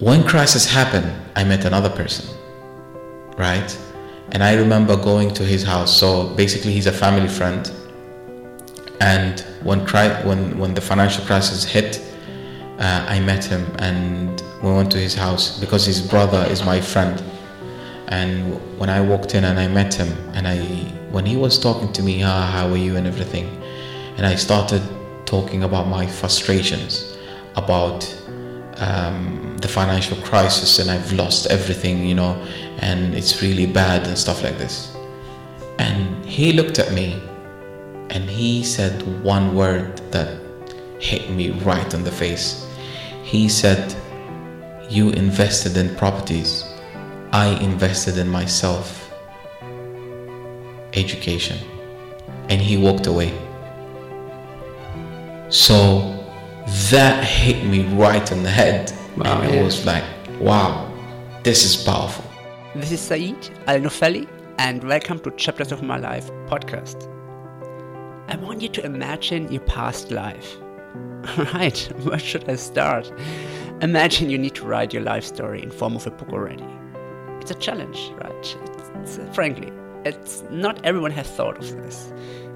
when crisis happened, I met another person, right? And I remember going to his house. So basically, he's a family friend. And when cri- when when the financial crisis hit, uh, I met him and we went to his house because his brother is my friend. And when I walked in and I met him, and I when he was talking to me, ah, how are you and everything, and I started talking about my frustrations, about um, the financial crisis, and I've lost everything, you know, and it's really bad and stuff like this. And he looked at me and he said one word that hit me right in the face. He said, You invested in properties, I invested in myself, education. And he walked away. So that hit me right in the head. Wow, it was like, wow, this is powerful. This is Saeed Al Nofeli, and welcome to Chapters of My Life podcast. I want you to imagine your past life. right, where should I start? Imagine you need to write your life story in form of a book already. It's a challenge, right? It's, it's, frankly, it's not everyone has thought of this,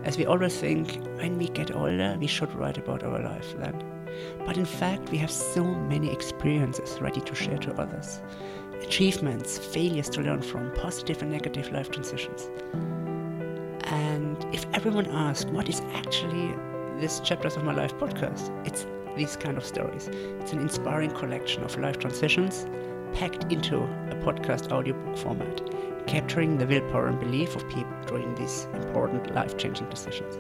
as we always think when we get older we should write about our life then. But in fact, we have so many experiences ready to share to others achievements, failures to learn from, positive and negative life transitions. And if everyone asks, what is actually this Chapters of My Life podcast? It's these kind of stories. It's an inspiring collection of life transitions packed into a podcast audiobook format, capturing the willpower and belief of people during these important life changing decisions.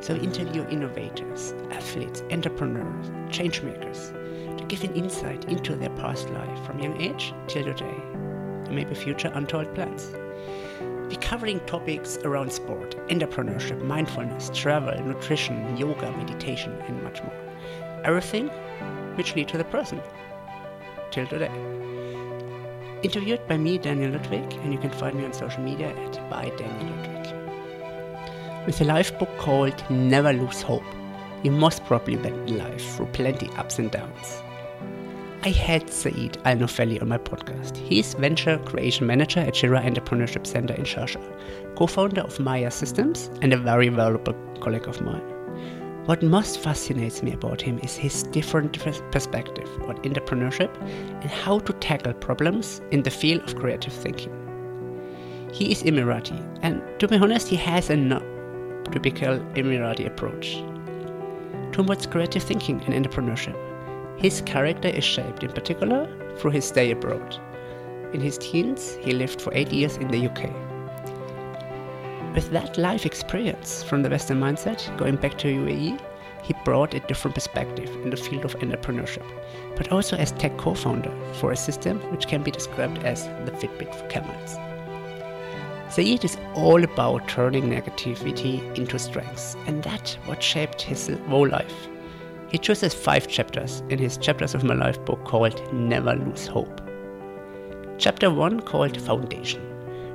So interview innovators, athletes, entrepreneurs, change makers to give an insight into their past life from young age till today, and maybe future untold plans. We're covering topics around sport, entrepreneurship, mindfulness, travel, nutrition, yoga, meditation, and much more. Everything which lead to the present till today. Interviewed by me, Daniel Ludwig, and you can find me on social media at by Daniel Ludwig. With a life book called Never Lose Hope, you most probably went life through plenty ups and downs. I had Saeed Al Nofeli on my podcast. He is venture creation manager at Sheraa Entrepreneurship Center in Sharjah, co-founder of Maya Systems, and a very valuable colleague of mine. What most fascinates me about him is his different perspective on entrepreneurship and how to tackle problems in the field of creative thinking. He is Emirati, and to be honest, he has a typical Emirati approach towards creative thinking and entrepreneurship. His character is shaped in particular through his stay abroad. In his teens, he lived for eight years in the UK. With that life experience from the Western mindset, going back to UAE, he brought a different perspective in the field of entrepreneurship, but also as tech co founder for a system which can be described as the Fitbit for camels. Saeed is all about turning negativity into strengths, and that's what shaped his whole life. He chooses five chapters in his Chapters of My Life book called Never Lose Hope. Chapter 1 called Foundation,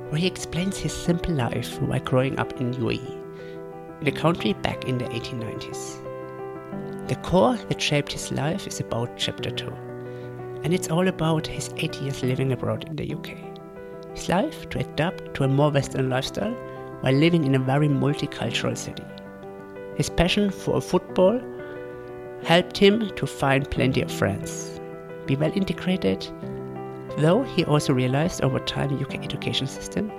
where he explains his simple life while growing up in UAE, in a country back in the 1890s. The core that shaped his life is about Chapter 2, and it's all about his eight years living abroad in the UK. His life to adapt to a more Western lifestyle while living in a very multicultural city. His passion for football helped him to find plenty of friends, be well integrated, though he also realized over time the UK education system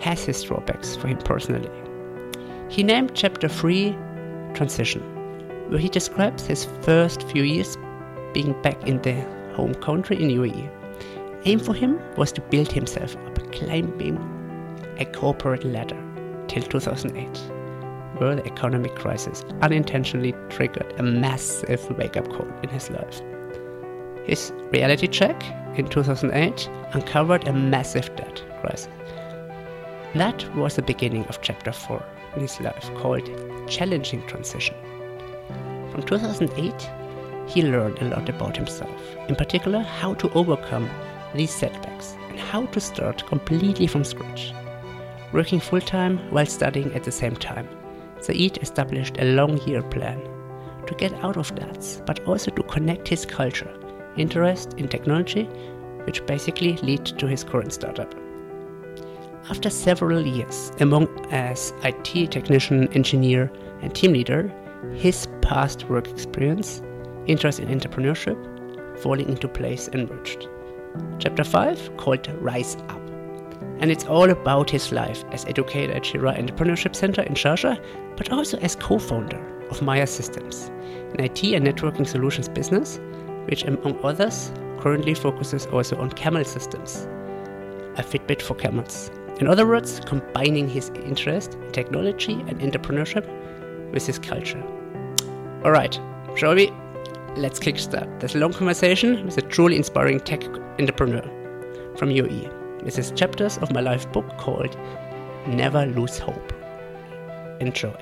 has his drawbacks for him personally. He named chapter 3 Transition, where he describes his first few years being back in the home country in UAE. Aim for him was to build himself up, climbing a corporate ladder till 2008 where the economic crisis unintentionally triggered a massive wake up call in his life. His reality check in 2008 uncovered a massive debt crisis. That was the beginning of chapter 4 in his life called Challenging Transition. From 2008, he learned a lot about himself, in particular, how to overcome these setbacks and how to start completely from scratch. Working full time while studying at the same time, Saeed established a long year plan to get out of debts, but also to connect his culture interest in technology, which basically led to his current startup. After several years among as IT technician, engineer, and team leader, his past work experience, interest in entrepreneurship, falling into place emerged. Chapter 5 called Rise Up. And it's all about his life as educator at Sheraa Entrepreneurship Center in Sharjah, but also as co founder of Maya Systems, an IT and networking solutions business, which, among others, currently focuses also on camel systems, a Fitbit for camels. In other words, combining his interest in technology and entrepreneurship with his culture. Alright, shall we? Let's kickstart this long conversation with a truly inspiring tech entrepreneur from UAE with his chapters of my life book called Never Lose Hope. Enjoy.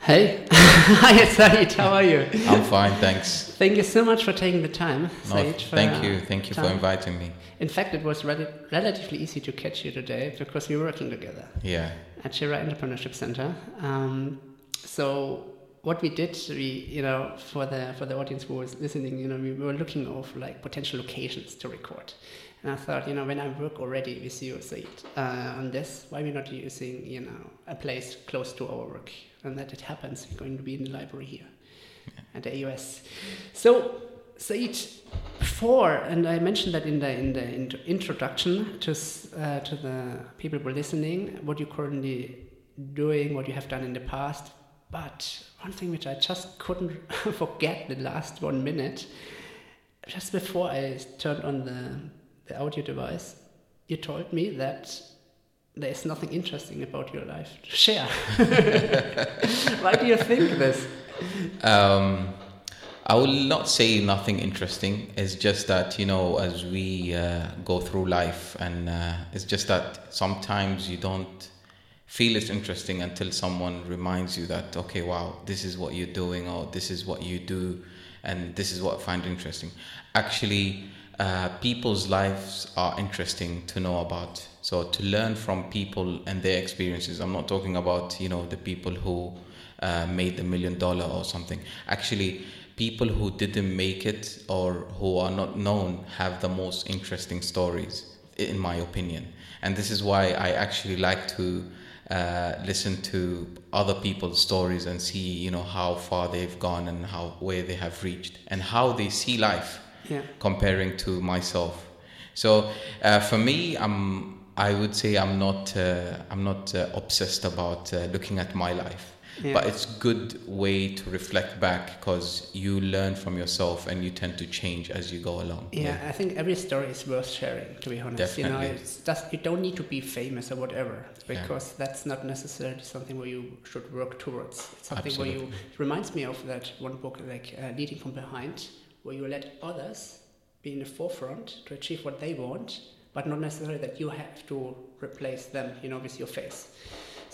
Hey, hi Saeed, how are you? I'm fine, thanks. Thank you so much for taking the time, No, Saeed. for thank you, thank you for inviting me. In fact, it was rel- relatively easy to catch you today because we were working together Yeah, at Sheraa Entrepreneurship Center. Um, so what we did, we you know for the for the audience who was listening, you know, we were looking of like potential locations to record. And I thought, you know, when I work already with you, Said, uh, on this, why we not using, you know, a place close to our work? And that it happens, we're going to be in the library here at the AUS. So, Said, before, and I mentioned that in the in the int- introduction to uh, to the people who are listening, what you're currently doing, what you have done in the past. But one thing which I just couldn't forget the last one minute, just before I turned on the the audio device, you told me that there is nothing interesting about your life to share. Why do you think this? um, I will not say nothing interesting. It's just that you know, as we uh, go through life, and uh, it's just that sometimes you don't feel it's interesting until someone reminds you that okay, wow, this is what you're doing, or this is what you do, and this is what I find interesting. Actually, uh, people's lives are interesting to know about. So to learn from people and their experiences. I'm not talking about you know the people who uh, made the million dollar or something. Actually, people who didn't make it or who are not known have the most interesting stories, in my opinion. And this is why I actually like to uh, listen to other people's stories and see, you know, how far they've gone and how where they have reached and how they see life Yeah. comparing to myself. So uh, for me, I'm I would say I'm not uh, I'm not uh, obsessed about uh, looking at my life. Yeah. But it's good way to reflect back because you learn from yourself and you tend to change as you go along. Yeah, I think every story is worth sharing. To be honest, you know, it's just you don't need to be famous or whatever because that's not necessarily something where you should work towards. It's something where you Absolutely. it reminds me of that one book, like uh, Leading from Behind, where you let others be in the forefront to achieve what they want, but not necessarily that you have to replace them, you know, with your face.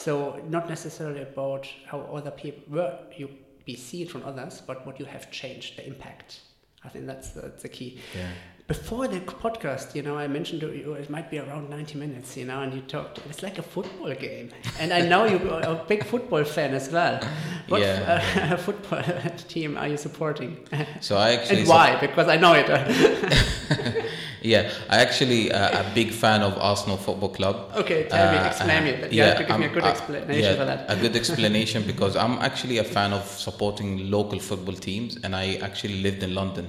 So not necessarily about how other people were you be seen from others, but what you have changed, the impact. I think that's the, the key. Yeah. Before the podcast, you know, I mentioned to you it might be around 90 minutes, you know, and you talked, it's like a football game. And I know you're a big football fan as well. What Yeah. uh, football team are you supporting? So I actually and why? Because I know it. Yeah, I actually uh, a big fan of Arsenal Football Club. Okay, tell me, Uh, explain uh, me. You have to give me a I'm- good uh, explanation yeah, for that. A good explanation because I'm actually a fan of supporting local football teams, and I actually lived in London.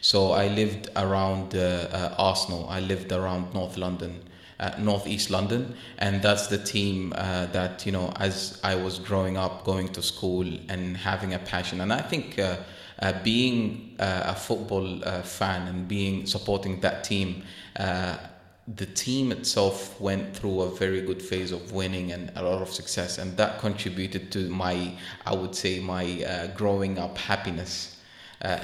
So I lived around uh, uh, Arsenal. I lived around North London, uh, Northeast London, and that's the team uh, that you know. As I was growing up, going to school, and having a passion, and I think. Uh, uh, being a football fan and being supporting that team, the team itself went through a very good phase of winning and a lot of success, and that contributed to my, I would say, my growing up happiness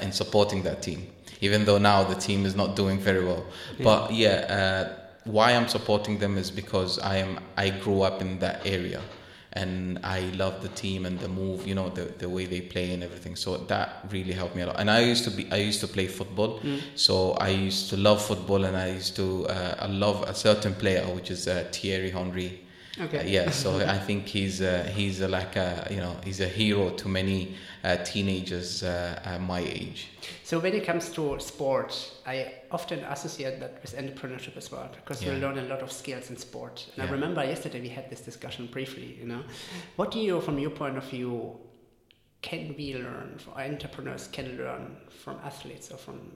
in supporting that team. Even though now the team is not doing very well, but yeah, uh, why I'm supporting them is because I am I grew up in that area and I love the team and the move, you know, the, the way they play and everything. So that really helped me a lot. And I used to be, I used to play football. So I used to love football and I used to, uh, I love a certain player, which is uh, Thierry Henry. Okay. Yeah, so I think he's uh, he's like a you know he's a hero to many uh, teenagers uh, uh, my age. So when it comes to sport, I often associate that with entrepreneurship as well because you learn a lot of skills in sport. And I remember yesterday we had this discussion briefly. You know, what do you, from your point of view, can we learn? Or entrepreneurs can learn from athletes or from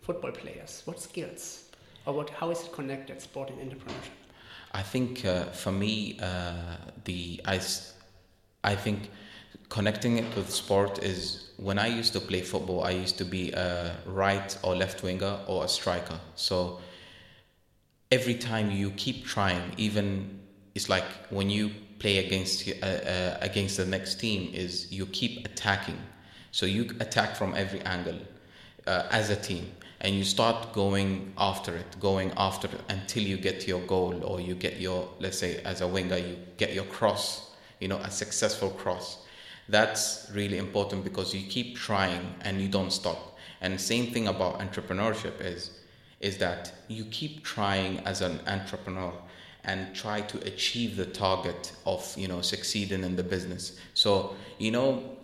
football players. What skills, or what? How is it connected, sport and entrepreneurship? I think uh, for me, uh, the I, I think connecting it with sport is when I used to play football. I used to be a right or left winger or a striker. So every time you keep trying, even it's like when you play against uh, uh, against the next team, is you keep attacking. So you attack from every angle uh, as a team, and you start going after it, going after it until you get your goal, or you get your let's say as a winger, you get your cross, you know, a successful cross. That's really important because you keep trying and you don't stop. And same thing about entrepreneurship is is that you keep trying as an entrepreneur and try to achieve the target of you know succeeding in the business so you know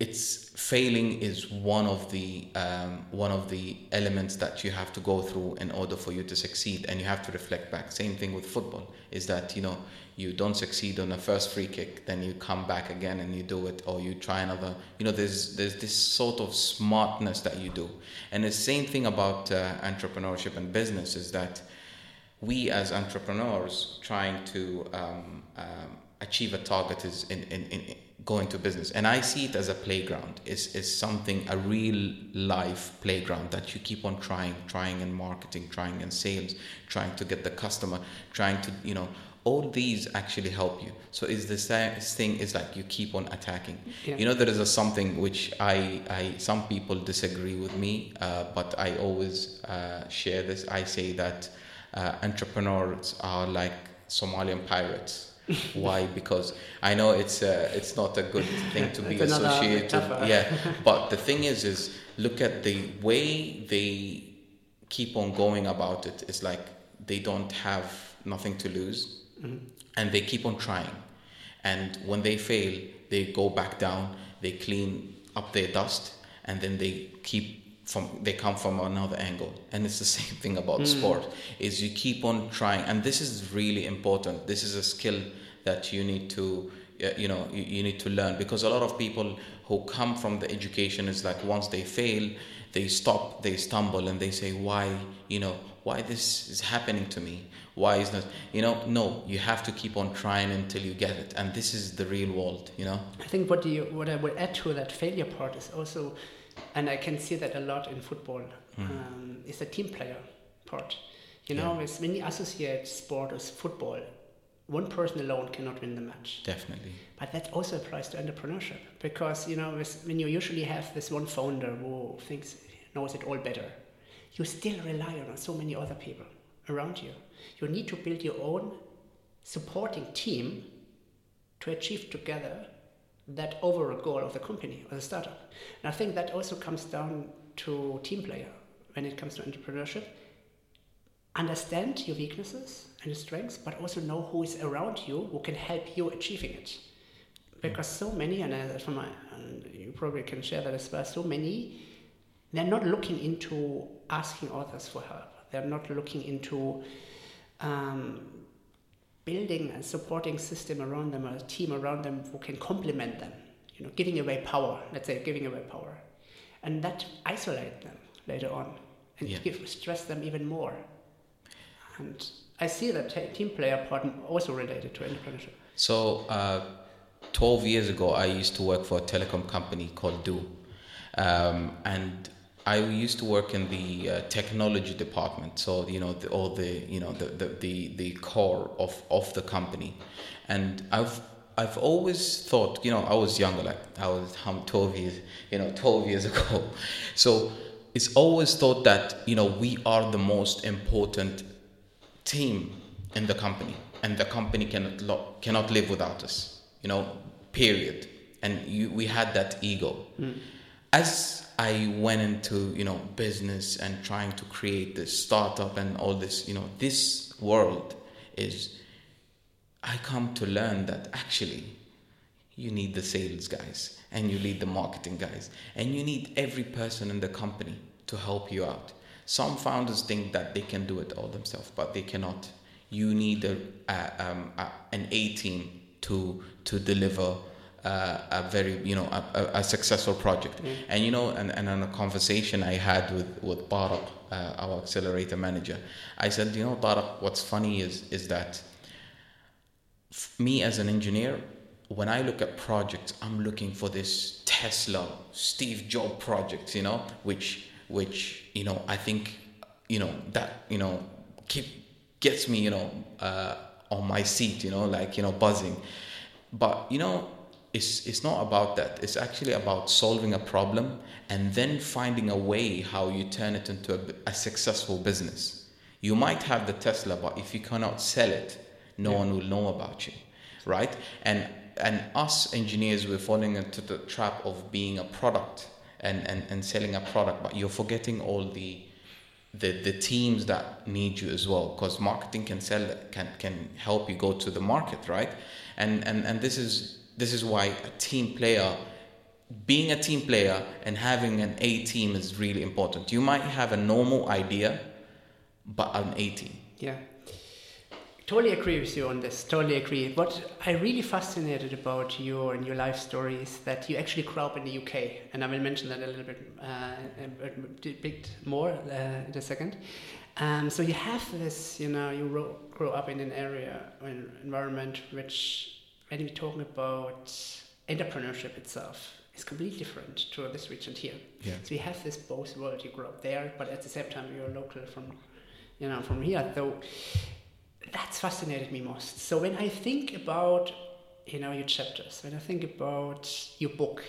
it's failing is one of the um, one of the elements that you have to go through in order for you to succeed and you have to reflect back. Same thing with football is that you know you don't succeed on the first free kick then you come back again and you do it or you try another. You know there's there's this sort of smartness that you do. And the same thing about uh, entrepreneurship and business is that we as entrepreneurs trying to um, um, achieve a target is in, in, in going to business. And i see it as a playground. It's, it's something a real life playground that you keep on trying trying in marketing trying in sales trying to get the customer trying to you know all these actually help you. So is the thing is like you keep on attacking. Yeah. you know there is a something which i i some people disagree with me uh, but i always uh, share this. I say that uh, entrepreneurs are like somalian pirates why? Because i know it's uh, it's not a good thing to be associated yeah. But the thing is is look at the way they keep on going about it. It's like they don't have nothing to lose and they keep on trying. And when they fail they go back down they clean up their dust and then they keep from they come from another angle. And it's the same thing about sport is you keep on trying. And this is really important. This is a skill that you need to uh, you know you, you need to learn. Because a lot of people who come from the education is like once they fail they stop they stumble and they say why you know why this is happening to me? Why is not you know no you have to keep on trying until you get it. And this is the real world you know? I think what you what I would add to that failure part is also, and I can see that a lot in football, um, is the team player part. You know, Yeah. when you associate sport with football, one person alone cannot win the match. definitely But that also applies to entrepreneurship because you know with, when you usually have this one founder who thinks knows it all better, you still rely on so many other people around you. You need to build your own supporting team to achieve together that overall goal of the company or the startup. And I think that also comes down to team player when it comes to entrepreneurship. Understand your weaknesses and your strengths, but also know who is around you who can help you achieving it. Because so many, and uh, from my, and you probably can share that as well. So many, they're not looking into asking others for help. They're not looking into um, building a supporting system around them, or a team around them who can complement them. You know, giving away power. Let's say giving away power, and that isolate them later on and Yeah. give, stress them even more. And I see that t- team player part also related to entrepreneurship. So, uh, 12 years ago, I used to work for a telecom company called du. Um, and I used to work in the uh, technology department. So, you know, the, all the, you know, the, the, the, the core of, of the company. And I've, I've always thought, you know, I was younger, like I was um, 12 years, you know, 12 years ago. So it's always thought that, you know, we are the most important team in the company and the company cannot lo- cannot live without us you know period and you, we had that ego as i went into you know business and trying to create this startup and all this you know this world is I come to learn that actually you need the sales guys and you need the marketing guys and you need every person in the company to help you out. Some founders think that they can do it all themselves, but they cannot. You need a, a, um, a an A team to to deliver uh, a very you know a, a successful project. Mm. And you know, and, and on a conversation I had with with Barak, uh, our accelerator manager, I said, you know, Barak, what's funny is is that f- me as an engineer, when I look at projects, I'm looking for this Tesla, Steve Jobs project, you know, which which you know I think you know that you know keep gets me you know uh, on my seat, you know, like you know buzzing. But you know, it's it's not about that. It's actually about solving a problem and then finding a way how you turn it into a, a successful business. You might have the Tesla, but if you cannot sell it, no Yeah. one will know about you, right? And and us engineers, we're falling into the trap of being a product and, and, and selling a product, but you're forgetting all the the, the teams that need you as well because marketing can sell can can help you go to the market right and and and this is this is why a team player being a team player and having an A team is really important you might have a normal idea but an A team Yeah. Totally agree with you on this. Totally agree. What I really fascinated about your and your life story is that you actually grew up in the UK, and I will mention that a little bit, uh, a bit more uh, in a second. Um, so you have this, you know, you grow up in an area, an environment which, when we're talking about entrepreneurship itself, is completely different to this region here. yeah So you have this both world. You grew up there, but at the same time you're local from, you know, from here. So that's fascinated me most. So when I think about, you know, your chapters, when I think about your book,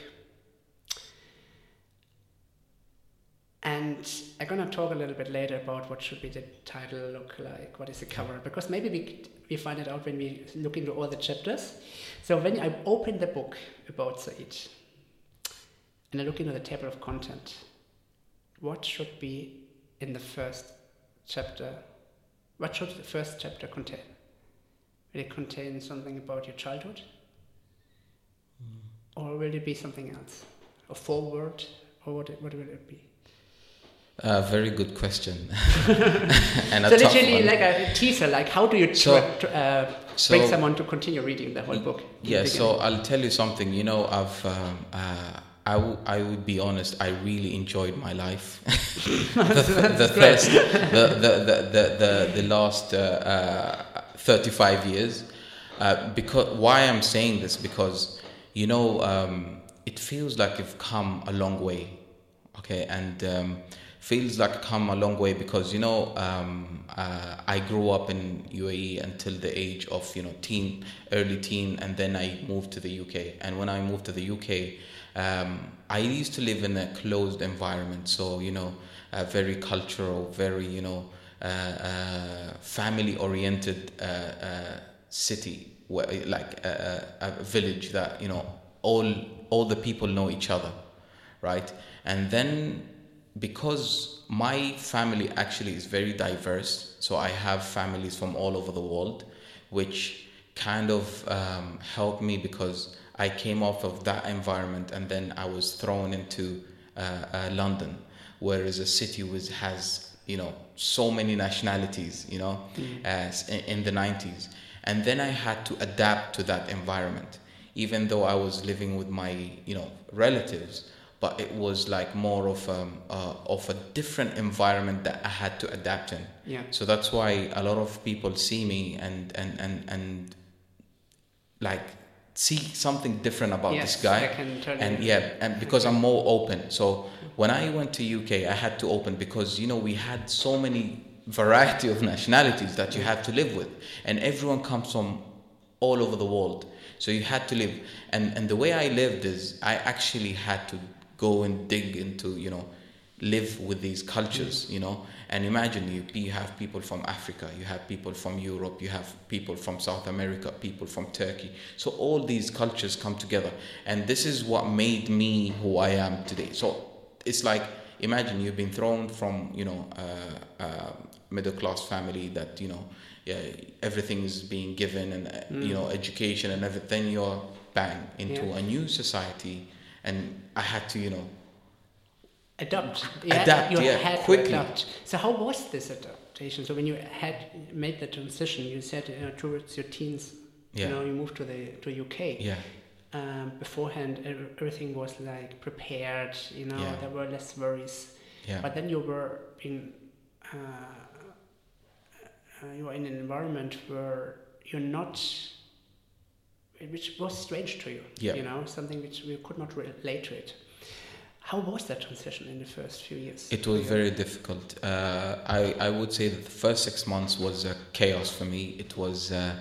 and I'm gonna talk a little bit later about what should be the title look like, what is the cover, because maybe we we find it out when we look into all the chapters. So when I open the book about Said, and I look into the table of content, what should be in the first chapter? What should the first chapter contain? Will it contain something about your childhood? Mm. Or will it be something else? A forward? Or what, what will it be? Uh, very good question and a so literally like a teaser, like how do you So- uh, so- bring someone to continue reading the whole book? Yeah, so? I'll tell you something. You know, I've um, uh, I, w- I would be honest. I really enjoyed my life. the the, the, first, the, the, the, the, the, the last uh, uh, 35 years. Uh, because why I'm saying this because you know um, it feels like you've come a long way. Okay, and um, feels like come a long way because you know um, uh, I grew up in UAE until the age of you know teen, early teen, and then I moved to the UK. And when I moved to the UK, um, I used to live in a closed environment, so you know, very cultural, very you know, uh, uh, family-oriented uh, uh, city, where, like a village that you know all all the people know each other, right? And then because my family actually is very diverse, so I have families from all over the world, which kind of um, helped me because I came off of that environment and then I was thrown into uh, uh, London, whereas a city which has you know so many nationalities, you know, as in, in the 90s, and then I had to adapt to that environment, even though I was living with my you know relatives but it was like more of um, uh, of a different environment that I had to adapt in. yeah. So that's why a lot of people see me and and and and like see something different about yes, this guy. I can totally And yeah, and because I'm more open. So when I went to UK, I had to open because you know we had so many variety of nationalities that you have to live with, and everyone comes from all over the world. So you had to live, and and the way I lived is I actually had to go and dig into you know live with these cultures you know? And imagine you you have people from africa you have people from europe you have people from south america people from turkey. So all these cultures come together. And this is what made me who i am today. So it's like imagine you've been thrown from you know uh, uh, middle class family that you know yeah, everything is being given and uh, you know education and everything. You're bang into Yeah. a new society, and I had to you know adapt. Adapt, you yeah, had to quickly. adapt. So how was this adaptation? So when you had made the transition, you said you know, towards your teens, Yeah. you know, you moved to the to UK. yeah Um, beforehand, everything was like prepared. You know, Yeah. there were less worries. yeah But then you were in uh, uh, you were in an environment where you're not, which was strange to you. Yeah. You know, something which we could not relate to it. How was that transition in the first few years? It was very difficult. Uh, I, I would say that the first six months was uh, chaos for me. It was uh,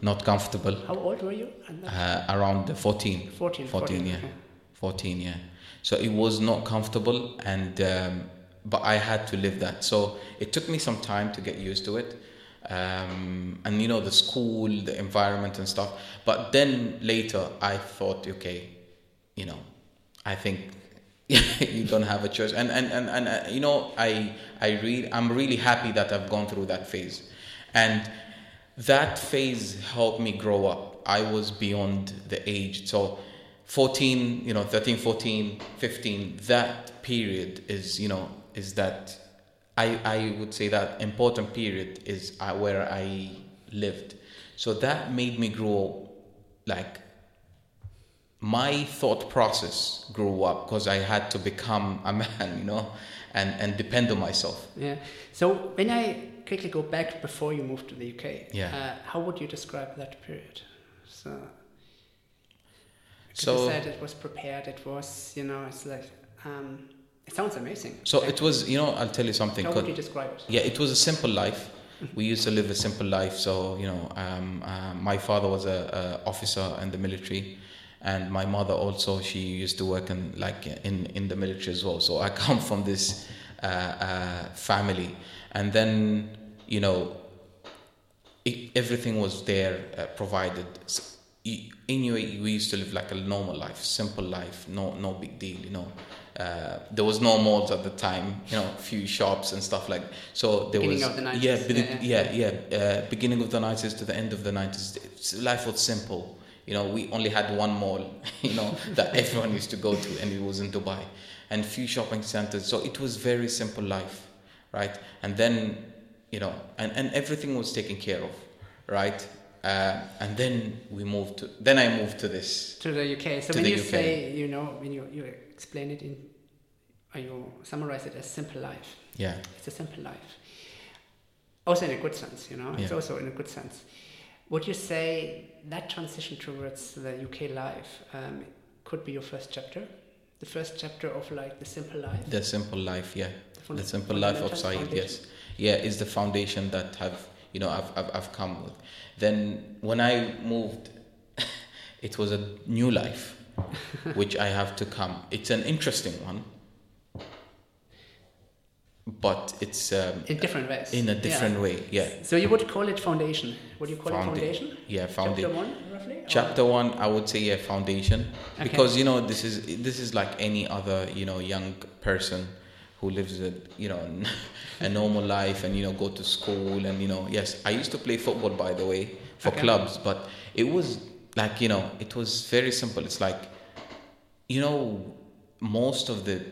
not comfortable. How old were you? Uh, around the 14. 14, 14, yeah. okay. 14, yeah. So it was not comfortable, and um, but I had to live that. So it took me some time to get used to it, um, and you know the school, the environment, and stuff. But then later, I thought, okay, you know, I think you don't have a choice, and and and, and uh, you know, I I really I'm really happy that I've gone through that phase, and that phase helped me grow up. I was beyond the age. So 14, you know, 13, 14, 15, that period is, you know, is that I, I would say that important period is uh, where I lived. So that made me grow like my thought process grew up because I had to become a man, you know, and, and depend on myself. Yeah. So when I quickly go back before you moved to the UK, Yeah. uh, how would you describe that period? So, So- you said it was prepared. It was, you know, it's like, um, it sounds amazing. So it was, you know, I'll tell you something. How would you describe it? Yeah, it was a simple life. We used to live a simple life. So you know, um, uh, my father was a, a officer in the military, and my mother also she used to work in like in in the military as well. So I come from this uh, uh, family, and then you know, it, everything was there uh, provided. S- y- In UAE, we used to live like a normal life, simple life, no no big deal, you know. Uh, there was no malls at the time, you know, few shops and stuff like. So there Beginning was of the 90s, yeah, yeah, be- yeah. yeah, yeah. Uh, beginning of the nineties to the end of the nineties, life was simple. You know, we only had one mall, you know, that everyone used to go to, and it was in Dubai, and few shopping centers. So it was very simple life, right? And then, you know, and, and everything was taken care of, right? Uh, and then we moved to. Then I moved to this. To the UK. So To when you UK. say, you know, when you, you explain it in, or you summarize it as simple life, Yeah, it's a simple life. Also in a good sense, you know, it's Yeah. also in a good sense. Would you say that transition towards the UK life um, could be your first chapter? The first chapter of like the simple life? the simple life. Yeah, funda- the simple life of Saeed. Yes, yeah, is the foundation that have you know I've, I've I've come with. Then when I moved, it was a new life, which I have to come. It's an interesting one, but it's um, In different ways. in a Yeah. different way. Yeah, So you would call it foundation. Would you call Founda- it foundation? yeah, Chapter one, roughly? Or- Chapter one, I would say yeah, foundation, Okay. because you know this is this is like any other you know young person who lives a you know a normal life and you know go to school and you know yes, I used to play football by the way for Okay. clubs, but it was like you know it was very simple. It's like you know most of the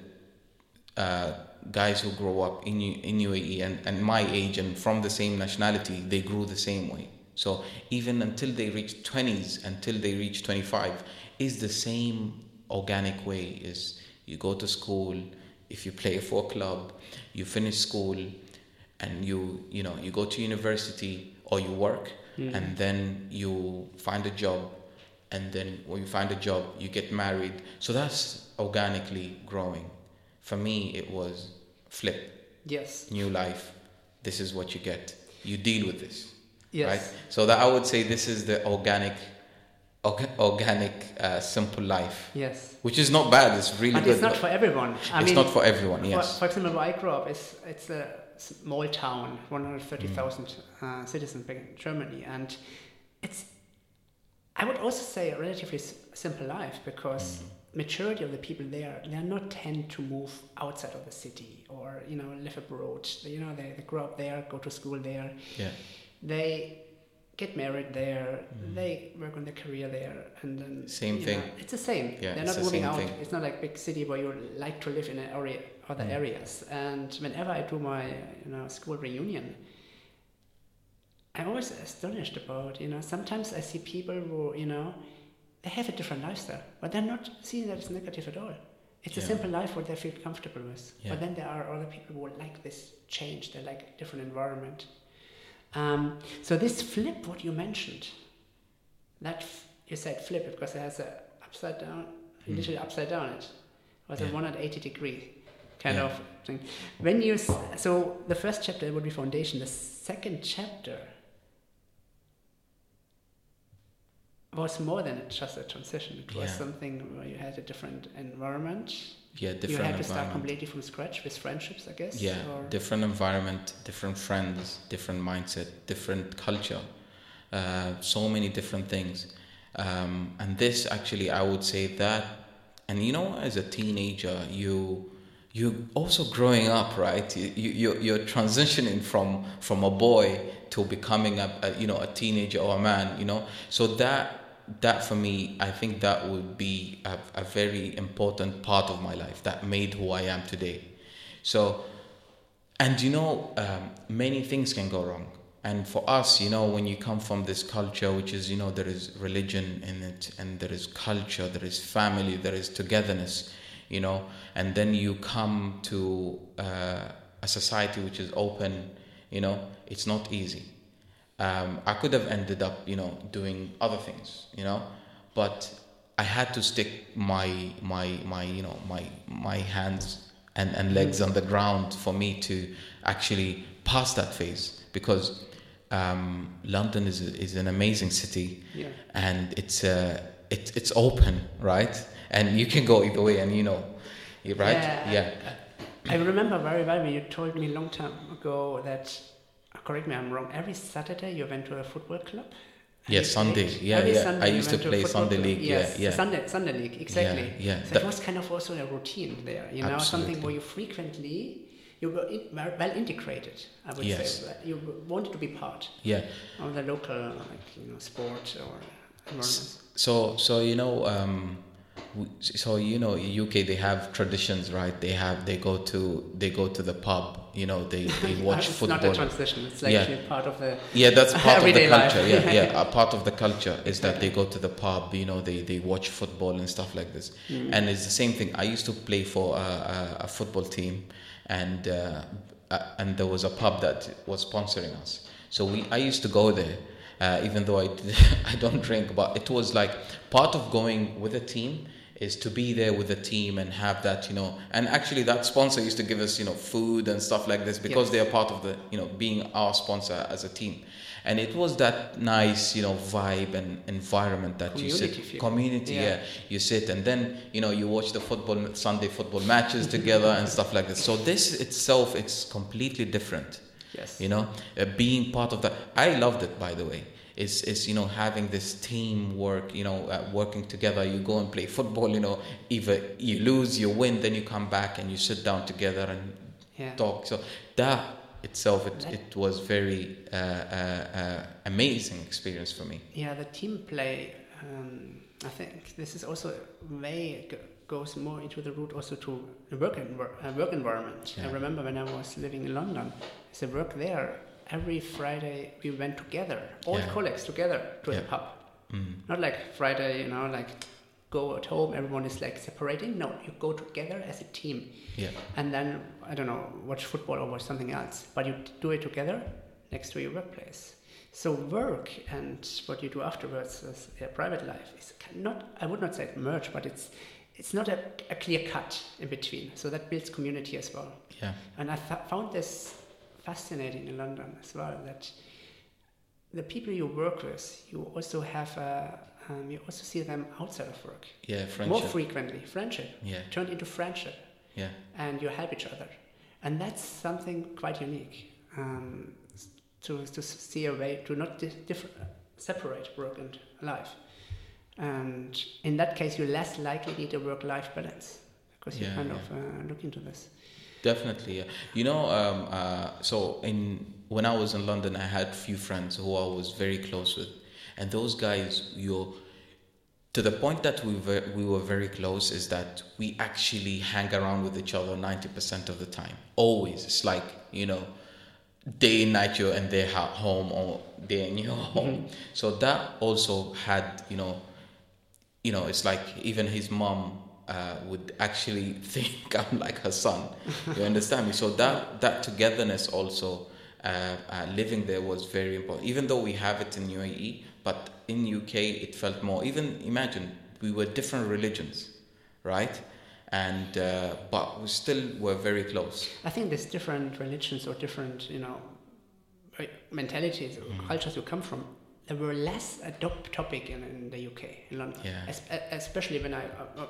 uh, guys who grow up in in UAE and, and my age and from the same nationality, they grew the same way. So even until they reach 20s, until they reach 25, is the same organic way. Is you go to school, if you play for a club, you finish school, and you you know you go to university or you work, and then you find a job, and then when you find a job, you get married. So that's organically growing. For me, it was flip, Yes. new life. This is what you get. You deal with this, Yes. right? So that I would say this is the organic, orga- organic, uh, simple life, Yes. which is not bad. It's really But good. it's not for everyone. I it's mean, not for everyone. For, Yes. for example, where I grew up, it's, it's a small town, 130,000 Mm. uh, citizens back in Germany, and it's, I would also say, a relatively s- simple life because Mm. majority of the people there, they are not tend to move outside of the city or, you know, live abroad. You know, they, they grow up there, go to school there. yeah. they get married there, they work on their career there, and then Mm. Same thing. know, it's the same. Yeah, They're not moving out. thing. It's not like big city where you like to live in an area, other Mm. areas. And whenever I do my you know school reunion, I'm always astonished about you know. Sometimes I see people who you know they have a different lifestyle, but they're not seeing that as negative at all. It's a simple life what they feel comfortable with. Yeah. But then there are other people who like this change. They like a different environment. Um, so this flip, what you mentioned, that f- you said flip because it has a upside down, literally upside down. It was a Hmm. 180 degree kind Yeah. of thing. When you so the first chapter would be foundation. The second chapter was more than just a transition. It was Yeah. something where you had a different environment. Yeah, different you had to start completely from scratch with friendships, I guess. Yeah, different environment, different friends, different mindset, different culture, uh, so many different things. Um, and this actually, I would say that, and you know, as a teenager, you you also growing up, right? You, you you're, you're transitioning from from a boy to becoming a, a you know a teenager or a man, you know. So that that for me, I think that would be a, a very important part of my life that made who I am today. So, and you know, um, many things can go wrong. And for us, you know, when you come from this culture, which is, you know, there is religion in it, and there is culture, there is family, there is togetherness, you know, and then you come to uh, a society which is open, you know, it's not easy. Um, I could have ended up, you know, doing other things, you know, but I had to stick my my my you know my my hands and, and legs on the ground for me to actually pass that phase because um, London is is an amazing city Yeah. and it's uh, it, it's open right and you can go either way and you know you- right Yeah. yeah I remember very well when you told me a long time ago that, correct me, I'm wrong. Every Saturday you went to a football club. Yeah, Sunday. Yeah, Every yeah. Sunday I used to play Sunday league, Yes, yeah. Sunday Sunday league exactly. yeah. So That- it was kind of also a routine there. You know, something where you frequently you were in, well integrated. I would Yes. say you wanted to be part yeah of the local like you know sport or environment. So, so you know, um, so you know, UK they have traditions, right? They have they go to they go to the pub. You know, they they watch it's football. not a transition. It's Yeah. actually part of the yeah, that's part of the life. culture. Yeah, yeah. A part of the culture is that they go to the pub. You know, they they watch football and stuff like this. Mm. And it's the same thing. I used to play for a, a, a football team, and uh, and there was a pub that was sponsoring us. So we I used to go there. Uh, even though I, I don't drink, but it was like part of going with a team is to be there with the team and have that, you know. And actually, that sponsor used to give us, you know, food and stuff like this because Yes. they are part of the, you know, being our sponsor as a team. And it was that nice, you know, vibe and environment that you sit, feel. community, Yeah. yeah. You sit and then, you know, you watch the football Sunday football matches together and stuff like this. So this itself, it's completely different yes. you know uh, being part of that i loved it by the way is is you know having this teamwork you know uh, working together you go and play football you know either you lose you win then you come back and you sit down together and Yeah. talk so that itself it, That- it was very uh, uh, uh, amazing experience for me Yeah, the team play. Um, I think this is also way g- goes more into the root also to the work env- uh, work environment. I remember when I was living in London, I worked there. Every Friday we went together, all Yeah. colleagues together to Yeah. the pub. mm. Not like Friday, you know, like go at home. Everyone is like separating. No, you go together as a team, yeah and then I don't know, watch football or watch something else. But you do it together next to your workplace. So work and what you do afterwards as a private life is not. I would not say merge, but it's it's not a, a clear cut in between. So that builds community as well. yeah And I th- found this fascinating in London as well. That the people you work with, you also have. A, um, you also see them outside of work yeah more frequently. Friendship yeah turned into friendship yeah and you help each other. And that's something quite unique um, to, to see a way to not di- differ, separate work and life. And in that case, you're less likely need a work life balance because you Yeah, kind yeah. of uh, look into this. Definitely, yeah. You know, um, uh, so in when I was in London, I had few friends who I was very close with, and those guys, you to the point that we were, we were very close is that we actually hang around with each other 90% of the time. Always. It's like you know day and night you're in their home or day in your home. So that also had you know you know it's like even his mom uh, would actually think I'm like her son you understand me so that that togetherness also uh, uh, living there was very important even though we have it in UAE but in UK it felt more even imagine we were different religions right and uh, but we still were very close I think there's different religions or different, you know, uh, mentalities or Mm-hmm. cultures you come from. There were less a top topic in, in the UK, in London. Yeah. Es- especially when I, uh,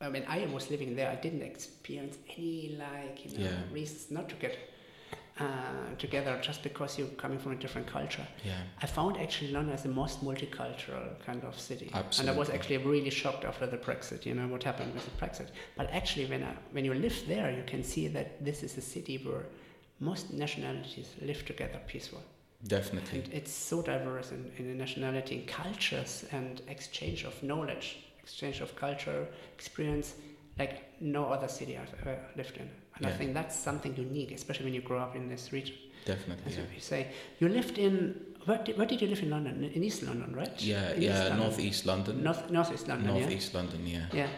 uh, mean, I was living there, I didn't experience any like you know Yeah. reasons not to get uh, together just because you're coming from a different culture. Yeah. I found actually London as the most multicultural kind of city, and I was actually really shocked after the Brexit. You know what happened with the Brexit. But actually, when I, when you live there, you can see that this is a city where most nationalities live together peacefully. definitely And it's so diverse in, in nationality, cultures, and exchange of knowledge, exchange of culture, experience, like no other city I've ever lived in. And I think that's something unique, especially when you grow up in this region. definitely As yeah. you say, you lived in where did, where did you live in London? In East London, right? Yeah, In East yeah, London. northeast London. North Northeast London. northeast London, yeah. Yeah.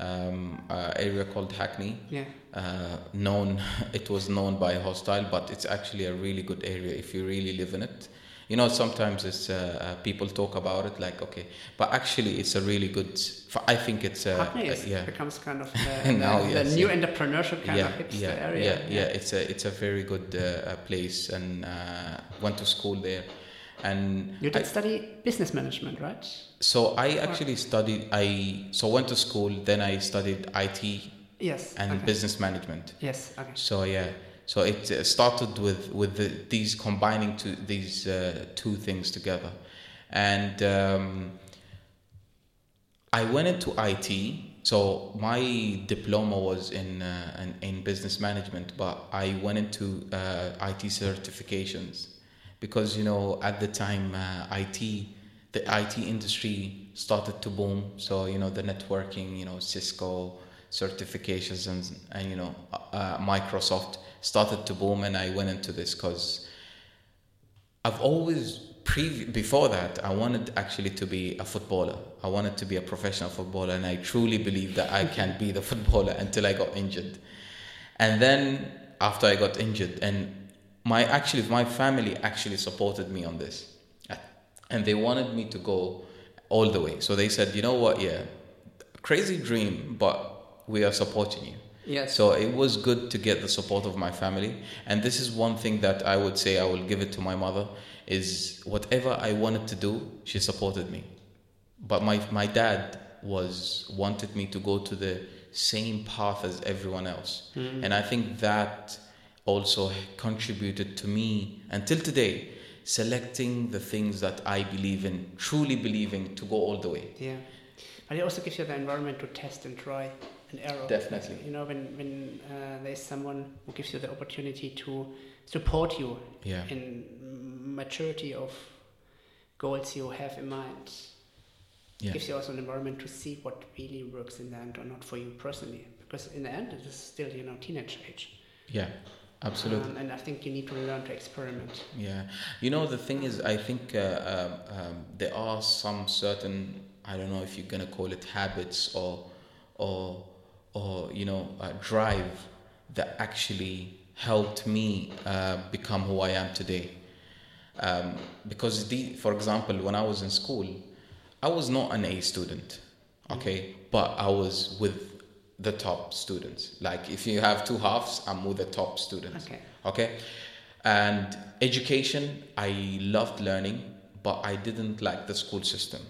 Um, uh, area called Hackney. Yeah. Uh, known, it was known by hostile, but it's actually a really good area if you really live in it. You know, sometimes it's uh, uh, people talk about it like okay, but actually it's a really good. I think it's uh, Hackney is, uh, yeah. becomes kind of the, Now, the, yes, the new yeah. entrepreneurship kind yeah, of hipster yeah, area. Yeah, yeah, It's a it's a very good uh, uh, place, and uh, went to school there, and You did I- study business management, right? so I actually studied. I so went to school, then I studied IT Yes. and okay. business management. Yes. Okay. So yeah, so it uh, started with with the, these combining to these uh, two things together, and um, I went into IT. So my diploma was in uh, in, in business management, but I went into uh, IT certifications because you know at the time uh, IT the IT industry started to boom. So you know the networking, you know Cisco certifications and and you know uh, Microsoft started to boom, and I went into this because I've always pre before that I wanted actually to be a footballer. I wanted to be a professional footballer, and I truly believe that I can be the footballer until I got injured. And then after I got injured, and my actually my family actually supported me on this, and they wanted me to go all the way. So they said, you know what, yeah, crazy dream, but we are supporting you. Yes. So it was good to get the support of my family, and this is one thing that I would say I will give it to my mother is whatever I wanted to do, she supported me. But my my dad was wanted me to go to the same path as everyone else, hmm. and I think that also contributed to me until today selecting the things that I believe in, truly believing to go all the way. Yeah. But it also gives you the environment to test and try and error. Definitely. You know, when, when uh, there's someone who gives you the opportunity to support you Yeah. in maturity of goals you have in mind, Yeah. gives you also an environment to see what really works in the end or not for you personally. Because in the end, it is still, you know, teenage age. Yeah, absolutely. Um, and I think you need to learn to experiment. Yeah, you know the thing is, I think uh, um, um, there are some certain I don't know if you're gonna call it habits or or or you know uh, drive that actually helped me uh, become who I am today. Um, because the, for example, when I was in school, I was not an A student, okay, but I was with the top students. Like if you have two halves, I'm with the top students. Okay. Okay. And education, I loved learning, but I didn't like the school system.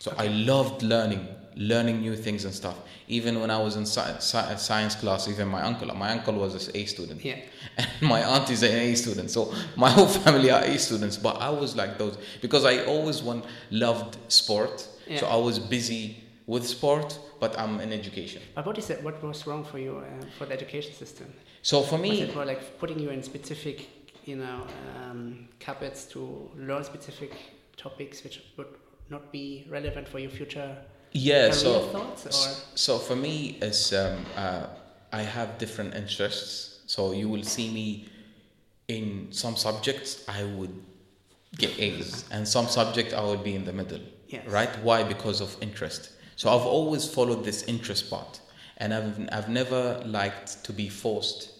So I loved learning, learning new things and stuff. Even when I was in sci- sci- science class, even my uncle, my uncle was an A student, Yeah. and my aunt is an A student. So my whole family are A students. But I was like those because I always one loved sport. So I was busy with sport, but I'm in education. But what is it? What was wrong for you uh, for the education system? So for Was me, it more like putting you in specific, you know, um, cupboards to learn specific topics which would not be relevant for your future yeah. So thoughts? So for me, is um, uh, I have different interests. So you will see me in some subjects I would get A's, and some subject I would be in the middle. Yes. Right? Why? Because of interest. So I've always followed this interest part, and I've I've never liked to be forced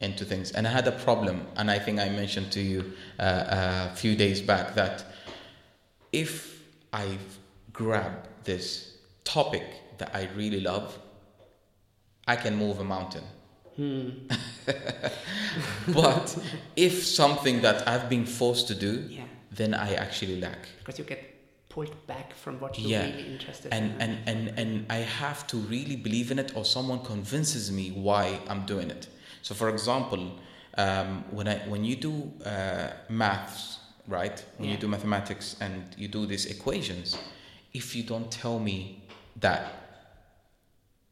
into things. And I had a problem, and I think I mentioned to you uh, a few days back that if I grab this topic that I really love, I can move a mountain. but if something that I've been forced to do, yeah, then I actually lack. because you get pulled back from what you're Yeah. really interested And, in. and, and, and I have to really believe in it, or someone convinces me why I'm doing it. So, for example, um, when, I, when you do uh, maths, right? When you do mathematics and you do these equations, if you don't tell me that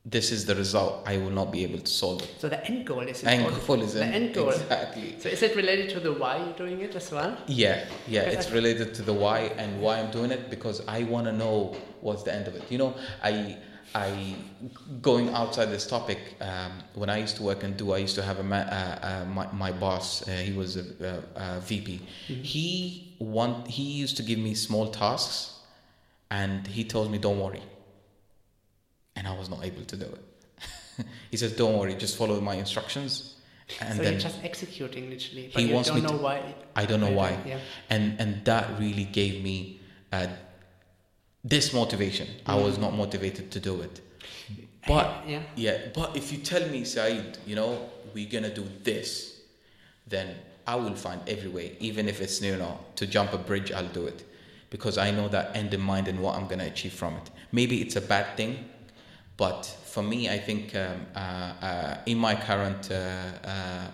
this is the result, I will not be able to solve it. so the end goal is End important. goal is the in- end goal. Exactly. So is it related to the why you're doing it as well? Yeah, yeah, Because it's I- related to the why and why I'm doing it because I want to know what's the end of it. You know, I, I, going outside this topic. Um, when I used to work and do, I used to have a ma- uh, uh, my, my boss. Uh, he was a, a, a VP. He want he used to give me small tasks, and he told me, "Don't worry," and I was not able to do it. he says, "Don't worry, just follow my instructions." And so then you're just executing literally, but He you wants don't me know to- why. I don't know why. Yeah. and and that really gave me uh, this motivation. I was not motivated to do it. But yeah. yeah, but if you tell me, Saeed, you know, we're gonna do this, then I will find every way, even if it's you know to jump a bridge, I'll do it, because I know that end in mind and what I'm gonna achieve from it. Maybe it's a bad thing, but for me, I think um, uh, uh, in my current uh, uh,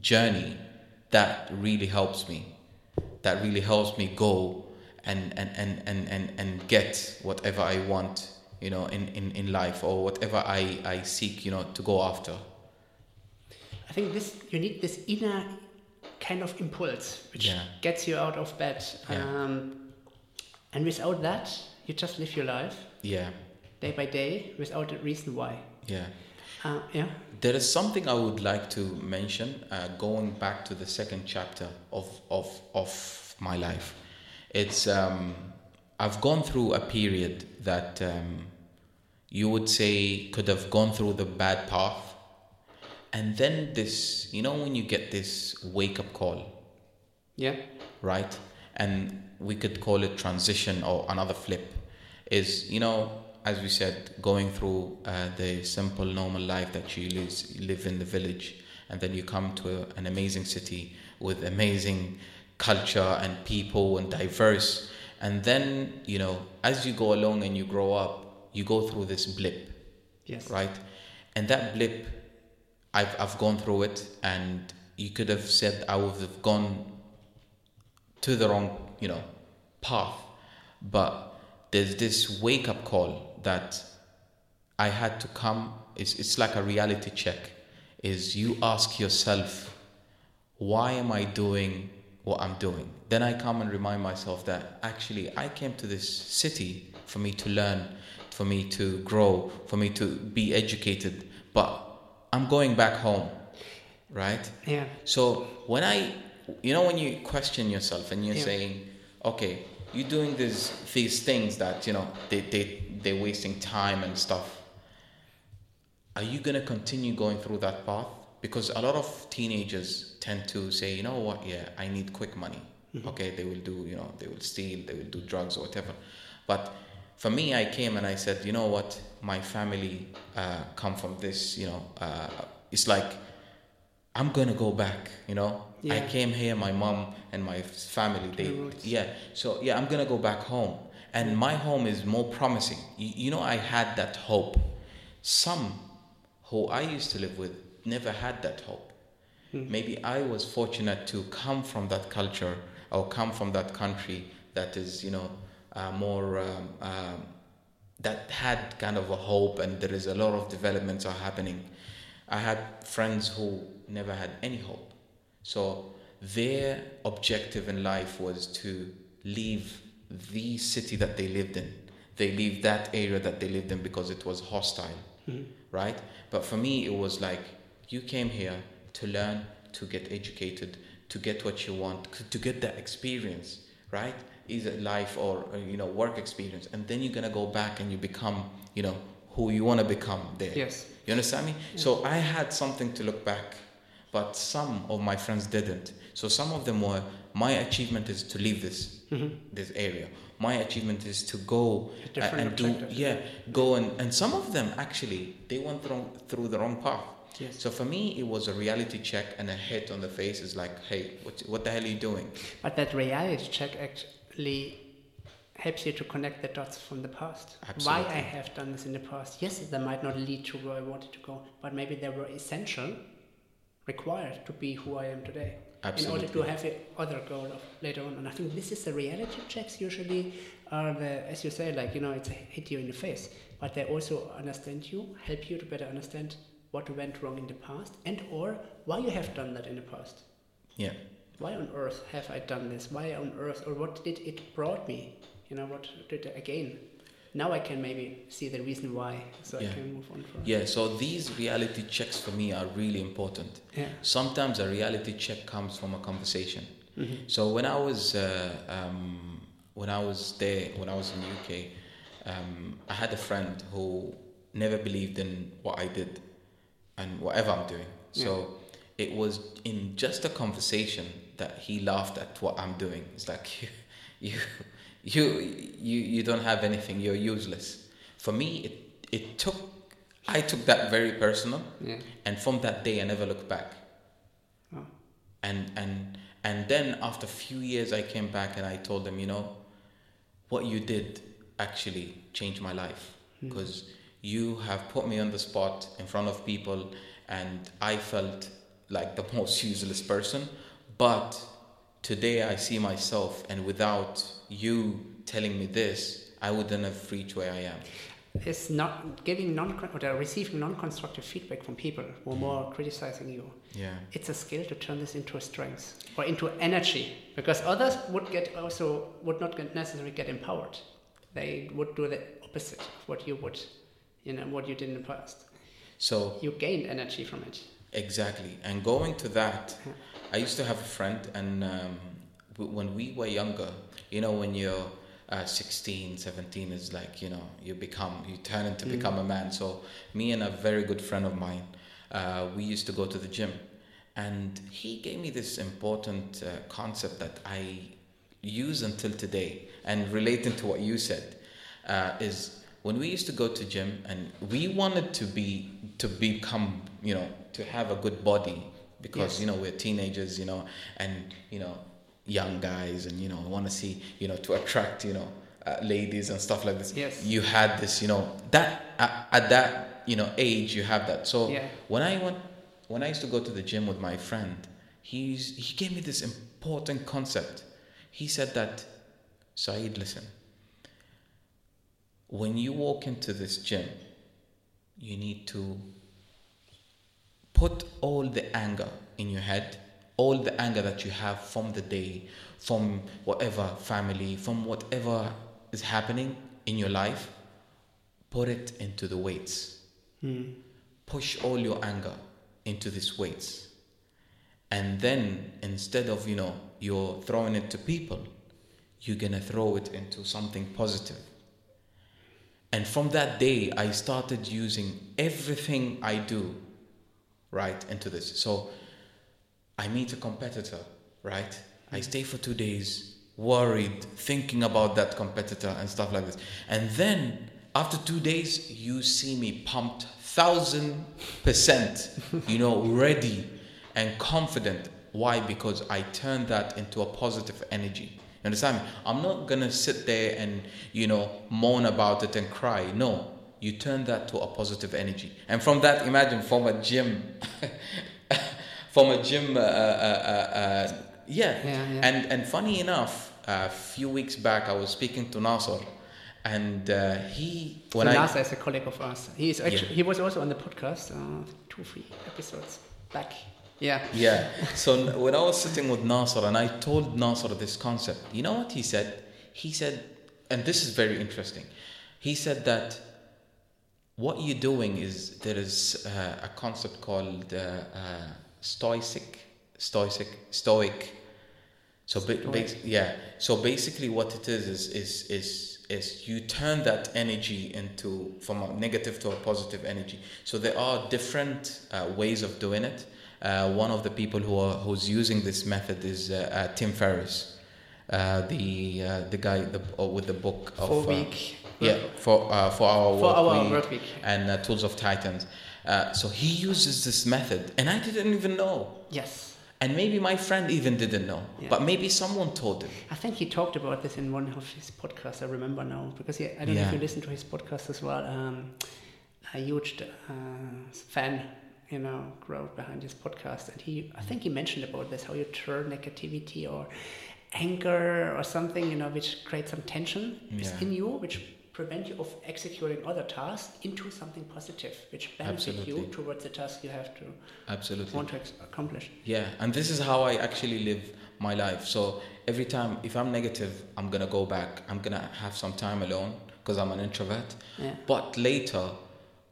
journey, that really helps me. That really helps me go and and, and, and, and, and get whatever I want, you know, in, in, in life or whatever I, I seek, you know, to go after. I think this you need this inner kind of impulse which Yeah. gets you out of bed. Yeah. Um, and without that, you just live your life Yeah, day by day without a reason why. yeah. Uh, yeah. There is something I would like to mention, uh, going back to the second chapter of, of, of my life. It's, um, I've gone through a period that um, you would say could have gone through the bad path. And then this, you know, when you get this wake up call, Yeah. right? And we could call it transition or another flip. Is you know, as we said, going through uh, the simple normal life that you live, live in the village, and then you come to a, an amazing city with amazing culture and people and diverse, and then you know, as you go along and you grow up, you go through this blip Yes. right? And that blip, I've I've gone through it, and you could have said I would have gone to the wrong, you know, path, but there's this wake up call that I had to come. It's it's like a reality check. Is you ask yourself, why am I doing what I'm doing? Then I come and remind myself that actually I came to this city for me to learn, for me to grow, for me to be educated, but I'm going back home, right? Yeah. So when I, you know, when you question yourself and you're Yeah. saying, okay, you're doing these these things that you know they they they're wasting time and stuff. Are you gonna continue going through that path? Because a lot of teenagers tend to say, you know what, yeah, I need quick money. Okay, they will do, you know, they will steal, they will do drugs or whatever. But for me, I came and I said, you know what, my family uh, come from this, you know, uh, it's like I'm gonna go back. You know, I came here, my mom and my family. They, yeah. So yeah, I'm gonna go back home, and my home is more promising. You, you know, I had that hope. Some who I used to live with never had that hope. Maybe I was fortunate to come from that culture or come from that country that is, you know, uh, more um, um, that had kind of a hope and there is a lot of developments are happening. I had friends who never had any hope. So their objective in life was to leave the city that they lived in. They leave that area that they lived in because it was hostile, right? But for me, it was like you came here to learn, to get educated, to get what you want, to get that experience, right? Either life or uh, you know work experience, and then you're gonna go back and you become you know who you want to become there. Yes. You understand me? So I had something to look back, but some of my friends didn't. So some of them were, my achievement is to leave this Mm-hmm. this area. My achievement is to go A uh, and do yeah, go and and some of them actually they went wrong, through the wrong path. Yes. So for me, it was a reality check and a hit on the face. Is like, hey, what what the hell are you doing? But that reality check actually helps you to connect the dots from the past. Why I have done this in the past. Yes, they might not lead to where I wanted to go, but maybe they were essential, required to be who I am today. In order to have a other goal of later on. And I think this is the reality checks usually are the, as you say, like, you know, it's a hit you in the face, but they also understand you, help you to better understand what went wrong in the past and or why you have done that in the past Yeah, why on earth have I done this? Why on earth, or what did it brought me? You know, what did I gain? Now I can maybe see the reason why, so Yeah. I can move on from. yeah. So these reality checks for me are really important. Yeah. Sometimes a reality check comes from a conversation. Mm-hmm. So when I was uh, um, when I was there, when I was in the UK, um, I had a friend who never believed in what I did and whatever I'm doing. So it was in just a conversation that he laughed at what I'm doing. It's like you, you, you, you you don't have anything. You're useless. For me, it it took. I took that very personal, Yeah. and from that day, I never looked back Oh. and and and then after a few years i came back and i told them you know what you did actually changed my life hmm. because you have put me on the spot in front of people and i felt like the most useless person but today i see myself and without you telling me this i wouldn't have reached where i am It's not giving non or receiving non-constructive feedback from people who are more criticizing you. yeah It's a skill to turn this into a strength or into energy, because others would get also would not get necessarily get empowered. They would do the opposite of what you would, you know, what you did in the past. so You gain energy from it. Exactly. And going to that, I used to have a friend, and um, when we were younger, you know, when you're uh, 16, 17, is like, you know, you become, you turn into become a man. So, me and a very good friend of mine, uh, we used to go to the gym. And he gave me this important uh, concept that I use until today, and relating to what you said, uh, is when we used to go to gym and we wanted to be to become you know to have a good body because Yes. you know we're teenagers you know and you know young guys and you know want to see you know to attract you know uh, ladies and stuff like this Yes. you had this you know that at, at that you know age you have that so Yeah. when i went when i used to go to the gym with my friend he's he gave me this important concept he said that saeed listen when you walk into this gym, you need to put all the anger in your head, all the anger that you have from the day, from whatever family, from whatever is happening in your life, put it into the weights. Hmm. Push all your anger into these weights. And then instead of, you know, you're throwing it to people, you're gonna throw it into something positive. And from that day, I started using everything I do right into this. So I meet a competitor, right? I mm. stay for two days, worried, thinking about that competitor and stuff like this. And then after two days, you see me pumped thousand percent, you know, ready and confident. Why? Because I turn that into a positive energy. You understand me? I'm not gonna sit there and you know moan about it and cry. No, you turn that to a positive energy, and from that, imagine from a gym, from a gym, uh, uh, uh, uh, yeah. Yeah, yeah. And and funny enough, a few weeks back, I was speaking to Nasser, and uh, he when so I Nasser is a colleague of us. He is actually yeah. he was also on the podcast uh, two three episodes back. Yeah. Yeah. So when I was sitting with Nasser and I told Nasser this concept, you know what he said? He said, and this is very interesting. He said that what you're doing is there is uh, a concept called uh, uh, stoic, stoic, stoic. So ba- yeah. So basically, what it is is is is is you turn that energy into from a negative to a positive energy. So there are different uh, ways of doing it. Uh, one of the people who are who's using this method is uh, uh Tim Ferriss, uh, the uh, the guy the, with the book of Four week. yeah for for our for work our week, work week and Tools of Titans. So he uses this method, and I didn't even know. Yes. And maybe my friend even didn't know, yeah. but maybe someone told him. I think he talked about this in one of his podcasts. I remember now because he, I don't yeah. know if you listen to his podcast as well. Um, a huge uh, fan you know, crowd behind his podcast. And he, I think he mentioned about this, how you turn negativity or anger or something, you know, which creates some tension yeah. in you, which prevent you of executing other tasks into something positive, which benefits you towards the task you have to absolutely want to accomplish. Yeah, and this is how I actually live my life. So every time, if I'm negative, I'm gonna go back. I'm gonna have some time alone because I'm an introvert. Yeah. But later,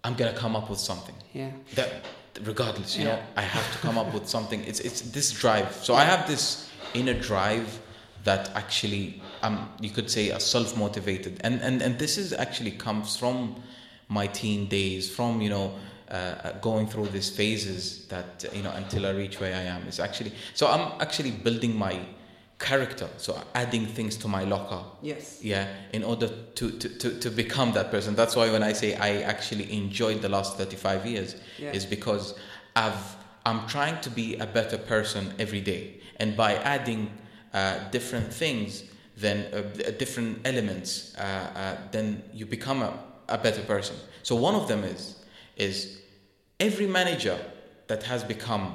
I'm gonna come up with something. Yeah. That regardless you yeah. know i have to come up with something it's it's this drive so i have this inner drive that actually um you could say a self-motivated and and and this is actually comes from my teen days from you know uh, uh going through these phases that you know until i reach where i am. Is actually so i'm actually building my character so adding things to my locker. Yes. Yeah in order to, to, to, to become that person. That's why when i say i actually enjoyed the last 35 years yeah. is because i've i'm trying to be a better person every day. And by adding uh, different things then uh, different elements uh, uh, then you become a, a better person so one of them is is every manager that has become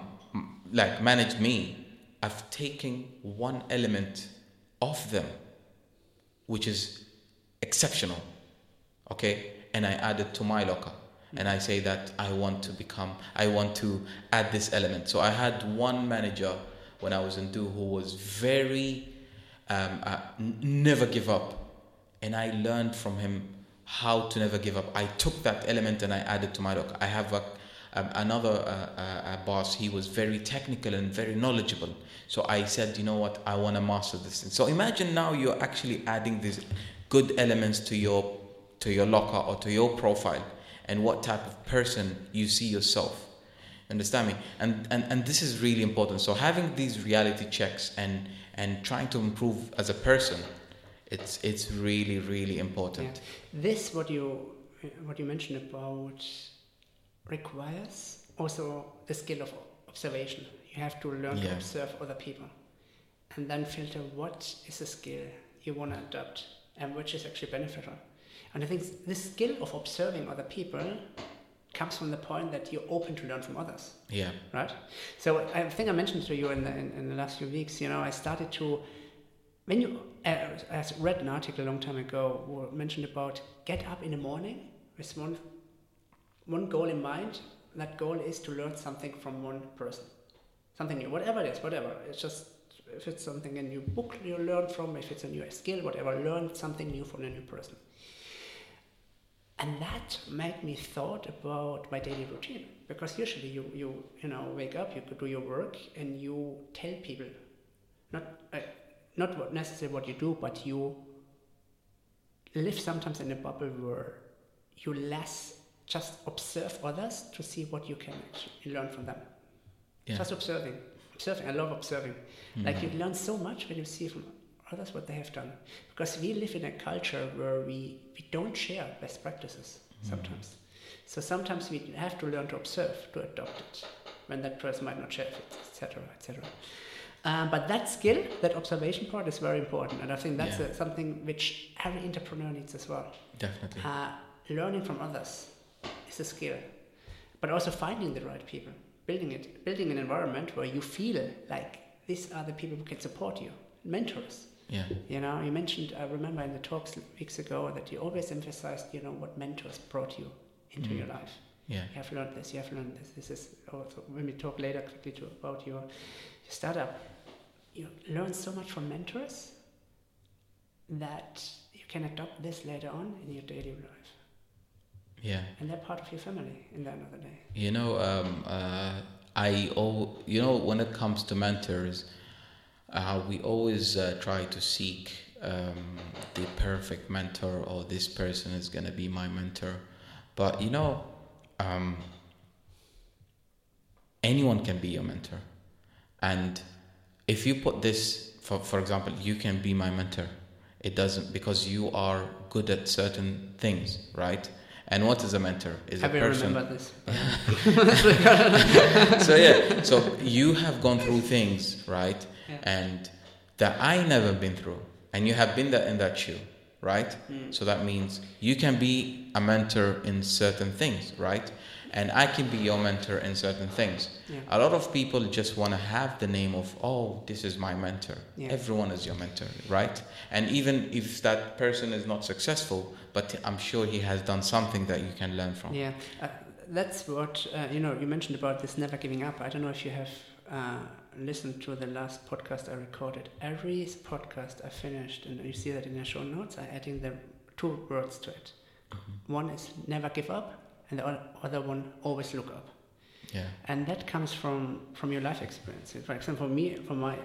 like managed me I've taken one element of them, which is exceptional, okay, and I add it to my locker. And I say that I want to become, I want to add this element. So I had one manager when I was in du who was very, um, uh, n- never give up. And I learned from him how to never give up. I took that element and I added to my locker. I have a um, another uh, uh, boss, he was very technical and very knowledgeable. So I said, you know what, I want to master this. Thing. So imagine now you're actually adding these good elements to your to your locker or to your profile, and what type of person you see yourself. Understand me? And and and this is really important. So having these reality checks and and trying to improve as a person, it's it's really really important. Yeah. This what you what you mentioned about requires also the skill of observation. You have to learn yeah. to observe other people and then filter what is a skill you want to adopt and which is actually beneficial. And I think this skill of observing other people comes from the point that you're open to learn from others. Yeah. Right? So I think I mentioned to you in the, in, in the last few weeks, you know, I started to, when you, uh, I read an article a long time ago where mentioned about get up in the morning with one one goal in mind. That goal is to learn something from one person, something new, whatever it is, whatever. It's just if it's something a new book you learn from, if it's a new skill, whatever, learn something new from a new person. And that made me thought about my daily routine because usually you, you you know wake up, you do your work, and you tell people, not uh, not what necessarily what you do, but you live sometimes in a bubble where you less just observe others to see what you can actually learn from them. Yeah. Just observing. Observing. I love observing. Mm-hmm. Like you learn so much when you see from others what they have done. Because we live in a culture where we, we don't share best practices mm-hmm. sometimes. So sometimes we have to learn to observe, to adopt it, when that person might not share it, etc., etc. Um, but that skill, that observation part, is very important, and I think that's yeah. a, something which every entrepreneur needs as well. Definitely. Uh, learning from others, is a skill. But also finding the right people, building it, building an environment where you feel like these are the people who can support you, mentors. Yeah. You know, you mentioned, I remember in the talks weeks ago that you always emphasized, you know, what mentors brought you into Mm. your life. Yeah. You have learned this, you have learned this. This is also, when we talk later quickly to, about your, your startup, you learn so much from mentors that you can adopt this later on in your daily life. Yeah. And they're part of your family in the end of the day. You know, um, uh, I oh, you know, when it comes to mentors, uh, we always uh, try to seek um, the perfect mentor, or this person is gonna be my mentor. But you know, um, anyone can be your mentor, and if you put this, for for example, you can be my mentor. It doesn't because you are good at certain things, right? And what is a mentor? Is Have a person this? so yeah so you have gone through things right Yeah. and that i never been through and you have been there in that shoe right Mm. so that means you can be a mentor in certain things right and i can be your mentor in certain things Yeah. a lot of people just want to have the name of oh this is my mentor Yeah. everyone is your mentor right and even if that person is not successful but i'm sure he has done something that you can learn from Yeah, uh, that's what uh, you know. You mentioned about this never giving up. I don't know if you have uh, listened to the last podcast I recorded. Every podcast I finished, and you see that in the show notes, I adding the two words to it. One is never give up, and the other one always look up. yeah And that comes from from your life experience. For example, for me, for my,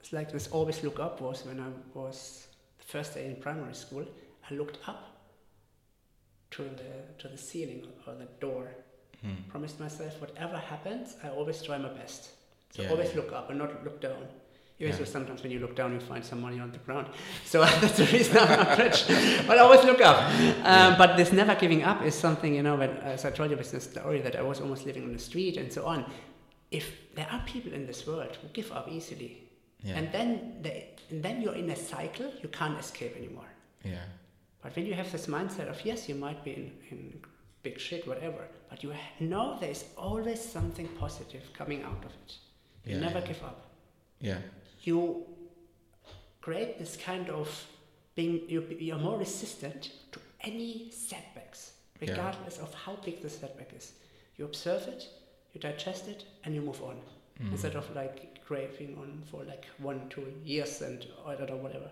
it's like this always look up was when I was the first day in primary school. I looked up to the to the ceiling or the door. Hmm. Promised myself, whatever happens, I always try my best. So Yeah, always yeah. look up and not look down. Even Yeah. though sometimes when you look down, you find some money on the ground. So that's the reason I'm not rich. But always look up. Um, But this never giving up is something, you know, when, as I told you with the story that I was almost living on the street and so on. If there are people in this world who give up easily, and then they, and then you're in a cycle, you can't escape anymore. yeah But when you have this mindset of yes, you might be in, in big shit, whatever, but you know there's always something positive coming out of it. You Yeah, never yeah. give up. yeah You create this kind of being. You, you're more resistant to any setbacks, Yeah. regardless of how big the setback is. You observe it, you digest it, and you move on. Mm. Instead of like craving on for like one, two years and I don't know whatever.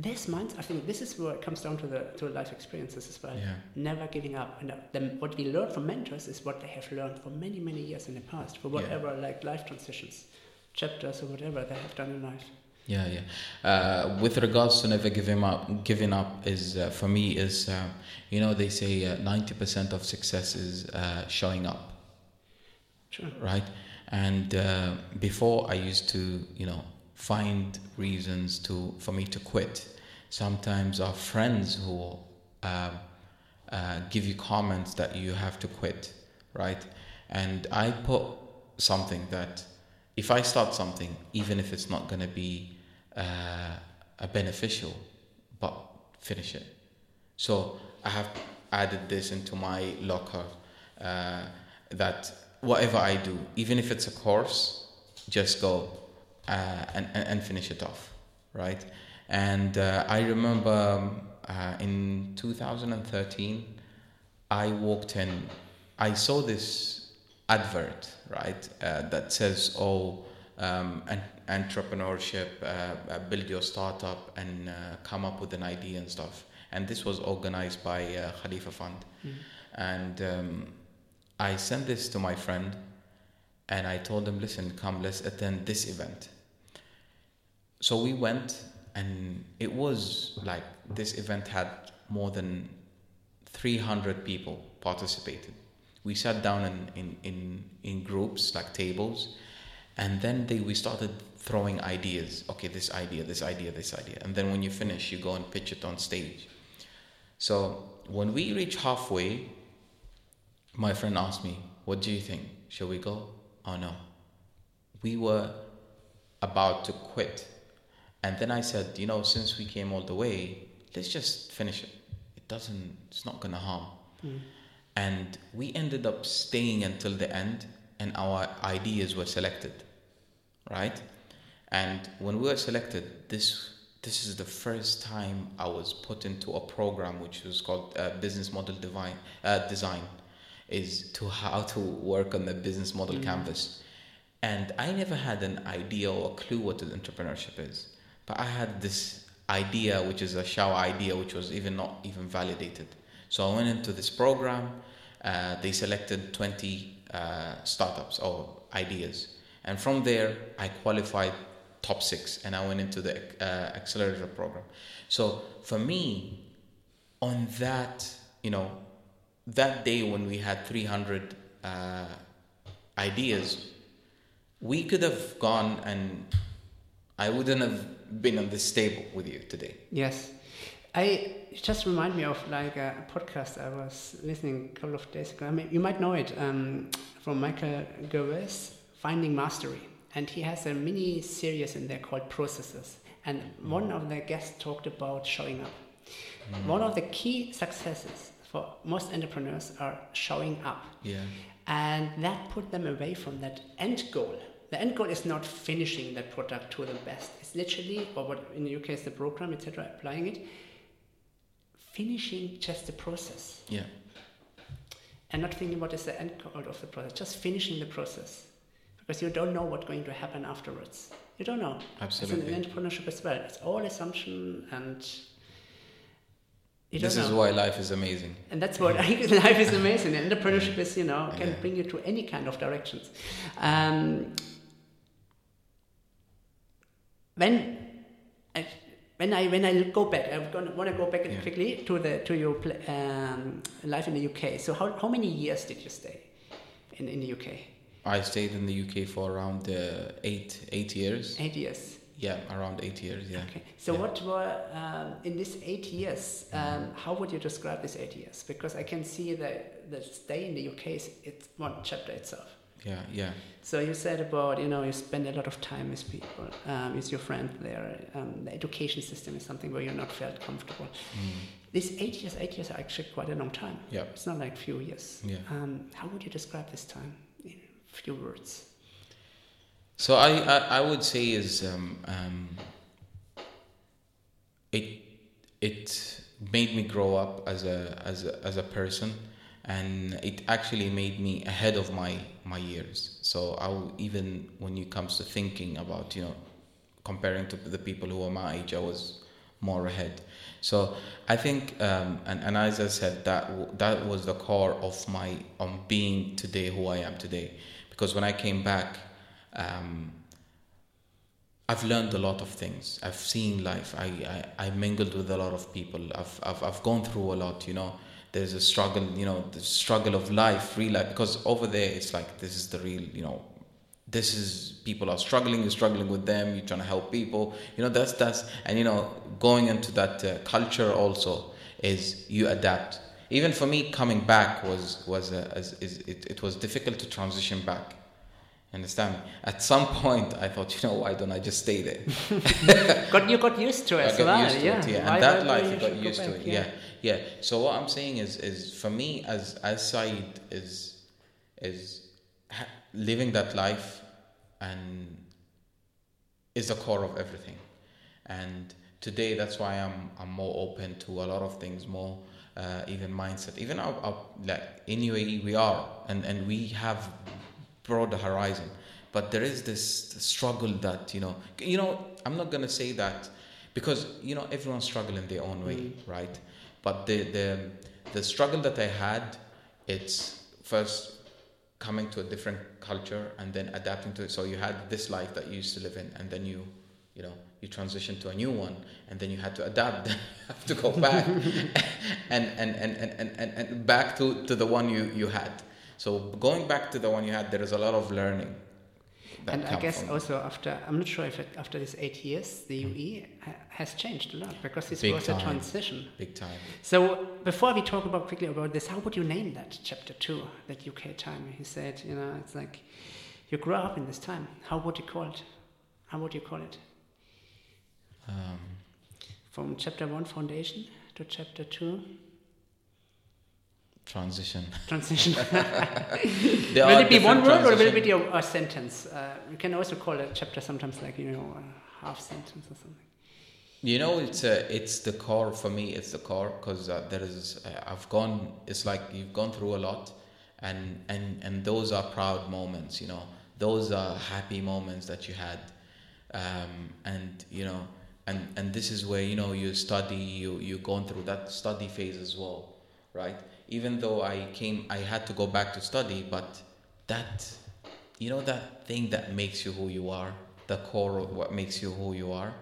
This month, I think this is where it comes down to the to life experiences as well. Yeah. Never giving up. And uh, the, what we learn from mentors is what they have learned for many, many years in the past, for Yeah. whatever like life transitions, chapters or whatever they have done in life. Yeah, yeah. Uh, with regards to never giving up, giving up is uh, for me is um, you know they say ninety percent of success is uh, showing up, Sure. right? And uh, before I used to you know find reasons to for me to quit. Sometimes our friends who um, uh, give you comments that you have to quit, right? And I put something that if I start something, even if it's not going to be uh, a beneficial, but finish it. So I have added this into my locker uh, that whatever I do, even if it's a course, just go uh, and, and finish it off, right? And uh, I remember um, uh, in 2013, I walked in, I saw this advert, right, uh, that says, oh, um, an entrepreneurship, uh, uh, build your startup and uh, come up with an idea and stuff. And this was organized by uh, Khalifa Fund. And um, I sent this to my friend and I told him, listen, come, let's attend this event. So we went, and it was like this event had more than 300 people participated. We sat down in, in, in, in groups, like tables, and then they, we started throwing ideas. Okay, this idea, this idea, this idea. And then when you finish, you go and pitch it on stage. So when we reach halfway, my friend asked me, What do you think? Shall we go? Oh no. We were about to quit. And then I said, You know, since we came all the way, let's just finish it. It doesn't, it's not going to harm. And we ended up staying until the end, and our ideas were selected, right? And when we were selected, this this is the first time I was put into a program which was called uh, Business Model Divine, uh, Design, is to how to work on the business model Mm. canvas. And I never had an idea or a clue what entrepreneurship is. But I had this idea, which is a shower idea, which was even not even validated. So I went into this program. Uh, they selected 20 uh, startups or ideas. And from there, I qualified top six and I went into the uh, accelerator program. So for me, on that, you know, that day when we had 300 uh, ideas, we could have gone and I wouldn't have been on this table with you today. Yes. I it just remind me of like a podcast I was listening a couple of days ago. I mean, you might know it um, from Michael Gervais, Finding Mastery, and he has a mini series in there called Processes. And one of the guests talked about showing up. One of the key successes for most entrepreneurs are showing up. Yeah. And that put them away from that end goal. The end goal is not finishing that product to the best. It's literally, or what in the UK is the program, etc., applying it, finishing just the process Yeah. and not thinking what is the end goal of the process, just finishing the process. Because you don't know what's going to happen afterwards. You don't know. Absolutely. It's in entrepreneurship as well. It's all assumption and This don't is why life is amazing. And that's what life is amazing. Entrepreneurship is, you know, can Yeah. bring you to any kind of directions. Um, when I, when I when I go back, I want to go back Yeah. quickly to the to your um, life in the UK. So how, how many years did you stay in, in the UK? I stayed in the UK for around uh, eight eight years. Eight years. Yeah, around eight years. Yeah. Okay. So Yeah. what were um, in these eight years? Um, how would you describe these eight years? Because I can see that the stay in the UK is it's one chapter itself. Yeah, yeah, So you said about you know you spend a lot of time with people, um, with your friend there. Um, the education system is something where you're not felt comfortable. These eight years, eight years are actually quite a long time. Mm. Yeah. It's not like few years. Yeah. Um, how would you describe this time in a few words? So I, I, I would say is um, um, it it made me grow up as a as a, as a person, and it actually made me ahead of my my years. So I will, even when it comes to thinking about you know comparing to the people who are my age, I was more ahead. So I think, um, and, and as I said, that that was the core of my on being today who I am today, because when I came back. Um, I've learned a lot of things. I've seen life. I, I, I mingled with a lot of people. I've, I've, I've gone through a lot, you know. There's a struggle, you know, the struggle of life, real life. Because over there, it's like, this is the real, you know, this is people are struggling, you're struggling with them, you're trying to help people. You know, that's, that's, and you know, going into that uh, culture also is you adapt. Even for me, coming back was, was, a, is, is, it, it was difficult to transition back. Understand me? At some point, I thought, you know, why don't I just stay there? got you got used to it I as well, yeah. it, yeah. And that life, you you got used to it, yeah. yeah, So what I'm saying is, is for me as as Saeed is is ha- living that life and is the core of everything. And today, that's why I'm I'm more open to a lot of things, more uh, even mindset. Even our, our like in UAE, we are, and and we have broad horizon. But there is this struggle that you know, you know. I'm not gonna say that because you know everyone's struggling their own way, right? But the the the struggle that I had, it's first coming to a different culture and then adapting to it. So you had this life that you used to live in, and then you, you know, you transition to a new one, and then you had to adapt. You have to go back and, and, and, and, and, and, and back to, to the one you, you had. So going back to the one you had, there is a lot of learning. And I guess from also after, I'm not sure if it, after these eight years, the UE ha- has changed a lot because this Big was a transition. big time. So before we talk about quickly about this, how would you name that chapter two, that UK time? He said, you know, it's like you grew up in this time. How would you call it? How would you call it? Um, From chapter one, foundation, to chapter two, transition. transition. Will it be one word or will it be a, a sentence? Uh, you can also call a chapter sometimes like you know a half sentence or something. You know, it's uh, it's the core for me. It's the core because uh, there is uh, I've gone. It's like you've gone through a lot, and and and those are proud moments. You know, those are happy moments that you had, um, and you know, and and this is where you know you study. You you've gone through that study phase as well, right? Even though I came, I had to go back to study, but that, you know, that thing that makes you who you are, the core of what makes you who you are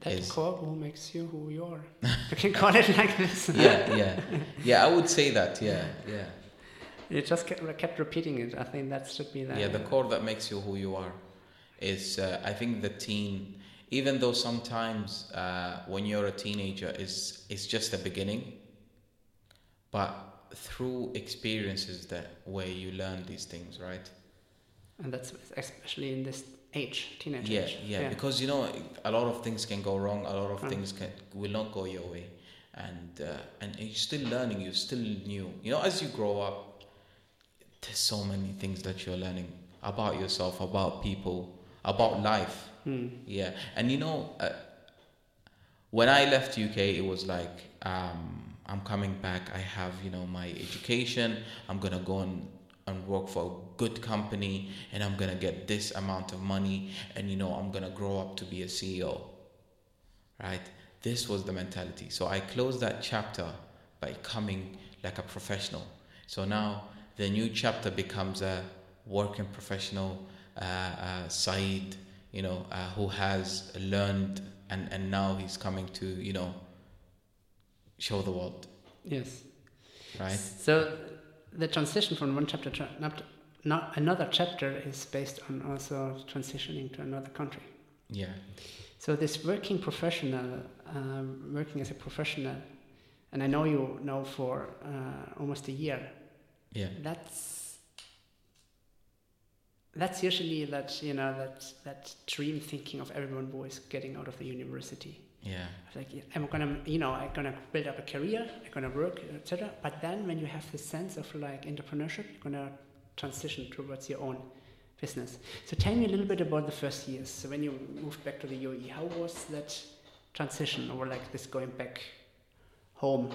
That is core who makes you who you are. You can call it like this. yeah yeah yeah i would say that yeah yeah You just kept, kept repeating it. I think that should be that. yeah the core that makes you who you are is uh, i think the teen even though sometimes uh, when you're a teenager is it's just the beginning but through experiences that where you learn these things right And that's especially in this age, teenage yeah, age. yeah yeah, because you know a lot of things can go wrong a lot of Mm. things can will not go your way and uh, and you're still learning you're still new you know as you grow up there's so many things that you're learning about yourself about people about life Hmm. yeah and you know uh, when i left uk it was like um, i'm coming back i have you know my education. I'm gonna go and, and work for a good company and i'm gonna get this amount of money and you know i'm gonna grow up to be a ceo right? This was the mentality. So i closed that chapter by coming like a professional. So now the new chapter becomes a working professional uh, uh, Saeed, you know, uh, who has learned and, and now he's coming to, you know, show the world, Yes. right? So the transition from one chapter to not, not another chapter is based on also transitioning to another country. Yeah, So this working professional, um, working as a professional, and I know you know for uh, almost a year. yeah, That's that's usually that you know that that dream thinking of everyone who is getting out of the university. Yeah, Like I'm gonna, you know, I'm gonna build up a career, I'm gonna work, etc. But then when you have this sense of like entrepreneurship, you're gonna transition towards your own business. So tell me a little bit about the first years. So when you moved back to the UAE, how was that transition, or like this going back home?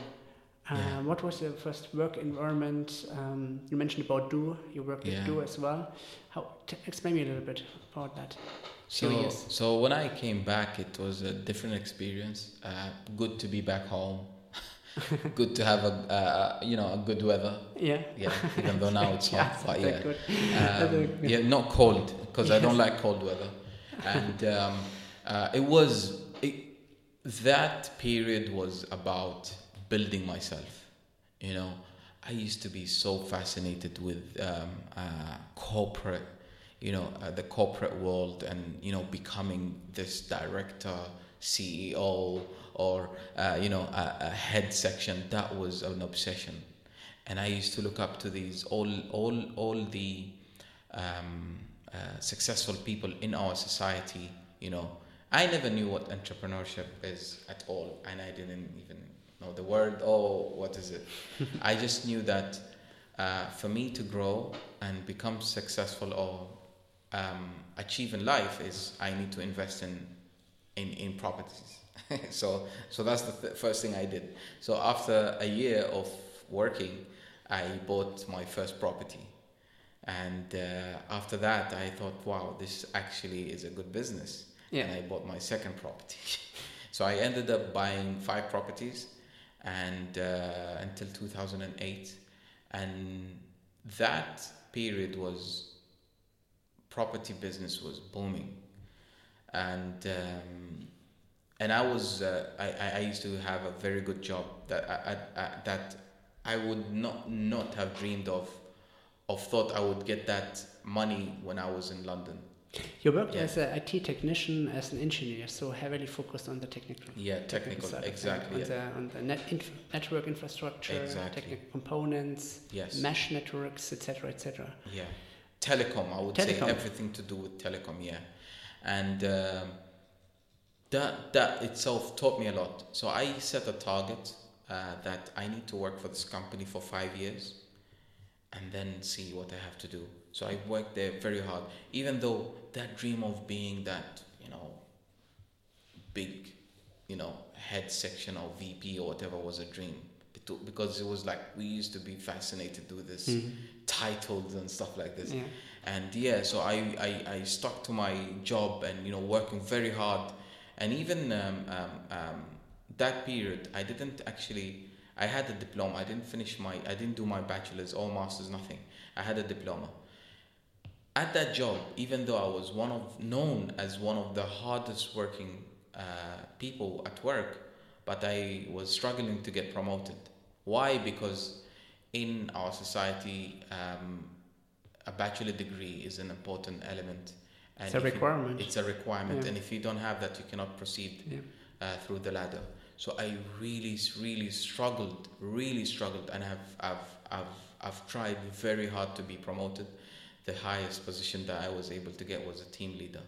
Uh, Yeah. What was your first work environment? Um, you mentioned about du. You worked Yeah. at du as well. How? T- explain me a little bit about that. So, Curious. so when I came back, it was a different experience. Uh, good to be back home. good to have a, uh, you know, a good weather. Yeah. Yeah, even though now it's hot, but yeah. Um, yeah, not cold because I don't like cold weather. And um, uh, it was it, that period was about building myself. You know, I used to be so fascinated with um, uh, corporate, you know, uh, the corporate world, and you know, becoming this director, CEO, or uh, you know, a, a head section. That was an obsession and I used to look up to these all all all the um, uh, successful people in our society. You know, I never knew what entrepreneurship is at all, and I didn't even know the word. Oh, what is it? I just knew that uh, for me to grow and become successful or um, achieve in life is I need to invest in in, in properties. so so that's the th- first thing I did. So after a year of working, I bought my first property, and uh, after that I thought, wow, this actually is a good business. Yeah. And I bought my second property. so I ended up buying five properties, and uh, until 2008, and that period was property business was booming and um, and I was uh, I, I- used to have a very good job that I, I, I, that I would not not have dreamed of of thought I would get that money when I was in London. You worked Yeah. as an IT technician, as an engineer, so heavily focused on the technical. Yeah, technical, side exactly. On yeah. the, on the net inf- network infrastructure, Exactly. technical components, Yes. mesh networks, etc., etc. Yeah, telecom. I would Telecom. say everything to do with telecom. Yeah, and um, that that itself taught me a lot. So I set a target uh, that I need to work for this company for five years, and then see what I have to do. So I worked there very hard, even though that dream of being that you know big you know, head section or VP or whatever was a dream Beto- because it was like we used to be fascinated with this titles and stuff like this. Yeah. And yeah, so I, I, I stuck to my job and you know working very hard, and even um, um, um, that period I didn't actually. I had a diploma. I didn't finish my. I didn't do my bachelor's or master's. Nothing. I had a diploma. At that job, even though I was one of known as one of the hardest working uh, people at work, but I was struggling to get promoted. Why? Because in our society, um, a bachelor degree is an important element. And It's a if you- requirement. it's a requirement, Yeah. and if you don't have that, you cannot proceed Yeah. uh, through the ladder. So I really, really struggled, really struggled, and I've, I've, I've, I've tried very hard to be promoted. The highest position that I was able to get was a team leader,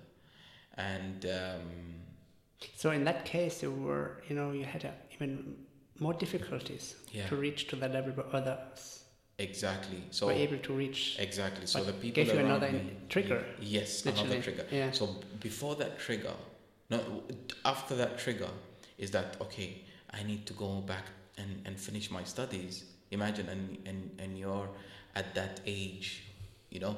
and um, So in that case, you were, you know, you had uh, even more difficulties Yeah. to reach to the level where others exactly. So were able to reach. Exactly. So the people gave you another me, trigger, Yes, literally. another trigger. Yeah. So before that trigger, no, after that trigger is that okay? I need to go back and, and finish my studies. Imagine, and, and and you're at that age, you know.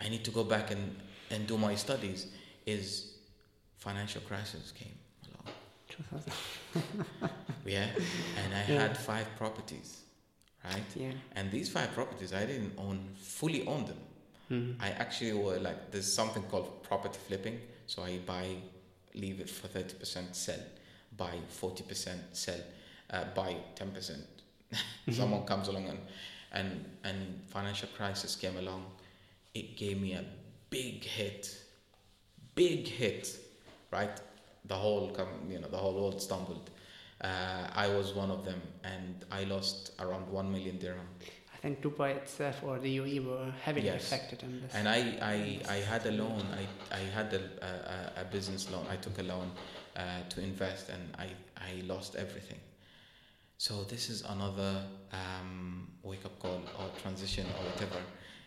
I need to go back and and do my studies. Is financial crisis came along. 2000. Yeah, and I Yeah. had five properties, right? Yeah. And these five properties, I didn't own fully own them. Mhm. I actually were like there's something called property flipping. So I buy, leave it for thirty percent, sell, buy forty percent, sell, uh, buy ten percent. Someone comes along and and and financial crisis came along. It gave me a big hit, big hit, right? The whole com- you know the whole world stumbled. Uh, I was one of them, and I lost around one million dirham. I think Dubai itself or the UAE were heavily Yes. affected in this. And I, I, I had a loan. I, I had a, a, a business loan. I took a loan uh, to invest, and I, I lost everything. So this is another um, wake up call or transition or whatever.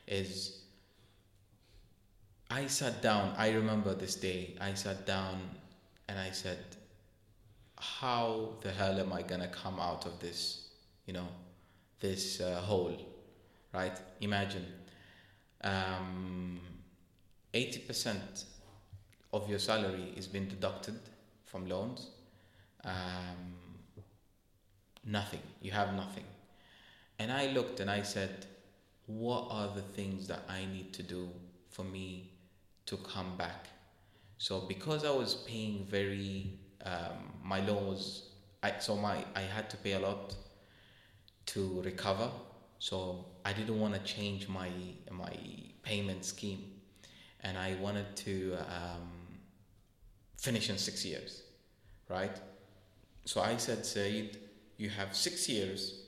Is I sat down. I remember this day. I sat down, and I said, "How the hell am I gonna come out of this? You know, this uh, hole." right? Imagine um, 80% of your salary is being deducted from loans. Um, nothing. You have nothing. And I looked and I said, what are the things that I need to do for me to come back? So because I was paying very, um, my loan was, I, so my I had to pay a lot to recover. So I didn't want to change my my payment scheme, and I wanted to um, finish in six years, right? So I said, Saeed, you have six years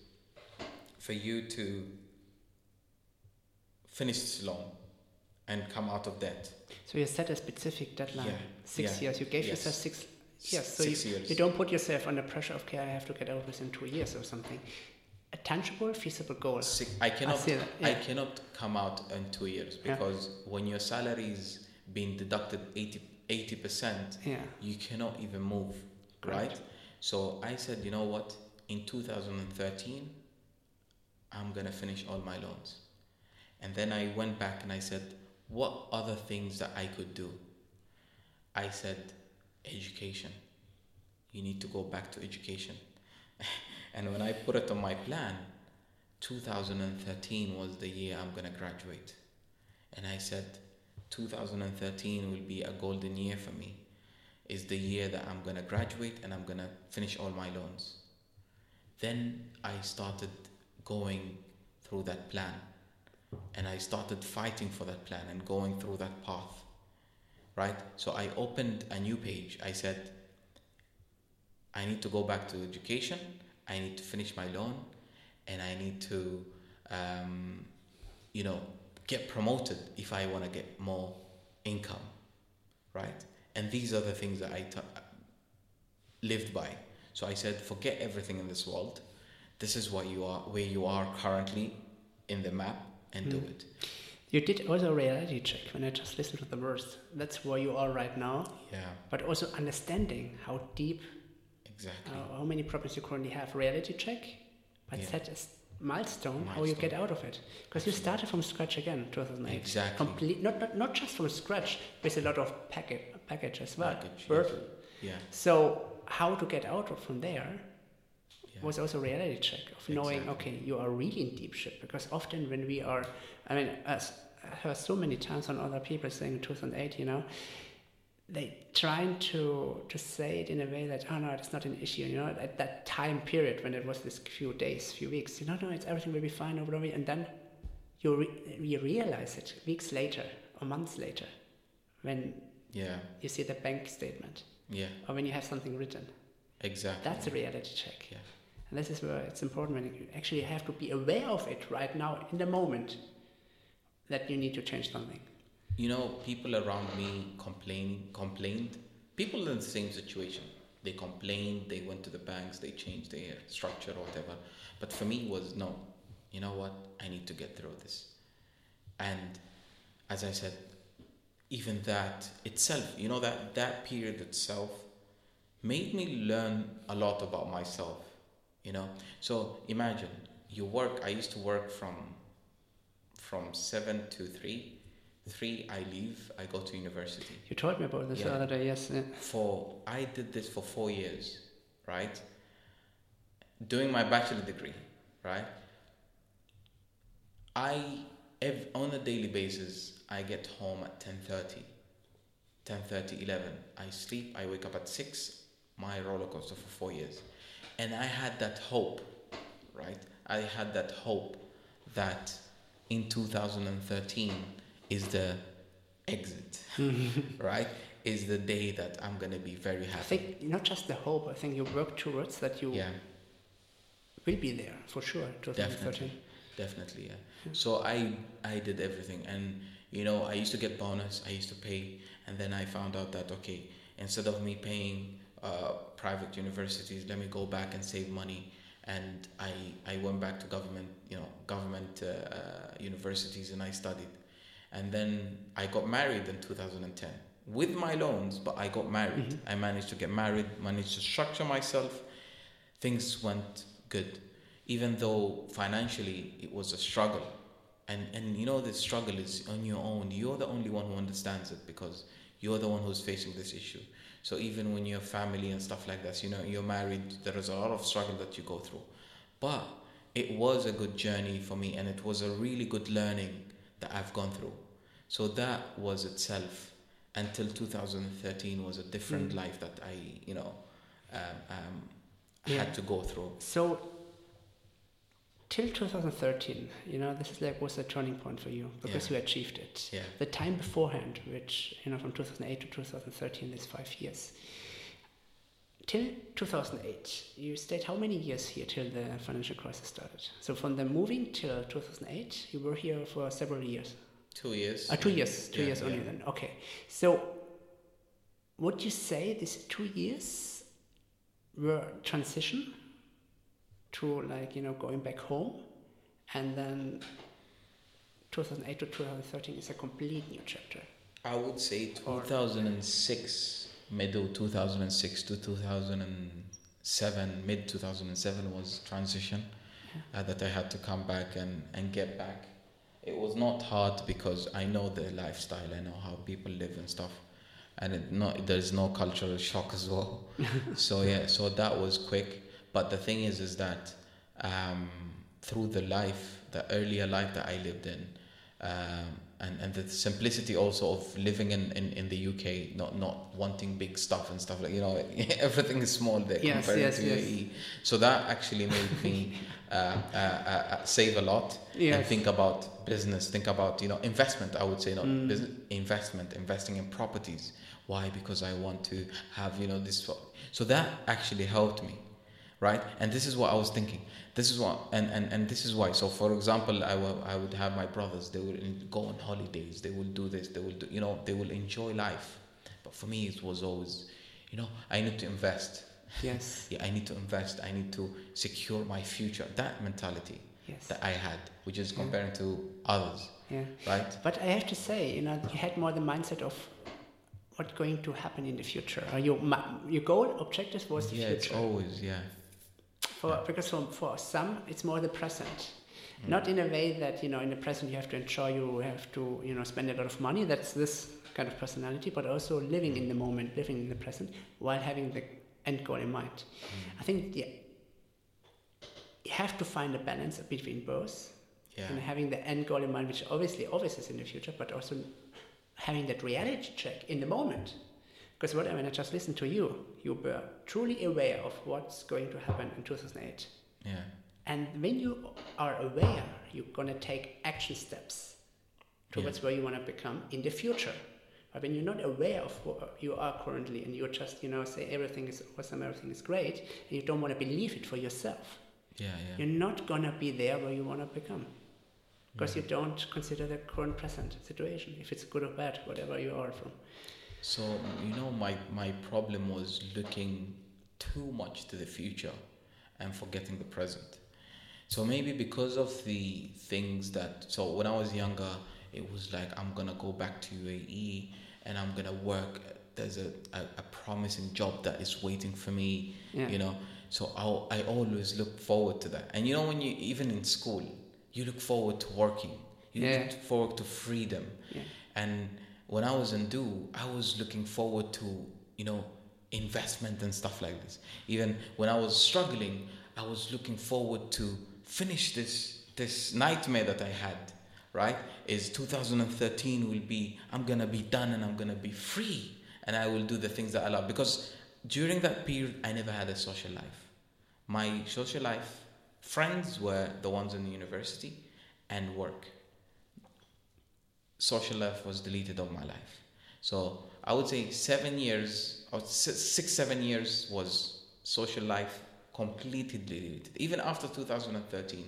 for you to finish this loan and come out of debt. So you set a specific deadline, Yeah, six yeah, years. You gave yes. yourself six years. So six you, years. you don't put yourself under pressure of, okay, I have to get out within two years or something. A tangible, feasible goal. Six, I cannot. see that, I cannot come out in two years Yeah. because when your salary is being deducted 80 percent, Yeah. you cannot even move, Right. right? So I said, you know what? In 2013, I'm gonna finish all my loans, and then I went back and I said, what other things that I could do? I said, education. You need to go back to education. and when I put it on my plan, 2013 was the year I'm going to graduate. And I said, 2013 will be a golden year for me. Is the year that I'm going to graduate and I'm going to finish all my loans. Then I started going through that plan. And I started fighting for that plan and going through that path. Right? So I opened a new page. I said, I need to go back to education. I need to finish my loan, and I need to, um, you know, get promoted if I want to get more income, right? And these are the things that I t- lived by. So I said, forget everything in this world. This is what you are, where you are currently in the map, and do it. You did also a reality check when I just listened to the words. That's where you are right now. Yeah, But also understanding how deep Exactly. uh, how many problems you currently have. Reality check, but Yeah. set a s- milestone, how you get out of it. Because you started from scratch again, 2008. Exactly. Complete, not, not, not just from scratch, with a lot of package, package as well. Package, burden. Yeah. So how to get out of from there Yeah. was also a reality check of knowing, Exactly. okay, you are really in deep shit. Because often when we are, I mean, as I heard so many times on other people saying in 2008, you know, they trying to to say it in a way that oh no it's not an issue you know at that time period when it was this few days few weeks you know no it's everything will be fine over and then you re- you realize it weeks later or months later when Yeah. you see the bank statement Yeah. or when you have something written Exactly. that's a reality check Yeah. And this is where it's important when you actually have to be aware of it right now in the moment that you need to change something You know, people around me complain, complained. People in the same situation. They complained. They went to the banks. They changed their structure or whatever. But for me, was no. You know what? I need to get through this. And as I said, even that itself, you know, that that period itself made me learn a lot about myself. You know, so imagine you work. I used to work from from seven to three. Three, I leave. I go to university. you told me about this the other day yes For I did this for four years, right? Doing my bachelor degree, right? I ev- on a daily basis I get home at 10:30, 10:30, 11. I sleep. I wake up at six. My roller coaster for four years, and I had that hope, right? I had that hope that in 2013 is the exit, right? Is the day that I'm gonna be very I happy. think not just the hope I think you work towards that you Yeah. will be there for sure 2013 Definitely, definitely, yeah. So I I did everything, and you know I used to get bonus. I used to pay, and then I found out that okay, instead of me paying uh, private universities, let me go back and save money. And I I went back to government, you know, government uh, uh, universities, and I studied. And then I got married in 2010 with my loans, but I got married. I managed to get married, managed to structure myself. Things went good, even though financially it was a struggle. And and you know the struggle is on your own. You're the only one who understands it because you're the one who's facing this issue. So even when you have family and stuff like that, you know you're married, there is a lot of struggle that you go through. But it was a good journey for me, and it was a really good learning that I've gone through. So that was itself until 2013 was a different life that I, you know, um, um, Yeah. had to go through. so till 2013 you know this is like was a turning point for you because Yeah. you achieved it. Yeah. the time beforehand which you know from 2008 to 2013 is five years. Till 2008 you stayed how many years here till the financial crisis started? So from the moving till 2008 you were here for several years. Two years. uh, two years two Yeah, years only then. Okay. So would you say these two years were transition to like you know going back home and then 2008 to 2013 is a complete new chapter I would say 2006, middle 2006 to 2007, mid 2007 was transition uh, that I had to come back and, and get back. It was not hard because I know the lifestyle, I know how people live and stuff, and it not there's no cultural shock as well. so yeah, so that was quick. But the thing is, is that um, through the life, the earlier life that I lived in, um, and and the simplicity also of living in, in, in the UK, not not wanting big stuff and stuff like you know everything is small there Yes, compared yes, to yes. UAE. So that actually made me uh, uh, uh, save a lot and think about business, think about you know investment. I would say not Mm. business investment, investing in properties. Why? Because I want to have you know this. So that actually helped me right? And this is what i was thinking. This is what and and, and this is why. So for example I will I would have my brothers they will in- go on holidays they will do this they will do you know they will enjoy life. But for me it was always you know i need to invest. Yes. Yeah i need to invest. I need to secure my future. That mentality yes. that i had which is Yeah. comparing to others yeah. right? But i have to say you know you had more the mindset of what's going to happen in the future. Or your your goal objective was the yeah, it's always yeah. For because for, for some it's more the present. Not in a way that you know in the present you have to enjoy, you have to you know spend a lot of money. That's this kind of personality, but also living in the moment, living in the present, while having the end goal in mind. Mm. I think yeah, you have to find a balance between both Yeah. and having the end goal in mind, which obviously always is in the future, but also having that reality check in the moment. Because what when I just listened to you, you were truly aware of what's going to happen in 2008. Yeah. And when you are aware, you're going to take action steps towards where you want to become in the future. But when you're not aware of what you are currently and you're just, you know, say everything is awesome, everything is great, and you don't want to believe it for yourself, Yeah, yeah. you're not going to be there where you want to become. Because you don't consider the current present situation, if it's good or bad, whatever you are from. So you know, my my problem was looking too much to the future and forgetting the present. So maybe because of the things that so when I was younger, it was like I'm gonna go back to UAE and I'm gonna work. There's a, a, a promising job that is waiting for me. Yeah. You know, so I I always look forward to that. And you know, when you even in school, you look forward to working. You Yeah. look forward to freedom. Yeah. And when I was in du, I was looking forward to, you know, investment and stuff like this. Even when I was struggling, I was looking forward to finish this this nightmare that I had, right? Is 2013 will be I'm gonna be done and I'm gonna be free and I will do the things that I love. Because during that period I never had a social life. My social life, friends were the ones in the university and work social life was deleted of my life. So I would say seven years, or six, seven years was social life completely deleted. Even after 2013,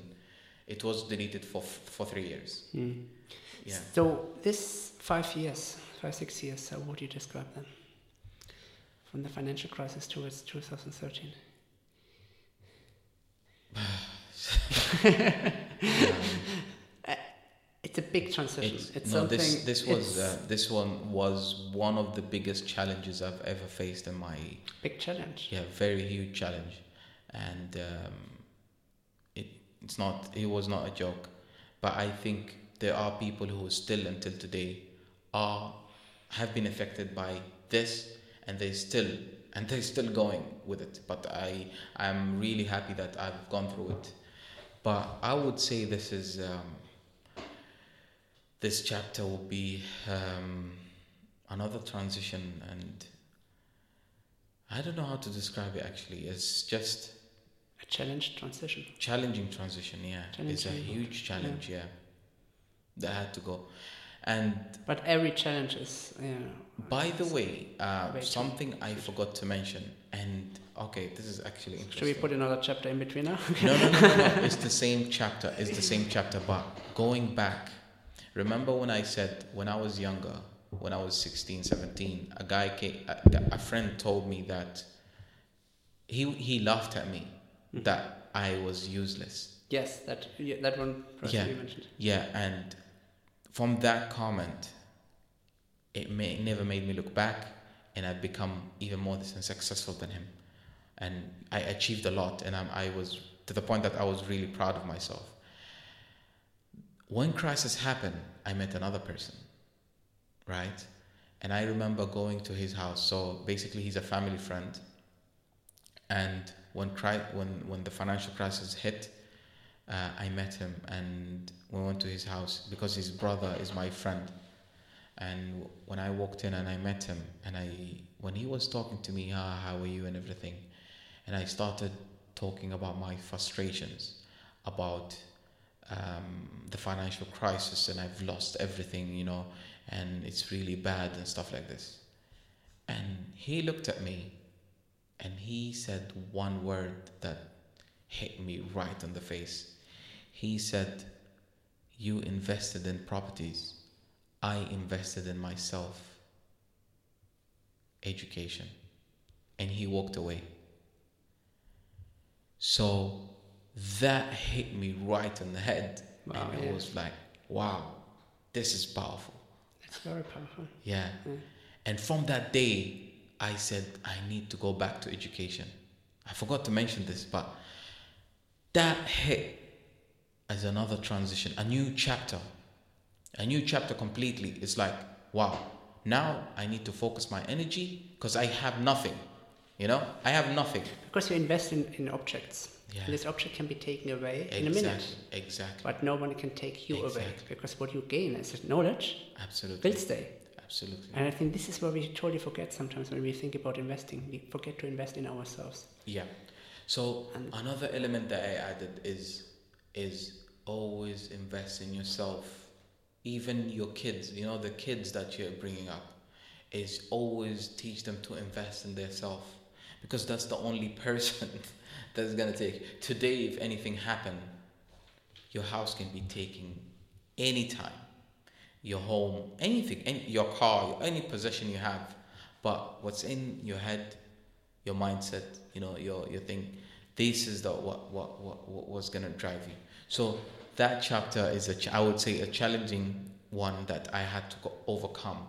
it was deleted for for three years. Hmm. Yeah. So this five years, five, six years, how would you describe them? From the financial crisis towards 2013. It's a big transition. It's, It's, no, something. this this was uh, this one was one of the biggest challenges I've ever faced in my big challenge. yeah very huge challenge, and um, it it's not it was not a joke, but I think there are people who still until today are have been affected by this, and they still and they're still going with it. But I I'm really happy that I've gone through it. But I would say this is. Um, this chapter will be um, another transition and i don't know how to describe it actually it's just A challenge transition. challenging transition yeah it's a huge challenge yeah. that had to go and But every challenge is, you know, by the way uh, something i forgot to mention and okay this is actually interesting. should we put another chapter in between now? no, no, no, no, no. It's the same chapter. It's the same chapter. But going back, remember when I said when I was younger, when I was 16, 17, a guy came, a, a friend told me that he he laughed at me mm-hmm. that I was useless. yes, that yeah, that one person Yeah. you mentioned. Yeah, and from that comment, it may, never made me look back, and I've become even more successful than him, and I achieved a lot, and I'm, I was to the point that I was really proud of myself. When crisis happened, I met another person, right? And I remember going to his house. So basically, he's a family friend, and when cri- when when the financial crisis hit, uh, I met him and we went to his house because his brother is my friend. And when I walked in and I met him, and I when he was talking to me, ah, how are you and everything, and I started talking about my frustrations, about um, the financial crisis, and I've lost everything, you know, and it's really bad and stuff like this. And he looked at me, and he said one word that hit me right in the face. He said, You invested in properties. I invested in myself. Education. And he walked away. So that hit me right on the head. Wow, and it yeah. was like, wow, this is powerful. It's very powerful. Yeah. Mm. And from that day, I said, I need to go back to education. I forgot to mention this, but that hit as another transition, a new chapter, a new chapter completely. It's like, wow, now I need to focus my energy because I have nothing. You know, I have nothing. Because you invest in, in objects. Yeah. This object can be taken away Exactly. in a minute. Exactly. But no one can take you away Exactly. because what you gain as knowledge Absolutely. will stay. Absolutely. And I think this is where we totally forget sometimes when we think about investing. We forget to invest in ourselves. Yeah. So And- another element that I added is is always invest in yourself. Even your kids, you know, the kids that you're bringing up, is always teach them to invest in their self, because that's the only person that's gonna take. Today, if anything happen, your house can be taken anytime. Your home, anything, any, your car, any possession you have, but what's in your head your mindset, you know, your your thing. This is the what what what, what was gonna drive you. So that chapter is a I would say a challenging one that I had to go overcome.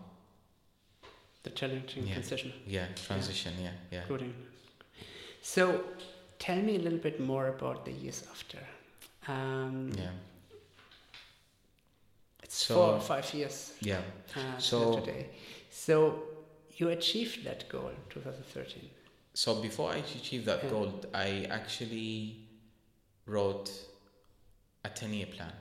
The challenging Yeah. transition. Yeah, transition. Yeah, yeah. Good. So tell me a little bit more about the years after. Um, Yeah, It's So- four or five years yeah. uh, So- today. So you achieved that goal, 2013. So before I achieved that Yeah. goal, I actually wrote a ten-year plan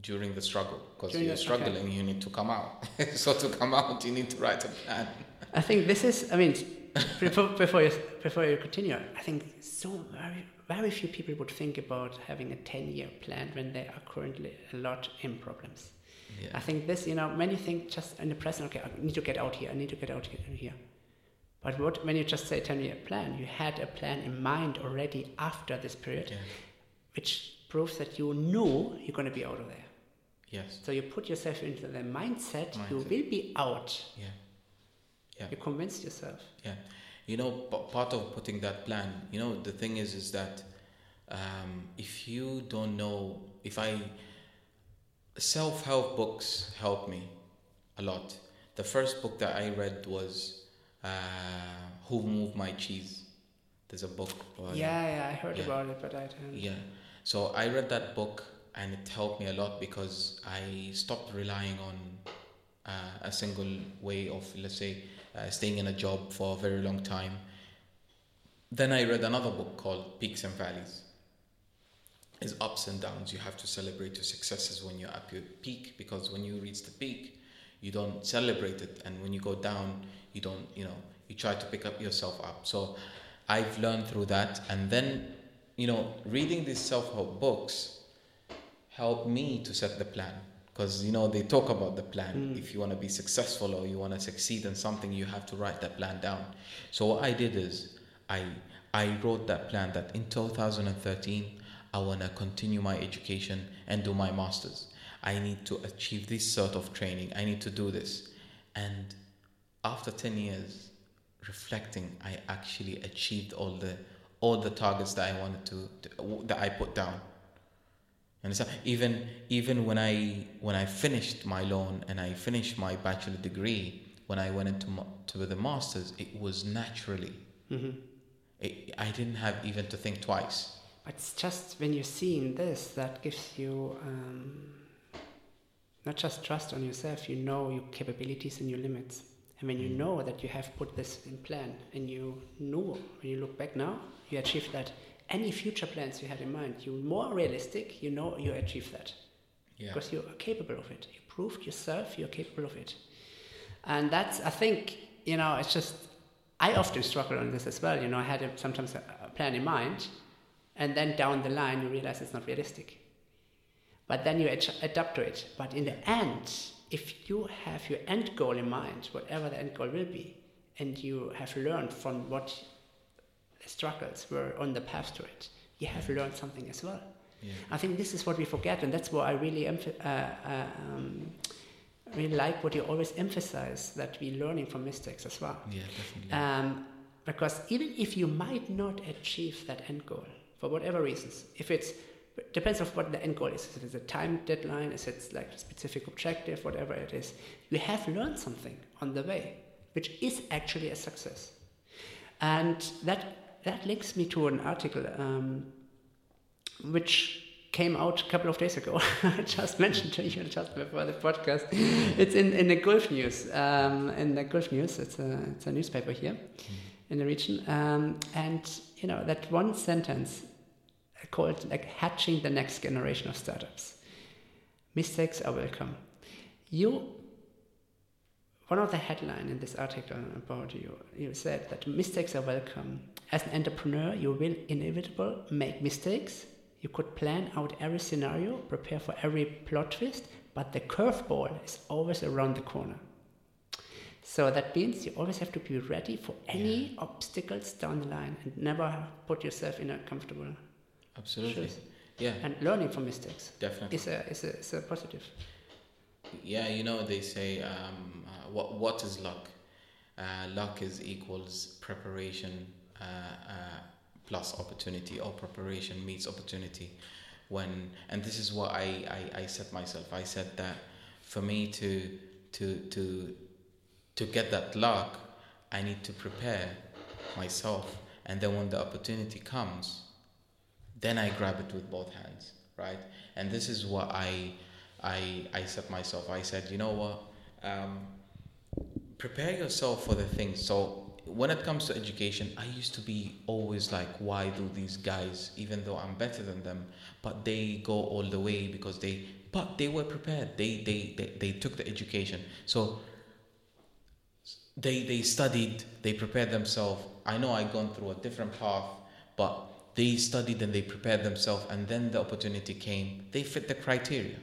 during the struggle because you're the- okay. struggling, you need to come out. so to come out, you need to write a plan. I think this is, I mean, before, before, you, before you continue, I think so very, very few people would think about having a 10 year plan when they are currently a lot in problems. Yeah. I think this, you know, many think just in the present, okay, I need to get out here, I need to get out here. But what, when you just say 10 year plan, you had a plan in mind already after this period, Yeah. which proves that you know you're going to be out of there. Yes. So you put yourself into the mindset, you will be out. Yeah. Yeah. You convinced yourself. Yeah, you know, p- part of putting that plan, you know, the thing is, is that um, if you don't know, if I self help books help me a lot. The first book that I read was uh, Who Moved My Cheese. There's a book. by- Yeah, yeah, I heard Yeah. about it, but I don't. yeah. So I read that book and it helped me a lot because I stopped relying on uh, a single way of, let's say, uh, staying in a job for a very long time. Then I read another book called Peaks and Valleys. It's ups and downs. You have to celebrate your successes when you're at your peak because when you reach the peak, you don't celebrate it, and when you go down, you don't. You know, you try to pick up yourself up. So I've learned through that, and then you know, reading these self-help books helped me to set the plan because you know they talk about the plan. Mm. If you want to be successful or you want to succeed in something, you have to write that plan down. So what I did is I I wrote that plan that in 2013 I want to continue my education and do my masters. I need to achieve this sort of training. I need to do this. And after 10 years reflecting, I actually achieved all the all the targets that I wanted to, to that I put down. And so even even when I when I finished my loan and I finished my bachelor degree, when I went into to the masters, it was naturally. Mm-hmm. It, I didn't have even to think twice. But it's just when you're seeing this that gives you um, not just trust on yourself, you know your capabilities and your limits. And when you know that you have put this in plan and you know when you look back now, you achieved that. Any future plans you had in mind, you're more realistic, you know you achieve that. Yeah. Because you are capable of it. You proved yourself you're capable of it. And that's, I think, you know, it's just, I often struggle on this as well. You know, I had a, sometimes a, a plan in mind, and then down the line you realize it's not realistic. But then you ad- adapt to it. But in the end, if you have your end goal in mind, whatever the end goal will be, and you have learned from what struggles were on the path to it, you have learned something as well. Yeah. I think this is what we forget, and that's why I really emph- uh, uh, um, really like what you always emphasize that we're learning from mistakes as well. Yeah, definitely. Um, because even if you might not achieve that end goal for whatever reasons, if it's It depends on what the end goal is. If it's a time deadline, if it's like a specific objective, whatever it is, you have learned something on the way, which is actually a success. And that that links me to an article um, which came out a couple of days ago. I just mentioned to you just before the podcast. It's in, in the Gulf News. Um, in the Gulf News, it's a, it's a newspaper here in the region. Um, and, you know, that one sentence called like hatching the next generation of startups. Mistakes are welcome. You one of the headline in this article about you, you said that mistakes are welcome. As an entrepreneur, you will inevitably make mistakes. You could plan out every scenario, prepare for every plot twist, but the curveball is always around the corner. So that means you always have to be ready for any yeah. obstacles down the line and never put yourself in a comfortable Absolutely. Shoes. Yeah. And learning from mistakes. Definitely. Is a, is a, is a positive. Yeah, you know, they say, um, what, what is luck? Uh, luck is equals preparation uh, uh, plus opportunity, or preparation meets opportunity. When and this is what I, I, I set myself. I said that for me to to to to get that luck, I need to prepare myself, and then when the opportunity comes, then I grab it with both hands, right? And this is what I I I set myself. I said, you know what, um, prepare yourself for the thing. So when it comes to education, I used to be always like, why do these guys, even though I'm better than them, but they go all the way because they, but they were prepared. They they they, they took the education. So they they studied, they prepared themselves. I know I gone through a different path, but they studied and they prepared themselves, and then the opportunity came. They fit the criteria.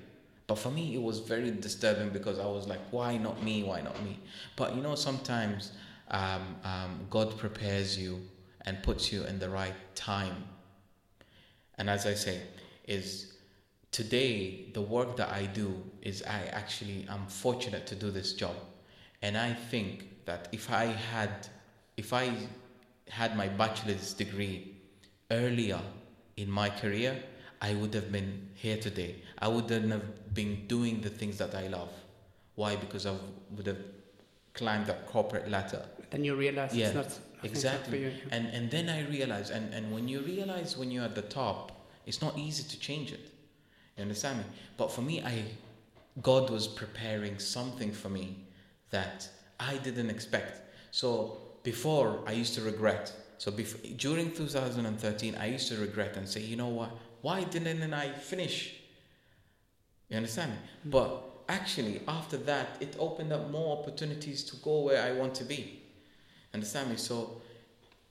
But for me, it was very disturbing because I was like, why not me? Why not me? But you know, sometimes um, um, God prepares you and puts you in the right time. And as I say, is today the work that I do is I actually I'm fortunate to do this job, and I think that if I had if I had my bachelor's degree earlier in my career, I would have been here today. I wouldn't have been doing the things that I love. Why? Because I would have climbed that corporate ladder. Then you realize yeah, it's not exactly. Not and and then I realized, and and when you realize when you're at the top, it's not easy to change it. You understand me? But for me, I God was preparing something for me that I didn't expect. So before I used to regret so before, during 2013, I used to regret and say, you know what? Why didn't I finish? You understand me? But actually, after that, it opened up more opportunities to go where I want to be. Understand me? So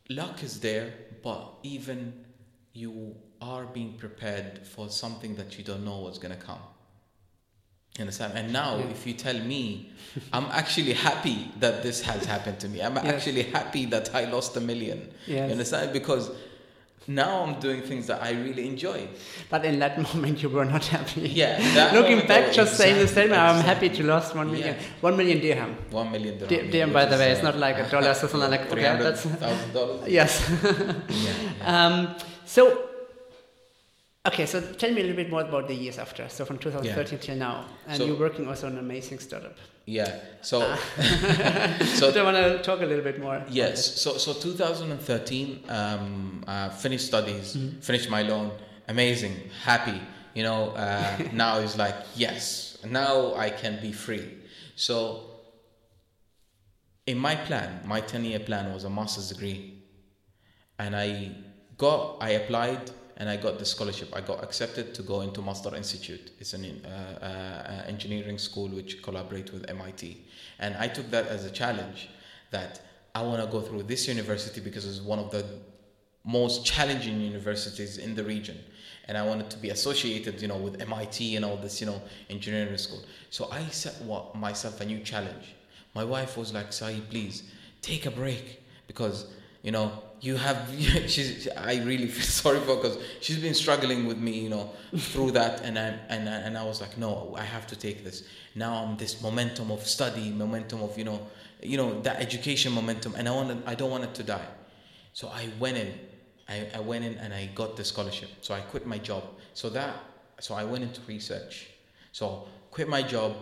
luck is there, but even you are being prepared for something that you don't know what's going to come. You understand? And now, yeah. if you tell me, I'm actually happy that this has happened to me. I'm yes. actually happy that I lost a million. Yes. You understand? Because now I'm doing things that I really enjoy. But in that moment, you were not happy. Yeah. Looking back, just exactly, saying the same, I'm happy to lost one million. Yeah. One million dirham. One million dirham. Di- dirham, by the way, it's not like a dollar, so something like okay, that's thousand dollars. Yes. yeah, yeah. Um, so Okay, so tell me a little bit more about the years after. So from 2013 yeah. till now, and so, you're working also on an amazing startup. Yeah. So, uh, so I want to talk a little bit more. Yes. So so 2013, um, uh, finished studies, mm-hmm. finished my loan. Amazing, happy. You know, uh, now it's like yes, now I can be free. So, in my plan, my 10-year plan was a master's degree, and I got, I applied and I got the scholarship. I got accepted to go into Masdar Institute. It's an uh, uh, engineering school which collaborate with MIT, and I took that as a challenge that I want to go through this university because it's one of the most challenging universities in the region and I wanted to be associated, you know, with MIT and all this, you know, engineering school. So I set what, myself a new challenge. My wife was like, "Sai, please take a break because you know you have she's i really feel sorry for because she's been struggling with me you know through that and i and, and i was like no i have to take this now i'm this momentum of study momentum of you know you know that education momentum and i want i don't want it to die so i went in I, I went in and I got the scholarship. So I quit my job. So that so I went into research. So quit my job.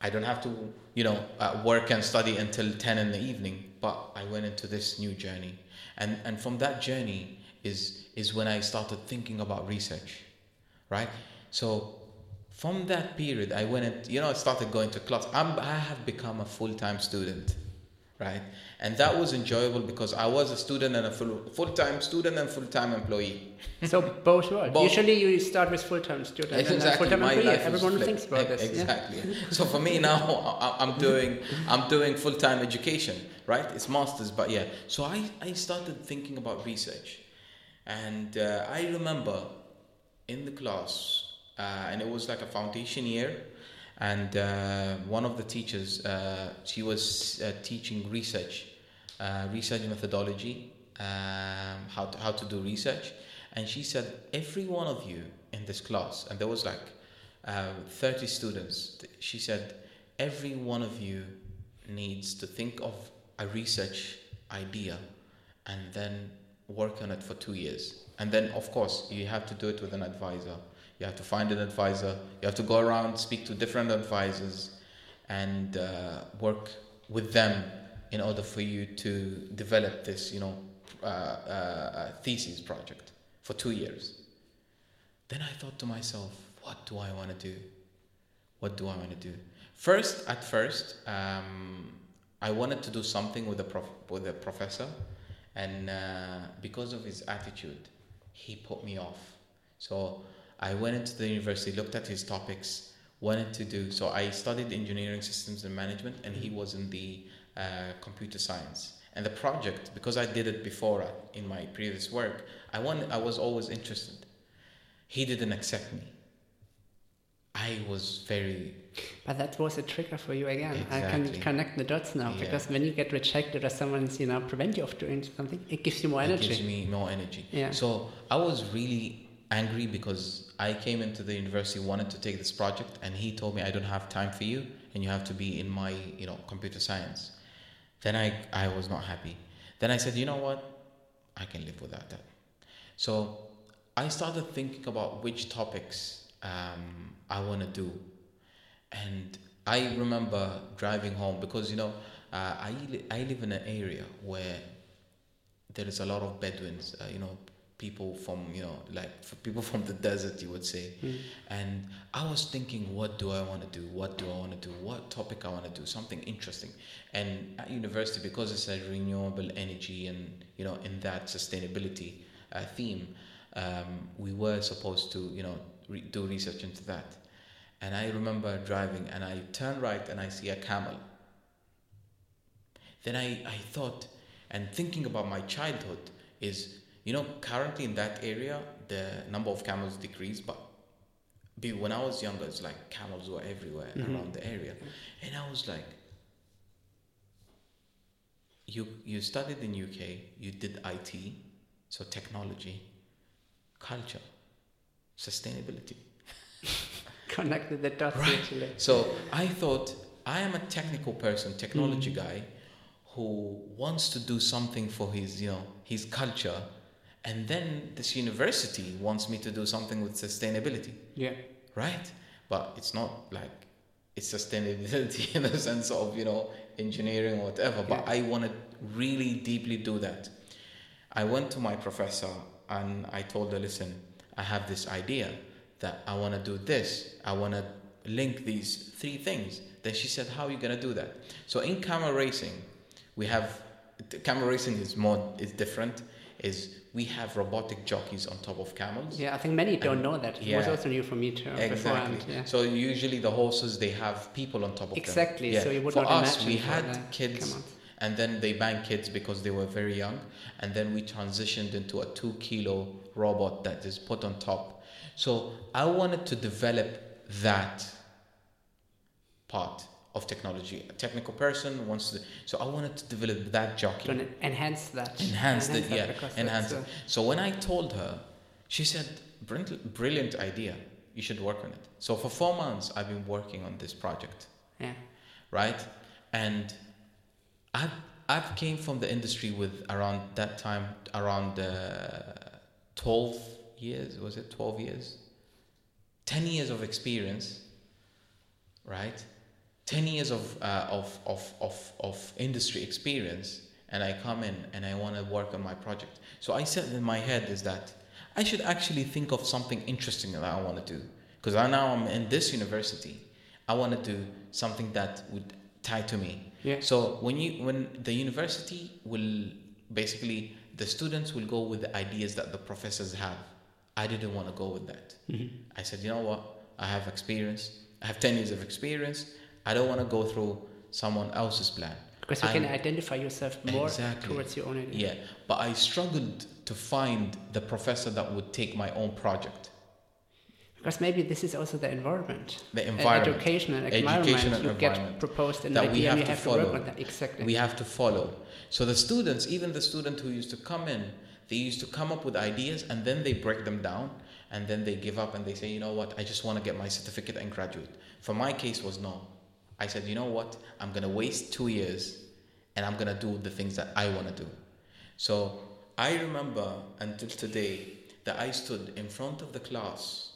I don't have to, you know, uh, work and study until 10 in the evening, but I went into this new journey. And and from that journey is is when I started thinking about research. Right? So from that period I went and you know I started going to class. I'm, I have become a full-time student right? And that was enjoyable because I was a student and a full full time student and full time employee. so both worlds. Both. Usually you start with full time student exactly. and full time My employee. Everyone flipped. thinks about E- this. yeah. Exactly. so for me now, I'm doing I'm doing full time education, right? It's masters, but yeah. So I I started thinking about research, and uh, I remember in the class, uh, and it was like a foundation year and uh, one of the teachers uh, she was uh, teaching research uh, research methodology um, how, to, how to do research and she said every one of you in this class and there was like uh, 30 students she said every one of you needs to think of a research idea and then work on it for two years. And then of course you have to do it with an advisor. You have to find an advisor. You have to go around speak to different advisors and uh, work with them in order for you to develop this you know uh, uh, thesis project for two years. Then i thought to myself what do i want to do? What do i want to do? First at first um, i wanted to do something with a prof- with a professor and uh, because of his attitude he put me off so I went into the university, looked at his topics, wanted to do. So I studied engineering systems and management, and he was in the uh, computer science. And the project, because I did it before uh, in my previous work, I wanted, I was always interested. He didn't accept me. I was very But that was a trigger for you again. I can connect the dots now Yeah. because when you get rejected or someone's, you know, prevent you of doing something, it gives you more energy. it gives me more energy. Yeah. So I was really angry because I came into the university wanted to take this project and he told me I don't have time for you and you have to be in my you know computer science. Then I I was not happy. Then I said you know what I can live without that. So I started thinking about which topics um, I want to do, and I remember driving home because you know uh, I li- I live in an area where there is a lot of Bedouins, uh, you know, people from, you know, like people from the desert, you would say. And I was thinking, what do I want to do? What do I want to do? What topic I want to do? Something interesting. And at university, because it's a renewable energy and, you know, in that sustainability uh, theme, um, we were supposed to, you know, re- do research into that. And I remember driving and I turn right and I see a camel. Then I, I thought and thinking about my childhood is you know currently in that area the number of camels decreased but when I was younger it's like camels were everywhere mm-hmm. around the area. And I was like you you studied in UK you did IT so technology culture sustainability Connected the dots Right. actually. So I thought I am a technical person, technology mm. guy, who wants to do something for his, you know, his culture, and then this university wants me to do something with sustainability, Yeah. right? But it's not like it's sustainability in the sense of you know engineering or whatever. But I want to really deeply do that. I went to my professor and I told her, listen, I have this idea that I want to do this. I want to link these three things. Then she said, how are you going to do that? So in camel racing, we have, camel racing is more, is different, is we have robotic jockeys on top of camels. Yeah, I think many don't And- know that. It was also new for me too. Exactly. Yeah. So usually the horses they have people on top of them. Exactly, them. so you would for not us, imagine we for had kids, camels. and then they banned kids because they were very young, and then we transitioned into a two kilo robot that is put on top. So I wanted to develop that part of technology. A technical person wants to, so I wanted to develop that jockey enhance that. enhance it that yeah enhance it so when i told her she said brilliant, idea you should work on it so for four months i've been working on this project yeah. right and i I've came from the industry with around that time around uh, 12 years was it 12 years 10 years of experience right 10 years of, uh, of, of, of, of industry experience and I come in and I want to work on my project. So I said in my head is that I should actually think of something interesting that I want to do because I now I'm in this university. I want to do something that would tie to me. Yeah. So when you when the university will basically the students will go with the ideas that the professors have. I didn't want to go with that. Mm-hmm. I said, you know what? I have experience. I have 10 years of experience. I don't want to go through someone else's plan. Because you can I'm- identify yourself more Exactly. towards your own idea. Yeah, but I struggled to find the professor that would take my own project. Because maybe this is also the environment. The environment. educational Educational environment. You environment get proposed an that we have to have to follow. work on that. Exactly. We have to follow. So the students, even the student who used to come in, they used to come up with ideas and then they break them down and then they give up and they say, you know what, I just want to get my certificate and graduate. For my case was no. I said, you know what, I'm gonna waste two years and I'm gonna do the things that I want to do. So I remember until today that I stood in front of the class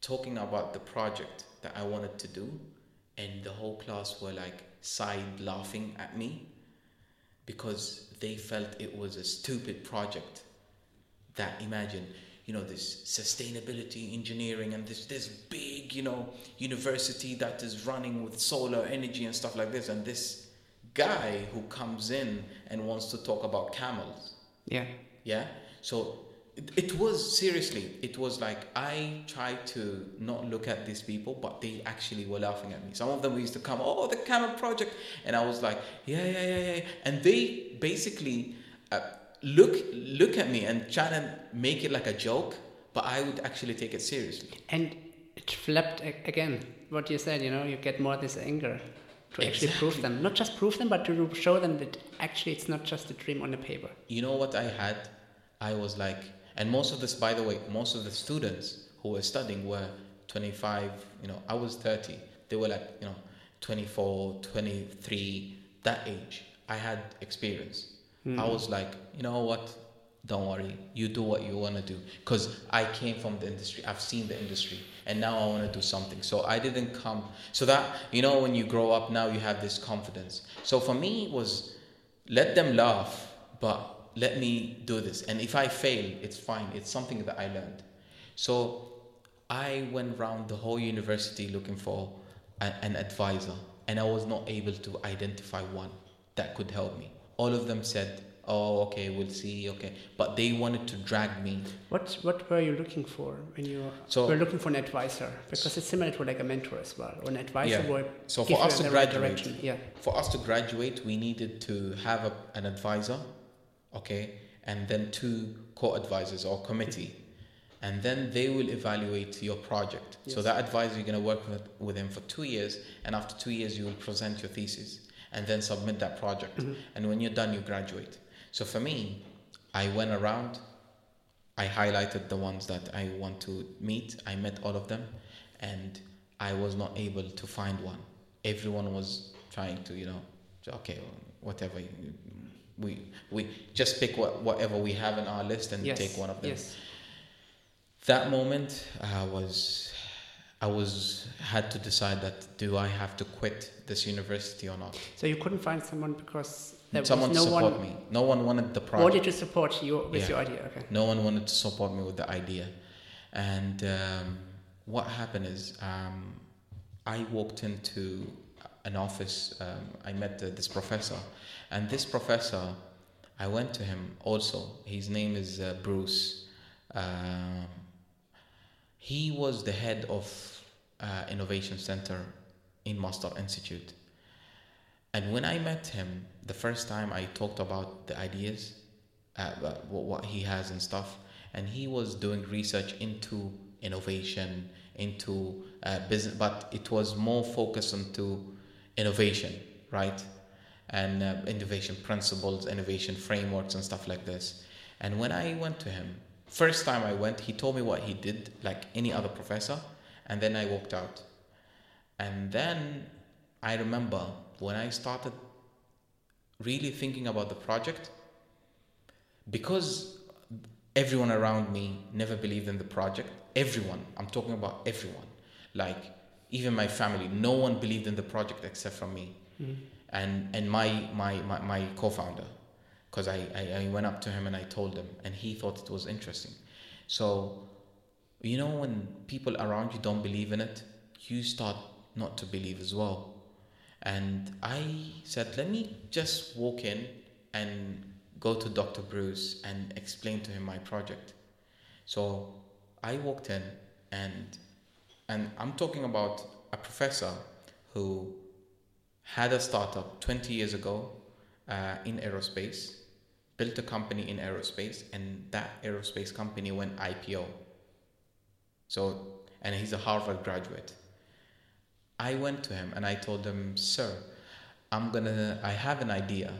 talking about the project that I wanted to do, and the whole class were like side laughing at me because they felt it was a stupid project. That imagine, you know, this sustainability engineering and this this big, you know, university that is running with solar energy and stuff like this, and this guy who comes in and wants to talk about camels. yeah. Yeah. So it, was seriously, it was like I tried to not look at these people, but they actually were laughing at me. Some of them used to come, oh, the camel Project, and I was like, yeah, yeah, yeah, yeah, and they basically uh, look look at me and try to make it like a joke, but I would actually take it seriously. And it flipped again. What you said, you know, you get more this anger to actually prove them. Not just prove them, but to show them that actually it's not just a dream on the paper. you know what I had? I was like, and most of this, by the way, most of the students who were studying were 25, you know, I was 30. They were like, you know, 24, 23, that age. I had experience. Hmm. I was like, you know what? Don't worry. You do what you want to do. Because I came from the industry. I've seen the industry. And now I want to do something. So I didn't come. So that, you know, when you grow up now, you have this confidence. So for me, it was let them laugh, but let me do this. And if I fail, it's fine. It's something that I learned. So I went around the whole university looking for a, an advisor, and I was not able to identify one that could help me. All of them said, "Oh, okay, we'll see, okay," but they wanted to drag me. What what were you looking for when you So- were looking for an advisor? Because it's similar to like a mentor as well. Or an advisor Yeah. So for us to graduate. Yeah. for us to graduate, we needed to have a, an advisor, okay, and then two co-advisors or committee, and then they will evaluate your project. So that advisor you're going to work with, with him for two years, and after two years you will present your thesis and then submit that project. Mm-hmm. And when you're done, you graduate. So for me, I went around. I highlighted the ones that I want to meet. I met all of them, and I was not able to find one. Everyone was trying to, you know, okay, whatever. We we just pick what, whatever we have in our list and Yes. take one of them. Yes. That moment, I was, I was had to decide that do I have to quit this university or not? So you couldn't find someone because there Someone was to no support one me. No one wanted the project. wanted to support you with Yeah. your idea. Okay. No one wanted to support me with the idea. And um, what happened is um, I walked into an office. Um, I met uh, this professor. And this professor, I went to him also. His name is uh, Bruce. Um, he was the head of uh, Innovation Center in Masdar Institute. And when I met him, the first time I talked about the ideas, uh, what, what he has and stuff, and he was doing research into innovation, into uh, business, but it was more focused into innovation, right? And uh, innovation principles, innovation frameworks, and stuff like this. And when I went to him, first time I went, he told me what he did, like any other professor, and then I walked out. And then I remember when I started really thinking about the project because everyone around me never believed in the project. Everyone, I'm talking about everyone, like even my family, no one believed in the project except for me and and my my my, my co-founder, because I, I I went up to him and I told him, and he thought it was interesting. So, you know, when people around you don't believe in it, you start not to believe as well. And I said, let me just walk in and go to Dr. Bruce and explain to him my project. So I walked in and and I'm talking about a professor who had a startup 20 years ago uh, in aerospace, built a company in aerospace, and that aerospace company went IPO. So, and he's a Harvard graduate. I went to him and I told him, Sir, I'm gonna, I have an idea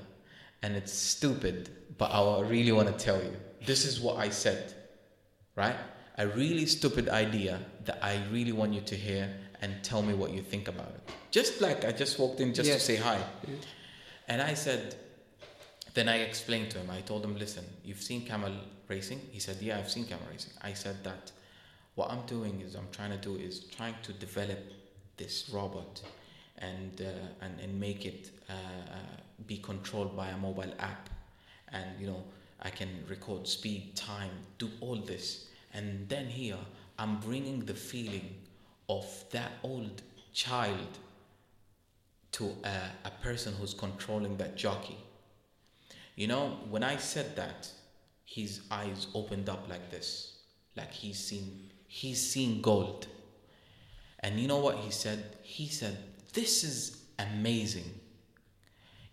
and it's stupid, but I really wanna tell you. This is what I said, right? A really stupid idea that I really want you to hear and tell me what you think about it. Just like I just walked in just Yes. to say hi. And I said, then I explained to him, I told him, listen, you've seen camel racing? He said, yeah, I've seen camel racing. I said that what I'm doing is, I'm trying to do is trying to develop this robot and, uh, and, and make it uh, uh, be controlled by a mobile app. And, you know, I can record speed, time, do all this. And then here, I'm bringing the feeling of that old child to a, a person who's controlling that jockey. You know, when I said that, his eyes opened up like this, like he's seen he's seen gold. And you know what he said? He said, "This is amazing.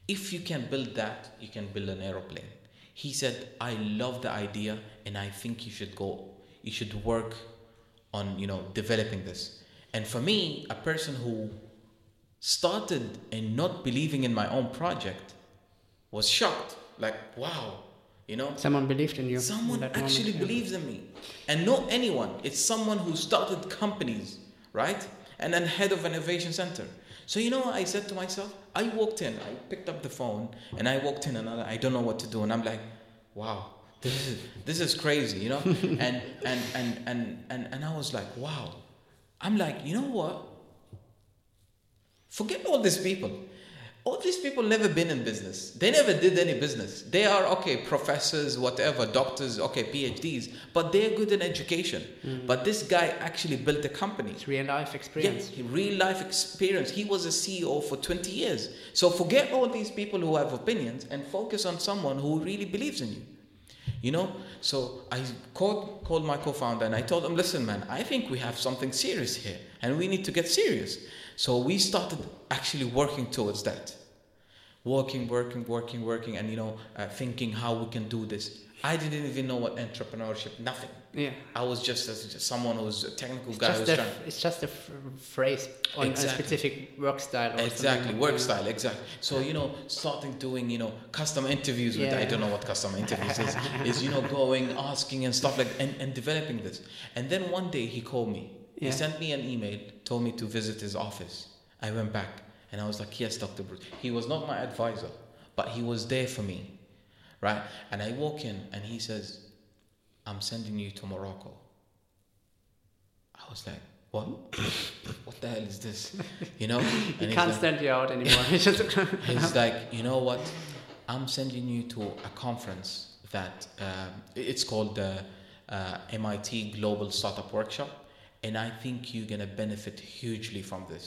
If you can build that, you can build an aeroplane." He said, "I love the idea and I think you should go you should work on, you know, developing this." And for me, a person who started and not believing in my own project was shocked. Like wow you know? Someone believed in you. someone that actually moment, yeah. believes in me. And not anyone. It's someone who started companies right? And then head of innovation center. So you know what i said to myself? I walked in i picked up the phone and i walked in and I don't know what to do. And i'm like wow this is this is crazy you know and and and and and, and i was like wow i'm like you know what Forget all these people. All these people never been in business. They never did any business. They are okay, professors, whatever, doctors, okay, PhDs, but they're good in education. Mm. But this guy actually built a company. It's real life experience. he- real life experience. He was a CEO for 20 years. So forget all these people who have opinions and focus on someone who really believes in you. You know? So I called, called my co founder and I told him, listen, man, I think we have something serious here and we need to get serious. So we started actually working towards that. Working, working, working, working, and you know, uh, thinking how we can do this. I didn't even know what entrepreneurship, nothing. Yeah. I was just, as just someone who was a technical It's guy who just, was a, trying. it's just a f- phrase on Exactly. a specific work style. Exactly, work Yeah. style, exactly. So you know, starting doing you know custom interviews with I don't know what custom interviews is. is you know going asking and stuff like and, and developing this. And then one day he called me. Yeah. He sent me an email, told me to visit his office. I went back and I was like, yes, Dr. Bruce. He was not my advisor, but he was there for me, right? And I walk in and he says, I'm sending you to Morocco. I was like, what? what the hell is this? You know? He And can't like- stand you out anymore. He's like, you know what? I'm sending you to a conference that um, it's called the uh, MIT Global Startup Workshop, and I think you're gonna benefit hugely from this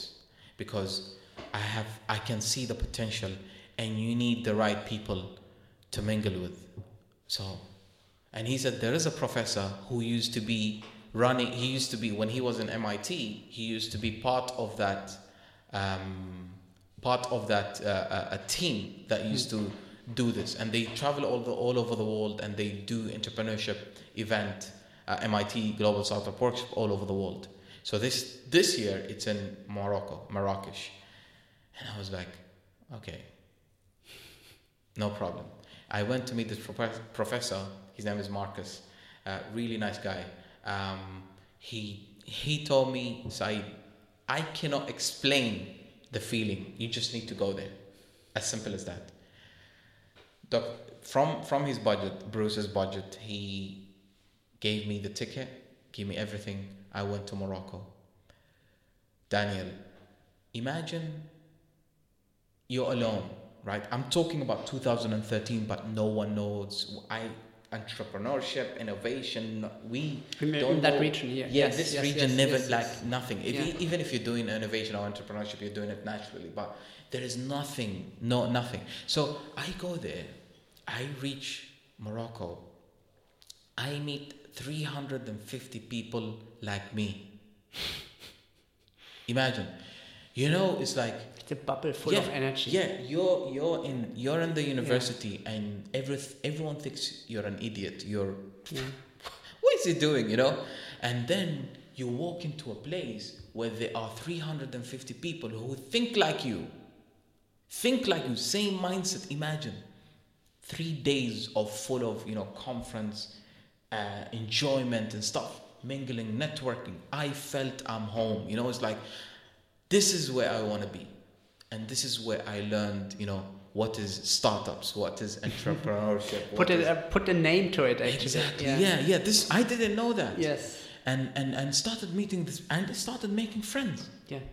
because I have I can see the potential, and you need the right people to mingle with. So, and he said there is a professor who used to be running. He used to be when he was in MIT. He used to be part of that. Um, part of that uh, a, a team that used to do this and they travel all, the, all over the world and they do entrepreneurship event uh, MIT Global Startup Workshop all over the world so this this year it's in Morocco Marrakesh and I was like okay no problem I went to meet this profe- professor his name is Marcus uh, really nice guy um, he he told me Saeed I cannot explain the feeling. You just need to go there. As simple as that. the, from from his budget, Bruce's budget, he gave me the ticket, gave me everything. I went to Morocco. Daniel, imagine you're alone, right? I'm talking about 2013, but no one knows. I entrepreneurship, innovation. We In- don't in that know- region here. Yeah, Yes, this yes, region yes, never yes, like nothing. If Yeah. you, even if you're doing innovation or entrepreneurship, you're doing it naturally. But there is nothing, no nothing. So I go there, I reach Morocco, I meet 350 people like me. Imagine, you know, it's like It's a bubble full of energy. yeah, you're you're in you're in the university and every everyone thinks you're an idiot. You're Yeah. what is he doing, you know? And then you walk into a place where there are 350 people who think like you. Think like you, same mindset. Imagine three days of full of, you know, conference, uh, enjoyment and stuff, mingling, networking. I felt I'm home. You know, it's like, this is where I want to be. And this is where I learned, you know, what is startups, what is entrepreneurship. Put is- Uh, put the name to it. Actually. Exactly. Yeah. yeah, This I didn't know that. Yes. And and and started meeting this and started making friends. Yeah.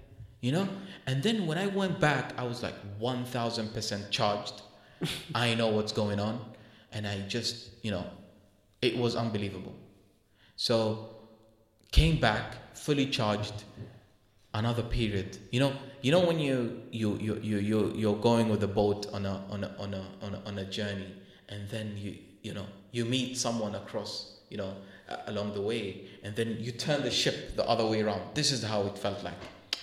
You know. And then when I went back, I was like one thousand percent charged. I know what's going on, and I just you know, it was unbelievable. So came back fully charged. Another period. You know. You know when you you you you you you're going with a boat on a on a on a on a, on a journey, and then you you know you meet someone across you know uh, along the way, and then you turn the ship the other way around. This is how it felt like.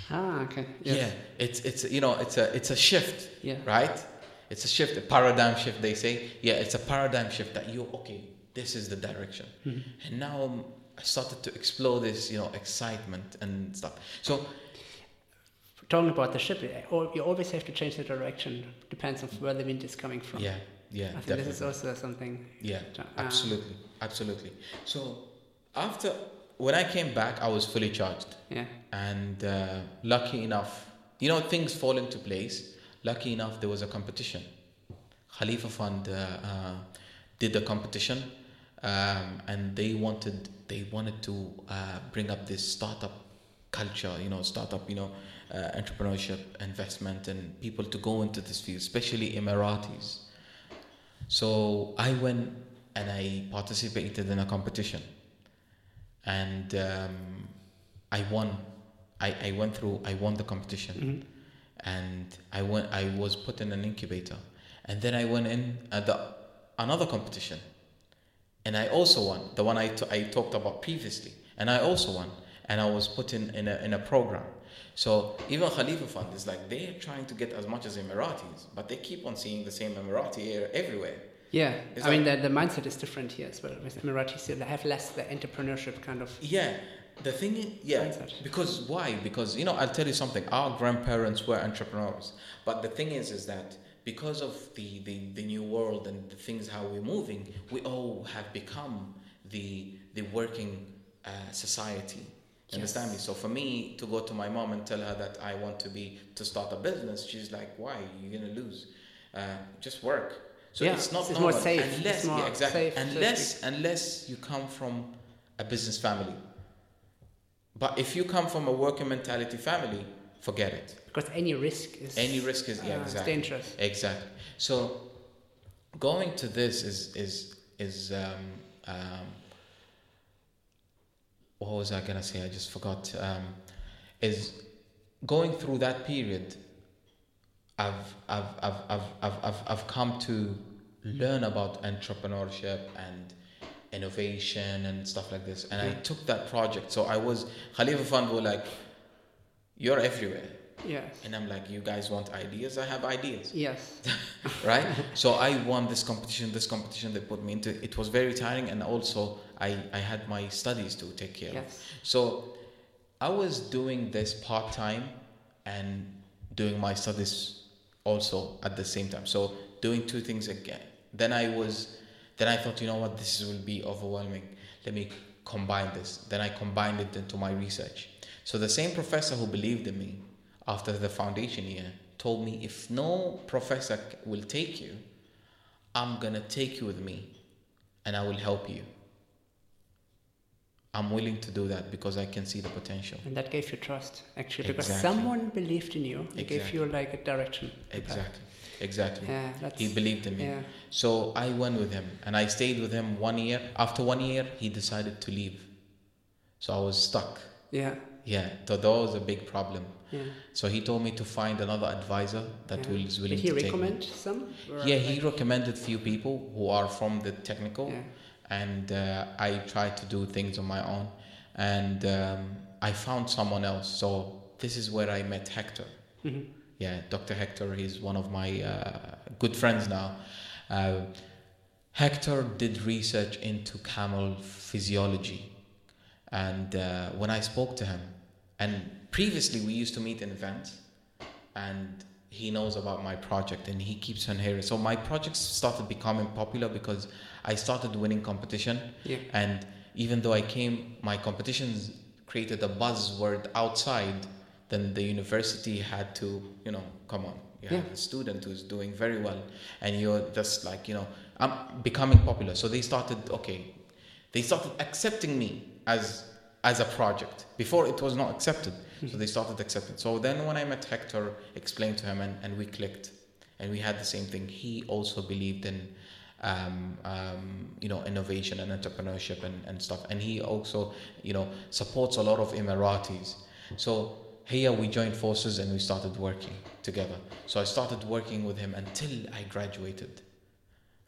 Ah. Okay. Yes. Yeah, it's it's you know it's a it's a shift. Yeah. Right. It's a shift, a paradigm shift. They say, yeah, it's a paradigm shift that you okay. This is the direction, Mm-hmm. and now I started to explore this, you know, excitement and stuff. So Talking about the ship, uh, you always have to change the direction. Depends on where the wind is coming from. yeah, yeah, I think definitely. this is also something. Yeah, Uh, absolutely, absolutely. So after when I came back, I was fully charged, Yeah. and uh, lucky enough, you know, things fall into place. Lucky enough, there was a competition. Khalifa Fund uh, uh, did the competition, um, and they wanted they wanted to uh, bring up this startup culture, you know, startup, you know, uh, entrepreneurship, investment, and people to go into this field, especially Emiratis. So I went and I participated in a competition, and um, I won. I, I went through. I won the competition, and I went. I was put in an incubator, and then I went in at the another competition, and I also won the one I, t- I talked about previously, and I also won, and I was put in in a, in a program. So even Khalifa Fund is like they're trying to get as much as Emiratis, but they keep on seeing the same Emirati here everywhere. Yeah. It's I mean, the, the mindset is different here as well. With Emiratis, they have less the entrepreneurship kind of. Yeah, the thing is, yeah, Mindset. because why? Because you know, I'll tell you something. Our grandparents were entrepreneurs, but the thing is, is that because of the the, the new world and the things how we're moving, we all have become the the working uh, society. Understand me? So for me to go to my mom and tell her that I want to be to start a business, she's like, "Why? You're gonna lose. Uh, just work." So Yeah, it's not it's normal unless more yeah, exactly safe, so unless unless you come from a business family. But if you come from a working mentality family, forget it. Because any risk is. Any risk is yeah, uh, exactly dangerous. Exactly. So going to this is is is um, um, what was I gonna say? I just forgot. Um, is going through that period. I've I've I've I've I've I've, I've come to learn about entrepreneurship and innovation and stuff like this. And I took that project. So I was Khalifa Fund were like, you're everywhere. Yeah. And I'm like, you guys want ideas? I have ideas. Yes. right? So I won this competition, this competition they put me into. It was very tiring and also I, I had my studies to take care Yes. of. So I was doing this part time and doing my studies also at the same time. So doing two things again. Then I was then I thought, you know what, this will be overwhelming. Let me combine this. Then I combined it into my research. So the same professor who believed in me after the foundation year told me if no professor will take you, I'm gonna take you with me and I will help you. I'm willing to do that because I can see the potential. And that gave you trust, actually, because Exactly. someone believed in you and gave you like a direction. Exactly. Exactly. Yeah, that's, He believed in me. Yeah. So I went with him and I stayed with him one year. After one year, he decided to leave. So I was stuck. Yeah. Yeah, so that was a big problem. Yeah. So he told me to find another advisor that yeah. will is willing Did he to take me. recommend some? Yeah, he like- recommended few people who are from the technical, Yeah. and uh, I tried to do things on my own, and um, I found someone else. So this is where I met Hector. Mhm. Yeah, Dr. Hector. He's one of my uh, good friends now. Uh, Hector did research into camel physiology, and uh, when I spoke to him, and previously we used to meet in events, and he knows about my project and he keeps on hearing. So my projects started becoming popular because I started winning competition, Yeah. and even though I came, my competitions created a buzzword outside. Then the university had to, you know, come on, you have Yeah. a student who's doing very well, and you're just like, you know, I'm becoming popular. So they started, okay, they started accepting me as as a project. Before it was not accepted, so they started accepting. So then when I met Hector, explained to him, and, and we clicked, and we had the same thing. He also believed in. Um, um, you know, innovation and entrepreneurship and, and stuff. And he also, you know, supports a lot of Emiratis. So here we joined forces and we started working together. So I started working with him until I graduated.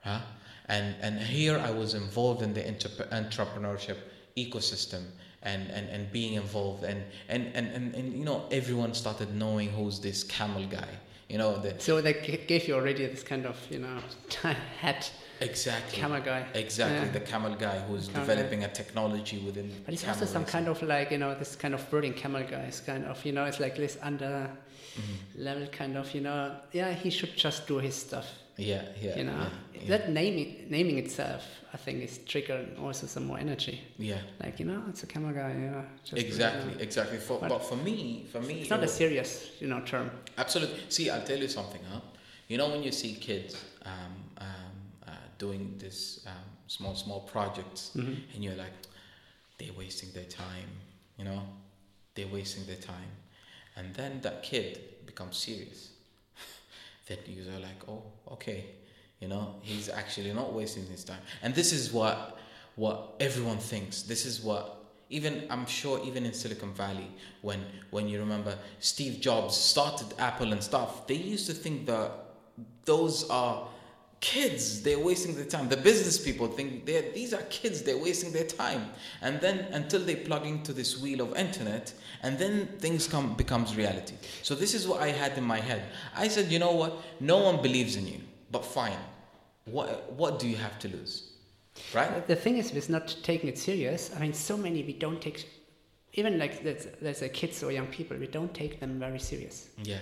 Huh? And, and here I was involved in the entrep- entrepreneurship ecosystem and, and, and being involved and, and, and, and, and, you know, everyone started knowing who's this camel guy. You know, the, So they gave you already this kind of, you know, hat exactly. camel guy. Exactly, Yeah. the camel guy who's Camel developing a technology within. But it's also some racing. kind of like, you know, this kind of birding camel guy is kind of, you know, it's like this under Mm-hmm. level kind of, you know, yeah, he should just do his stuff. Yeah, yeah. you know, yeah, that naming naming itself, I think, is triggering also some more energy. yeah. Like you know, it's a camel guy. You know, just, you exactly, know, exactly. For, But- but for me, for me, It's it not a was- serious, you know, term. Absolutely. See, I'll tell you something, huh? You know, when you see kids um, um, uh, doing this um, small, small projects, Mm-hmm. and you're like, they're wasting their time, you know? They're wasting their time. And then that kid becomes serious. Then you're like, oh, okay, you know, he's actually not wasting his time. And this is what what everyone thinks. This is what even I'm sure even in Silicon Valley, when when you remember Steve Jobs started Apple and stuff, they used to think that those are kids they're wasting their time. The business people think they're these are kids they're wasting their time. And then until they plug into this wheel of internet and then things come becomes reality. So this is what i had in my head. I said you know what? No one believes in you but fine. What what do you have to lose? Right? The thing is, with not taking it serious, I mean, so many we don't take, even like there's, there's a kids or young people, we don't take them very serious. yeah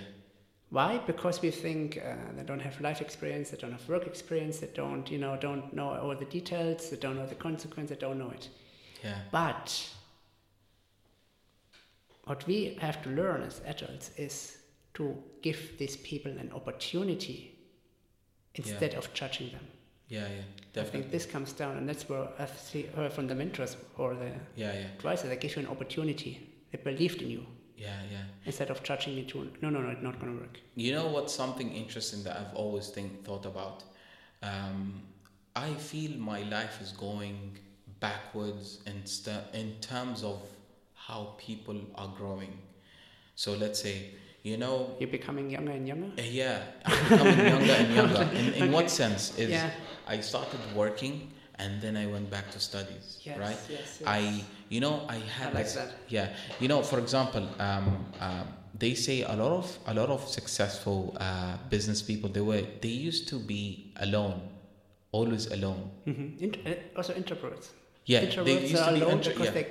Why? Because we think uh, they don't have life experience, they don't have work experience, they don't, you know, don't know all the details, they don't know the consequence, they don't know it. yeah But what we have to learn as adults is to give these people an opportunity instead of judging them. yeah yeah definitely. I think this comes down, and that's where I've see, heard from the mentors or the yeah yeah advisor, they give you an opportunity. They believed in you yeah yeah instead of judging you to, no, no, no, it's not going to work. You know what? something interesting that I've always think thought about? Um, I feel my life is going backwards in st- in terms of how people are growing. So let's say, you know, You're becoming younger and younger. uh, yeah, I'm becoming younger and younger. In, in what sense? Is Yeah. I started working and then I went back to studies, Yes, right? yes, yes. I, you know, I had I like that. yeah, you know, for example, um, um, they say a lot of a lot of successful uh, business people they were they used to be alone, always alone. Mm-hmm. Int- uh, also introverts. Yeah, they introverts used to be alone because yeah. they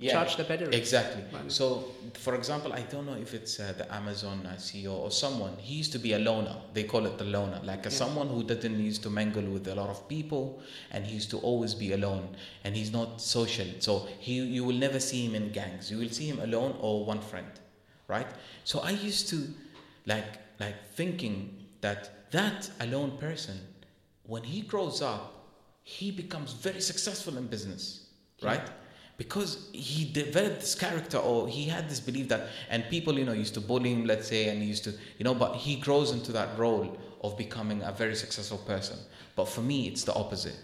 Yeah, charge the battery. Exactly. Right. So, for example, I don't know if it's uh, the Amazon uh, CEO or someone. He used to be a loner. They call it the loner, like a, Yeah. someone who didn't used to mingle with a lot of people, and he used to always be alone, and he's not social. So he, you will never see him in gangs. You will see him alone or one friend, right? So I used to, like, like thinking that that alone person when he grows up, he becomes very successful in business, right? Because he developed this character, or he had this belief that, and people, you know, used to bully him, let's say, and he used to, you know, but he grows into that role of becoming a very successful person. But for me, it's the opposite.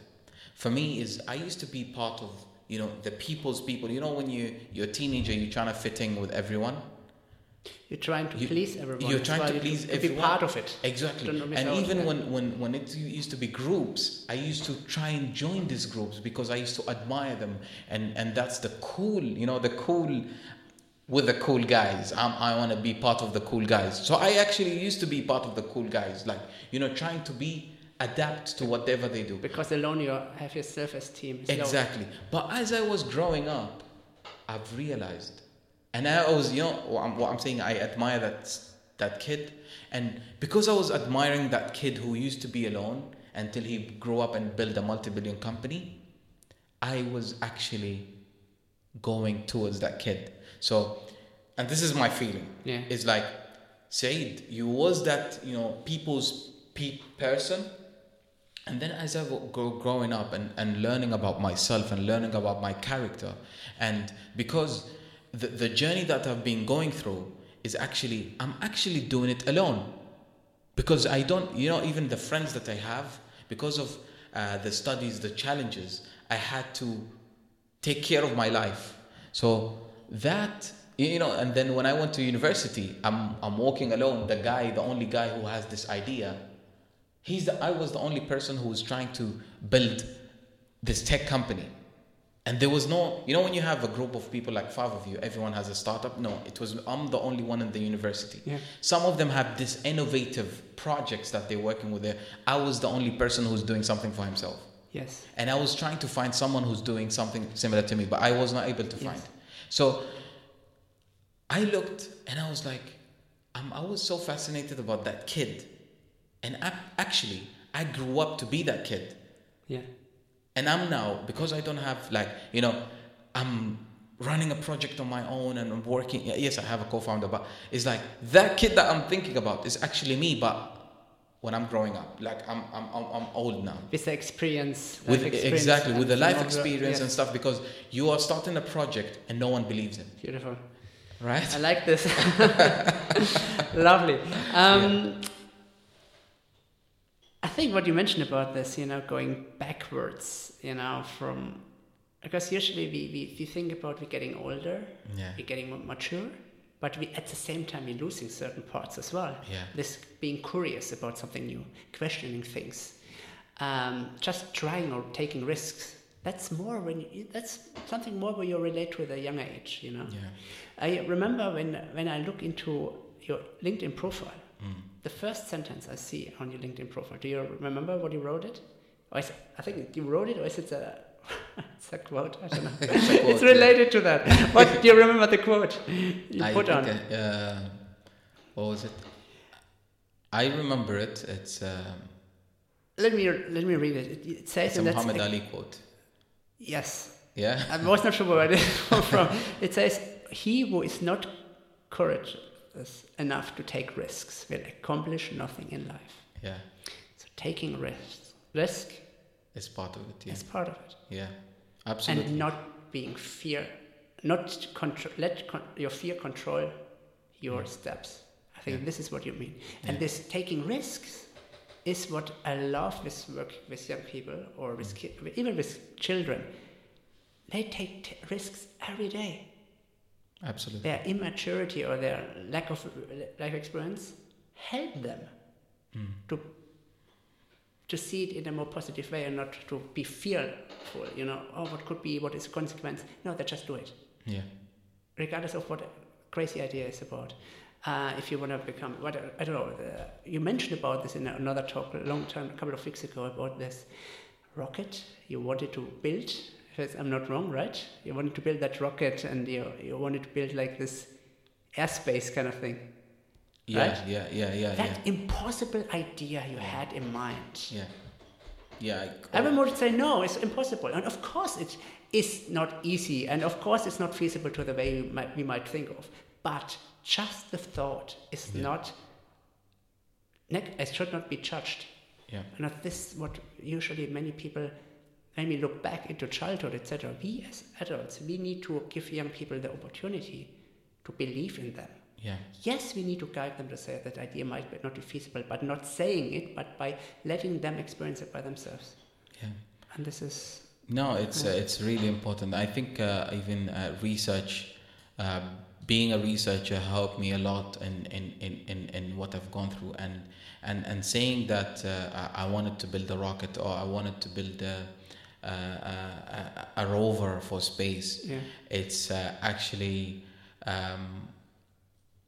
For me, is I used to be part of, you know, the people's people. You know, when you you're a teenager, you're trying to fit in with everyone. You're trying to You- please everyone. You're trying to please to everyone. be part of it. Exactly. And even when, when, when it used to be groups, I used to try and join these groups because I used to admire them. And, and that's the cool, you know, the cool with the cool guys. I'm, I want to be part of the cool guys. So I actually used to be part of the cool guys, like, you know, trying to be, adapt to whatever they do. Because alone you have your self-esteem. is low. Exactly. But as I was growing up, I've realized, and I was, you know, what I'm, what I'm saying, I admire that that kid, and because I was admiring that kid who used to be alone until he grew up and built a multi-billion company, I was actually going towards that kid. So, and this is my feeling. Yeah. It's like, Saeed, you was that, you know, people's pe- person, and then as I go growing up and, and learning about myself and learning about my character, and because the, the journey that I've been going through is actually, I'm actually doing it alone. Because I don't, you know, even the friends that I have, because of uh, the studies, the challenges, I had to take care of my life. So that, you know, and then when I went to university, I'm, I'm walking alone. The guy, the only guy who has this idea, he's the, I was the only person who was trying to build this tech company. And there was no, you know, when you have a group of people like five of you, everyone has a startup. No, it was I'm the only one in the university. Yeah. Some of them have this innovative projects that they're working with. There, I was the only person who's doing something for himself, Yes. and I was trying to find someone who's doing something similar to me, but I was not able to Yes. find. So I looked and I was like, um, I was so fascinated about that kid, and I, actually I grew up to be that kid. Yeah. And I'm now, because I don't have like, you know, I'm running a project on my own and I'm working. Yes, I have a co founder, but it's like that kid that I'm thinking about is actually me, but when I'm growing up, like I'm, I'm, I'm, I'm old now. With the experience. With, experience exactly, with the life experience and stuff, because you are starting a project and no one believes in, Beautiful. right? I like this. Lovely. Um, I think what you mentioned about this, you know, going backwards, you know, from because usually we, we, we think about we're getting older, Yeah. we're getting more mature, but we at the same time we're losing certain parts as well. Yeah. This being curious about something new, questioning things, um, just trying or taking risks. That's more when you, that's something more where you relate to at a younger age, you know. Yeah. I remember when when I look into your LinkedIn profile. The first sentence I see on your LinkedIn profile. Do you remember what you wrote it? Or is, I think you wrote it, or is it a it's a quote? I don't know. It's quote, it's related to that. What do you remember the quote you I put on? think, uh, what was it? I remember it. It's, um, Let me let me read it. It, says, it's a Muhammad Ali quote. yes. Yeah? I was not sure where it is from. It says, "He who is not courageous enough to take risks will accomplish nothing in life." Yeah. So taking risks, risk It's part of it. Yeah. is part of it, Yeah. Absolutely. and not being fear, not control. Let con- your fear control your steps. I think Yeah. this is what you mean. And this taking risks is what I love with work with young people or with mm. ki- even with children. They take t- risks every day. Absolutely. Their immaturity or their lack of life experience help them Mm. to to see it in a more positive way and not to be fearful. You know, oh, what could be? What is the consequence? No, they just do it, Yeah. regardless of what crazy idea is about. Uh, if you want to become, what I don't know. Uh, you mentioned about this in another talk a long time, a couple of weeks ago, about this rocket you wanted to build. If I'm not wrong, right? You wanted to build that rocket, and you you wanted to build like this airspace kind of thing. Yeah, Right? yeah, yeah, yeah, That yeah. impossible idea you had in mind. Yeah. Yeah. I- Everyone would say no, it's impossible, and of course it is not easy, and of course it's not feasible to the way we might, we might think of. But just the thought is Yeah. not. It should not be judged. Yeah. Not this. What usually many people, when we look back into childhood, etc., we as adults, we need to give young people the opportunity to believe in them. Yeah. Yes, we need to guide them to say that idea might not be feasible, but not saying it, but by letting them experience it by themselves. Yeah. And this is No, it's uh, it's really important. I think uh, even uh, research, uh, being a researcher, helped me a lot in, in, in, in, in what I've gone through, and and and saying that uh, I I wanted to build a rocket or I wanted to build a a, a, a rover for space. yeah, It's uh, actually um,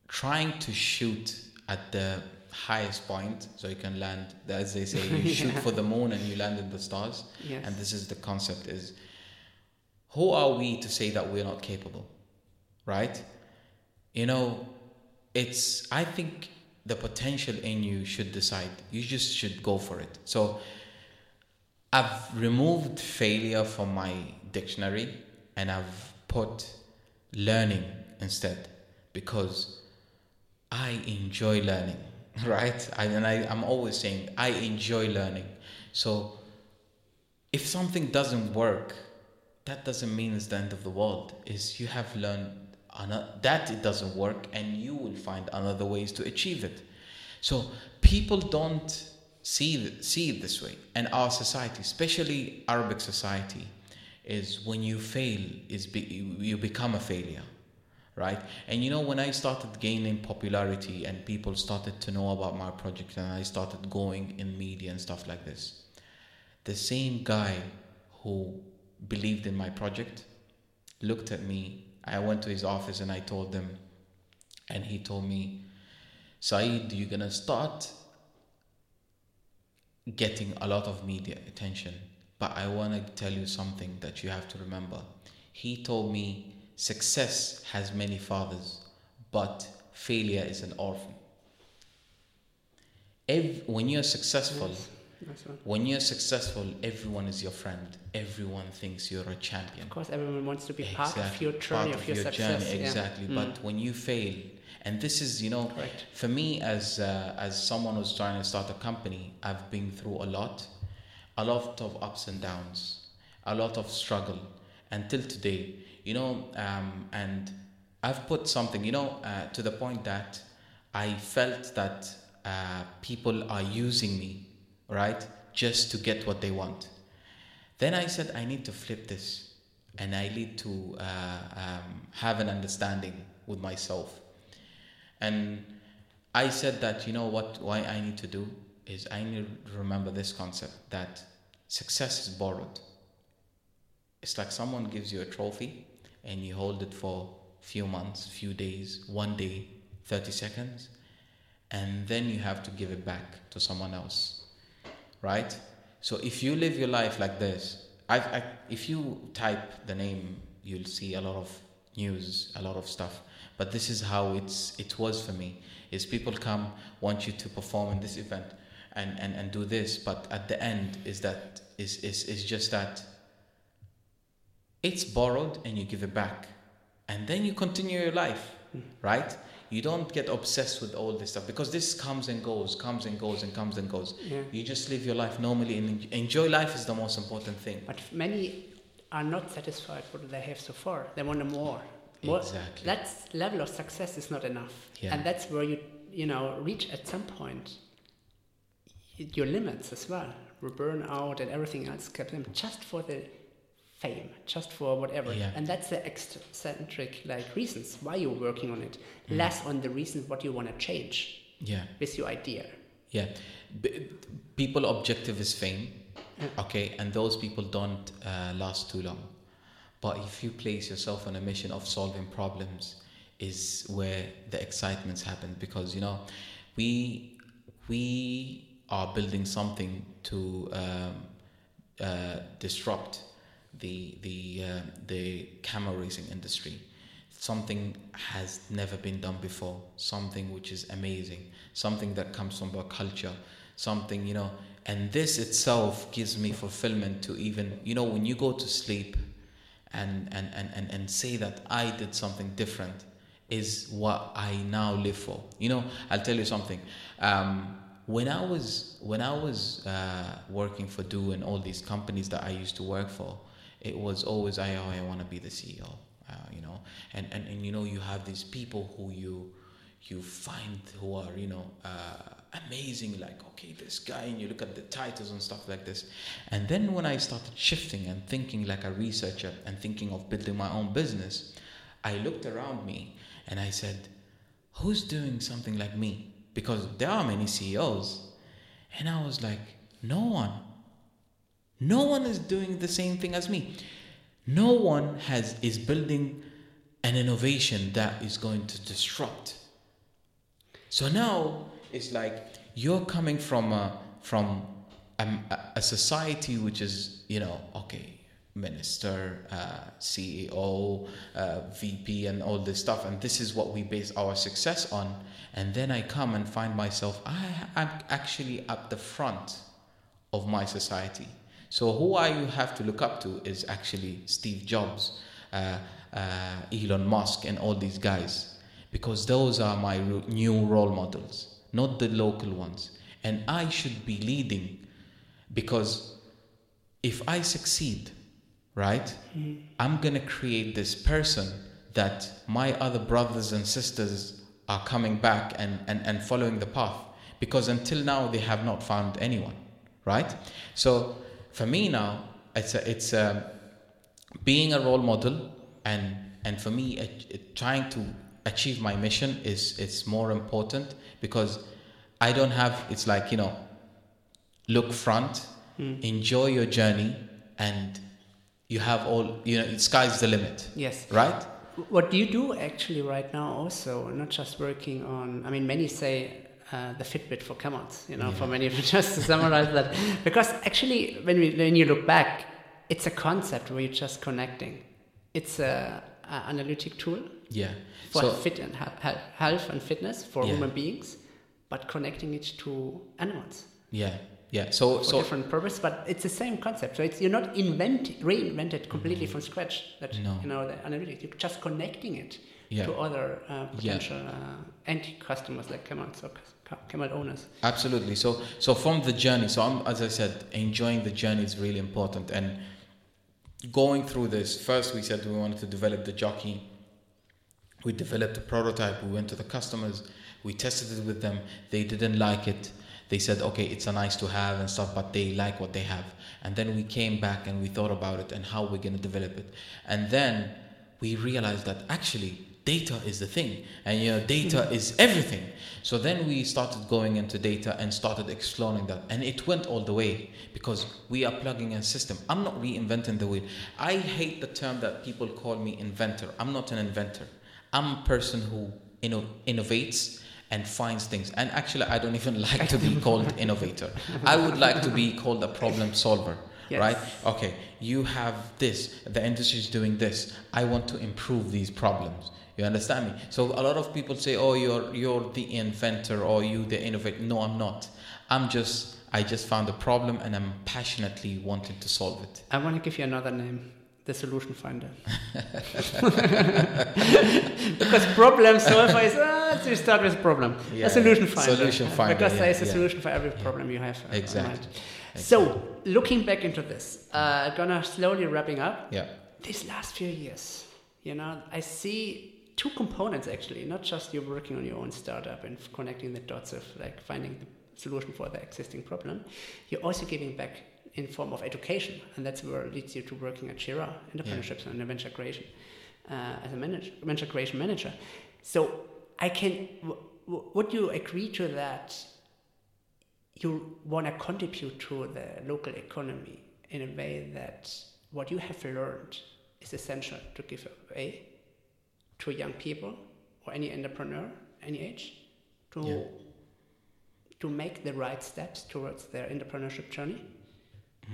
trying to shoot at the highest point so you can land as they say you shoot for the moon and you land in the stars. Yes, and this is the concept is who are we to say that we're not capable right? You know it's i think the potential in you should decide. You just should go for it. So i've removed failure from my dictionary and i've put learning instead because i enjoy learning right I, and I, i'm always saying i enjoy learning so if something doesn't work, that doesn't mean it's the end of the world. Is you have learned ano- that it doesn't work, and you will find another ways to achieve it. So people don't see see it this way, and our society, especially Arabic society, is when you fail, is be, you become a failure, right? And you know when I started gaining popularity and people started to know about my project, and I started going in media and stuff like this the same guy who believed in my project looked at me. I went to his office and I told them, and he told me, Saeed, you're gonna start getting a lot of media attention, but I wanna tell you something that you have to remember. He told me, success has many fathers, but failure is an orphan. Ev- when you're successful, Yes, right. when you're successful, everyone is your friend. Everyone thinks you're a champion. Of course, everyone wants to be part of your journey, part of your, your success. journey, yeah. exactly. Mm. But when you fail, and this is, you know, for me as uh, as someone who's trying to start a company, I've been through a lot, a lot of ups and downs, a lot of struggle until today. You know, um, and I've put something, you know, uh, to the point that I felt that uh, people are using me, right, just to get what they want. Then I said, I need to flip this and I need to uh, um, have an understanding with myself. And I said that, you know what, why I need to do is I need to remember this concept that success is borrowed. It's like someone gives you a trophy and you hold it for few months, few days, one day, 30 seconds, and then you have to give it back to someone else. Right? So if you live your life like this, I, I, if you type the name, you'll see a lot of news, a lot of stuff. But this is how it's it was for me. Is people come want you to perform in this event and, and, and do this, but at the end is that is, is, is just that it's borrowed and you give it back. And then you continue your life, right? You don't get obsessed with all this stuff because this comes and goes, comes and goes, and comes and goes. Yeah. You just live your life normally and enjoy life is the most important thing. But many are not satisfied with what they have so far. They want more. More Exactly. That level of success is not enough. Yeah. And that's where you, you know, reach at some point your limits as well. We burn out and everything else kept them just for the fame, just for whatever. Yeah. And that's the eccentric like reasons why you're working on it, Mm. less on the reasons what you want to change Yeah. with your idea. Yeah, B- people objective is fame, Yeah. okay, and those people don't uh, last too long. But if you place yourself on a mission of solving problems, is where the excitements happen because you know, we we are building something to um, uh, disrupt the the uh, the camel racing industry. Something has never been done before. Something which is amazing. Something that comes from our culture. Something you know, and this itself gives me fulfillment to even you know when you go to sleep, and and and and, and say that I did something different is what I now live for. You know, I'll tell you something. Um, when I was when I was uh, working for du and all these companies that I used to work for, it was always I oh, I want to be the CEO, uh, you know, and, and and you know you have these people who you you find who are you know uh, amazing like okay this guy and you look at the titles and stuff like this. And then when i started shifting and thinking like a researcher and thinking of building my own business i looked around me and i said who's doing something like me? Because there are many ceos and i was like no one. No one is doing the same thing as me. No one has is building an innovation that is going to disrupt. So now it's like you're coming from a, from a, a society which is, you know, okay, minister, uh, CEO, uh, VP, and all this stuff. And this is what we base our success on. And then I come and find myself, I'm actually at the front of my society. So who I have to look up to is actually Steve Jobs, uh, uh Elon Musk, and all these guys because those are my new role models, not the local ones. And I should be leading because if I succeed, right, mm. I'm going to create this person that my other brothers and sisters are coming back and, and, and following the path because until now they have not found anyone, right? So for me now, it's a, it's a, being a role model and and for me, it, it, trying to achieve my mission is it's more important because I don't have it's like you know look front mm. enjoy your journey and you have all you know sky's the limit yes right what do you do actually right now also not just working on i mean many say uh, the Fitbit for camels, you know, yeah. for many, of you just to summarize that, because actually, when we when you look back, it's a concept where you're just connecting. It's a, a analytic tool yeah for so, fit and health and fitness for yeah. human beings but connecting it to animals yeah yeah so for so different purpose but it's the same concept so it's you're not invent reinvented completely mm-hmm. from scratch that no. you know the analytics you're just connecting it yeah. to other uh, potential yeah. uh, end customers like camels or camel owners absolutely so so from the journey so I'm, as i said enjoying the journey is really important and going through this first we said we wanted to develop the jockey we developed a prototype we went to the customers we tested it with them they didn't like it. They said okay it's a nice to have and stuff but they like what they have. And then we came back and we thought about it and how we're going to develop it. And then we realized that actually data is the thing and you know data mm-hmm. is everything. So then we started going into data and started exploring that. And it went all the way because we are plugging in a system. I'm not reinventing the wheel. I hate the term that people call me inventor. I'm not an inventor I'm a person who inno- innovates and finds things. And actually, I don't even like to be called innovator. I would like to be called a problem solver. Yes. Right? Okay, you have this, the industry is doing this. I want to improve these problems. You understand me? So a lot of people say, "Oh, you're you're the inventor or you the innovator." No, I'm not. I'm just I just found a problem and I'm passionately wanting to solve it. I want to give you another name the solution finder. because problem solver is, ah, you start with a problem. Yeah, a solution finder. Solution finder. Because yeah, there is a yeah. solution for every problem you have. Uh, exactly. exactly. So, looking back into this, uh, gonna slowly wrapping up. Yeah. These last few years, you know, I see two components actually, not just you working on your own startup and connecting the dots of like finding the solution for the existing problem. You're also giving back in form of education, and that's where it leads you to working at Sheraa, entrepreneurships yeah. and venture creation uh, as a manager, venture creation manager. So I can, w- w- would you agree to that? You want to contribute to the local economy in a way that what you have learned is essential to give away to young people or any entrepreneur, any age, to yeah. to make the right steps towards their entrepreneurship journey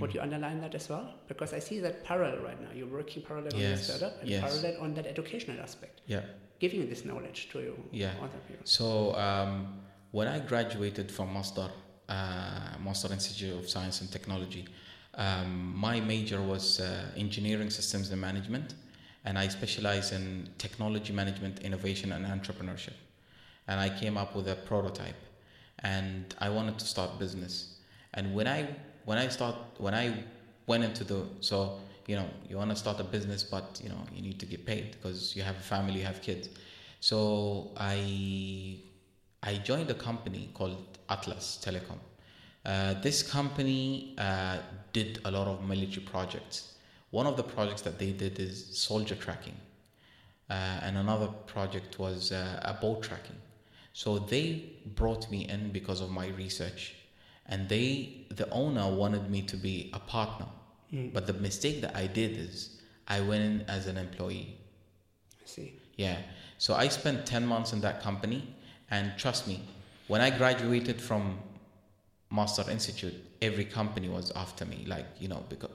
would you underline that as well? Because I see that parallel right now. You're working parallel yes. on the startup and yes. parallel on that educational aspect. Yeah. Giving this knowledge to you. Yeah. So um, when I graduated from Masdar, uh, Masdar Institute of Science and Technology, um, my major was uh, engineering systems and management, and I specialize in technology management, innovation, and entrepreneurship. And I came up with a prototype and I wanted to start business. And when I when I start when I went into the so you know you want to start a business, but you know you need to get paid because you have a family, you have kids. So I I joined a company called Atlas Telecom. Uh, this company uh, did a lot of military projects. One of the projects that they did is soldier tracking, uh, and another project was uh, a boat tracking. So they brought me in because of my research, and they the owner wanted me to be a partner. Hmm. But the mistake that I did is I went in as an employee. I see. Yeah. So I spent 10 months in that company. And trust me, when I graduated from Masdar Institute, every company was after me, like, you know, because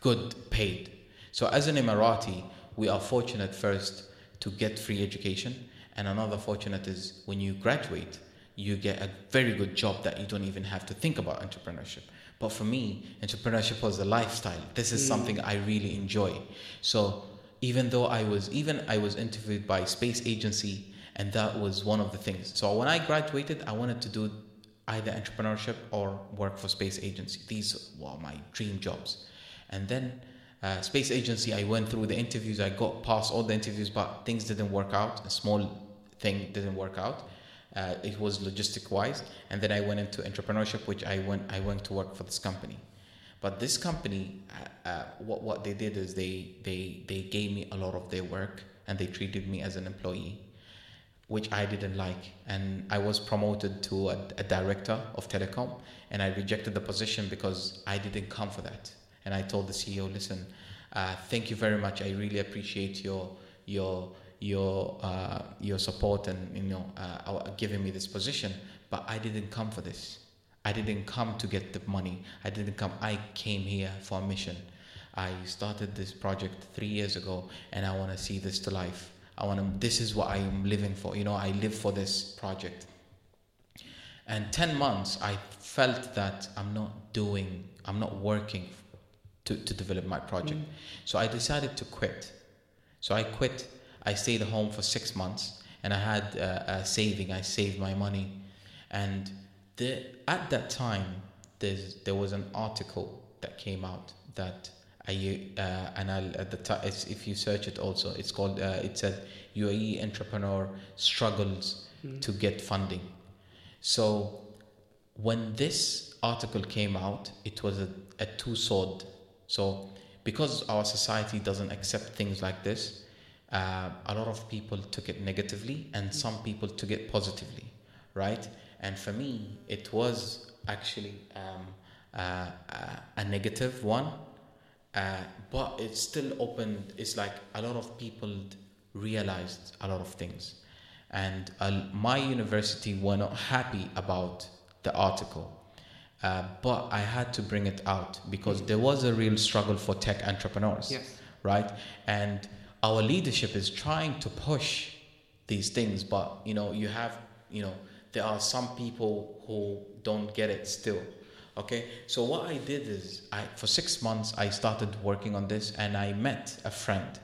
good paid. So as an Emirati, we are fortunate first to get free education. And another fortunate is when you graduate, you get a very good job that you don't even have to think about entrepreneurship. But for me, entrepreneurship was a lifestyle. This is something I really enjoy. So even though I was even I was interviewed by space agency and that was one of the things. So when I graduated, I wanted to do either entrepreneurship or work for space agency. These were my dream jobs. And then uh, space agency, I went through the interviews. I got past all the interviews, but things didn't work out. A small thing didn't work out. Uh, it was logistic wise, and then I went into entrepreneurship, which I went I went to work for this company. But this company, uh, uh, what what they did is they they they gave me a lot of their work, and they treated me as an employee, which I didn't like. And I was promoted to a, a director of telecom, and I rejected the position because I didn't come for that. And I told the CEO, listen, uh, thank you very much. I really appreciate your your your uh, your support and you know uh, giving me this position, but I didn't come for this. I didn't come to get the money. I didn't come. I came here for a mission. I started this project three years ago, and I want to see this to life. I want to. This is what I am living for. You know, I live for this project. And ten months, I felt that I'm not doing. I'm not working to, to develop my project. Mm. So I decided to quit. So I quit I stayed home for six months and I had uh, a saving. I saved my money, and the, at that time there's, there was an article that came out that I uh, and I at the time if you search it also it's called uh, it said UAE entrepreneur struggles mm. to get funding. So when this article came out, it was a, a two sword. So because our society doesn't accept things like this, uh, a lot of people took it negatively and some people took it positively, right? And for me, it was actually um, uh, uh, a negative one, uh, but it still opened. It's like a lot of people realized a lot of things, and uh, my university were not happy about the article. Uh, but I had to bring it out because there was a real struggle for tech entrepreneurs, yes. right? And our leadership is trying to push these things, but you know, you have, you know, there are some people who don't get it still. Okay, so what I did is, I for six months I started working on this, and I met a friend,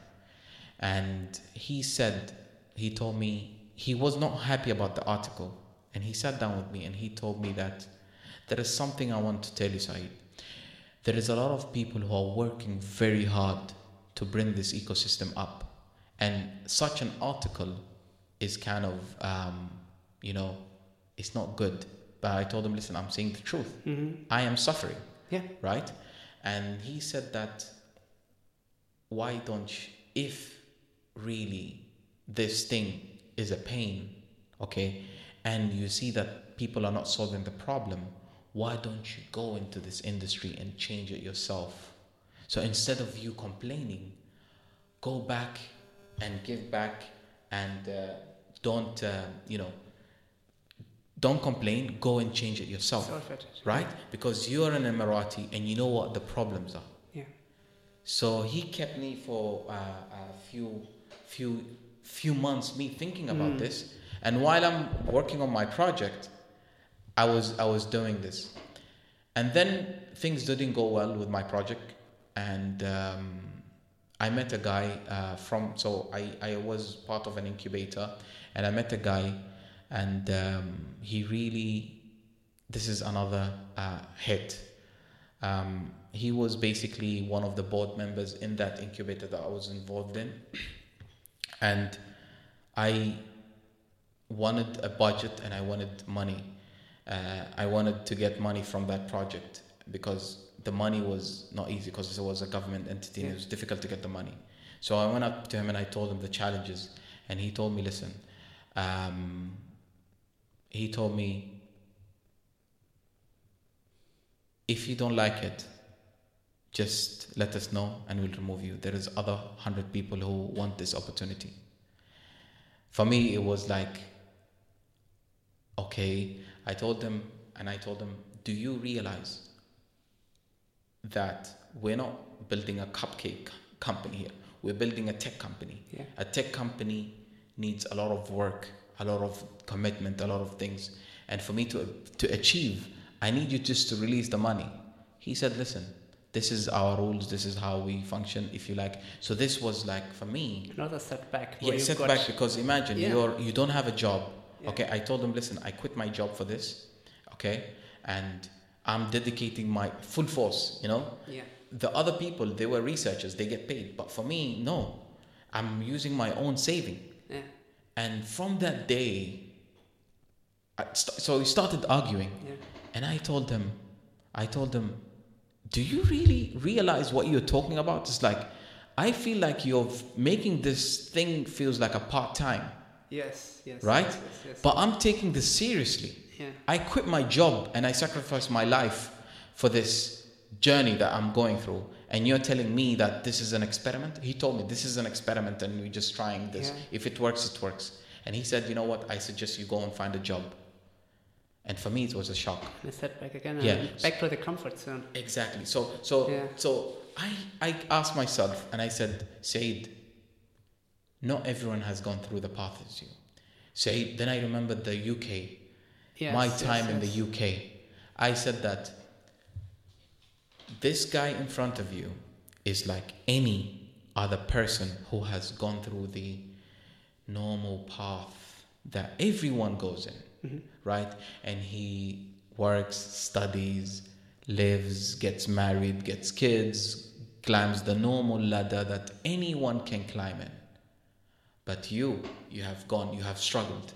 and he said he told me he was not happy about the article, and he sat down with me and he told me that there is something I want to tell you, Saeed. There is a lot of people who are working very hard to bring this ecosystem up. And such an article is kind of, um, you know, it's not good. But I told him, listen, I'm saying the truth. Mm-hmm. I am suffering. Yeah. Right? And he said that, why don't you, if really this thing is a pain, okay, and you see that people are not solving the problem, why don't you go into this industry and change it yourself? So instead of you complaining, go back and give back and uh, don't, uh, you know, don't complain, go and change it yourself. Right? Because you're an Emirati and you know what the problems are. Yeah. So he kept me for uh, a few, few, few months, me thinking about mm. this. And while I'm working on my project, I was, I was doing this. And then things didn't go well with my project and um, I met a guy uh, from so I, I was part of an incubator and I met a guy and um, he really this is another uh, hit. Um, he was basically one of the board members in that incubator that I was involved in, and I wanted a budget and I wanted money. Uh, I wanted to get money from that project because the money was not easy because it was a government entity and it was difficult to get the money. So I went up to him and I told him the challenges, and he told me, "Listen," um, he told me, "If you don't like it, just let us know and we'll remove you. There is other hundred people who want this opportunity." For me, it was like, okay. I told them, and I told them, "Do you realize that we're not building a cupcake company here. We're building a tech company. Yeah. A tech company needs a lot of work, a lot of commitment, a lot of things. And for me to to achieve, I need you just to release the money. He said, "Listen, this is our rules. This is how we function, if you like." So this was like for me, Another setback. yeah, setback got- because imagine Yeah. you're you don't have a job. Yeah. Okay, I told him, listen, I quit my job for this. Okay, and I'm dedicating my full force. You know, Yeah. the other people they were researchers, they get paid, but for me, no, I'm using my own saving. Yeah. And from that day, I st- so we started arguing, Yeah. and I told them, I told them, do you really realize what you're talking about? It's like, I feel like you're making this thing feels like a part time, Yes. Yes. right? Yes. Yes. yes. But I'm taking this seriously. Yeah. I quit my job and I sacrificed my life for this journey that I'm going through. And you're telling me that this is an experiment? He told me this is an experiment and we're just trying this. Yeah. If it works, it works. And he said, you know what? I suggest you go and find a job. And for me, it was a shock. And a setback again. Yeah. Back to the comfort zone. Exactly. So, so, Yeah. so I, I asked myself and I said, Saeed, not everyone has gone through the path as you. Saeed, then I remembered the UK Yes, my yes, time in the UK, I said that this guy in front of you is like any other person who has gone through the normal path that everyone goes in, Mm-hmm. right? And he works, studies, lives, gets married, gets kids, climbs the normal ladder that anyone can climb in. But you, you have gone, you have struggled.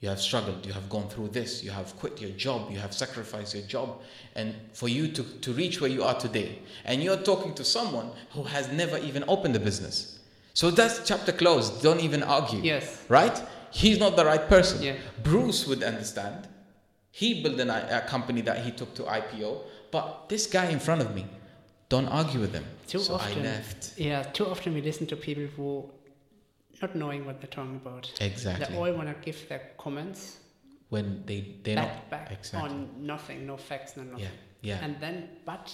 You have struggled, you have gone through this, you have quit your job, you have sacrificed your job, and for you to, to reach where you are today. And you're talking to someone who has never even opened a business. So that's chapter closed. Don't even argue. Yes. Right? He's not the right person. Yeah. Bruce would understand. He built an, a company that he took to IPO, but this guy in front of me, don't argue with him. Too so often. I left. Yeah. Too often we listen to people who not knowing what they're talking about. Exactly. They all want to give their comments when they they're back not back exactly. on nothing, no facts, no nothing. Yeah, yeah. And then, but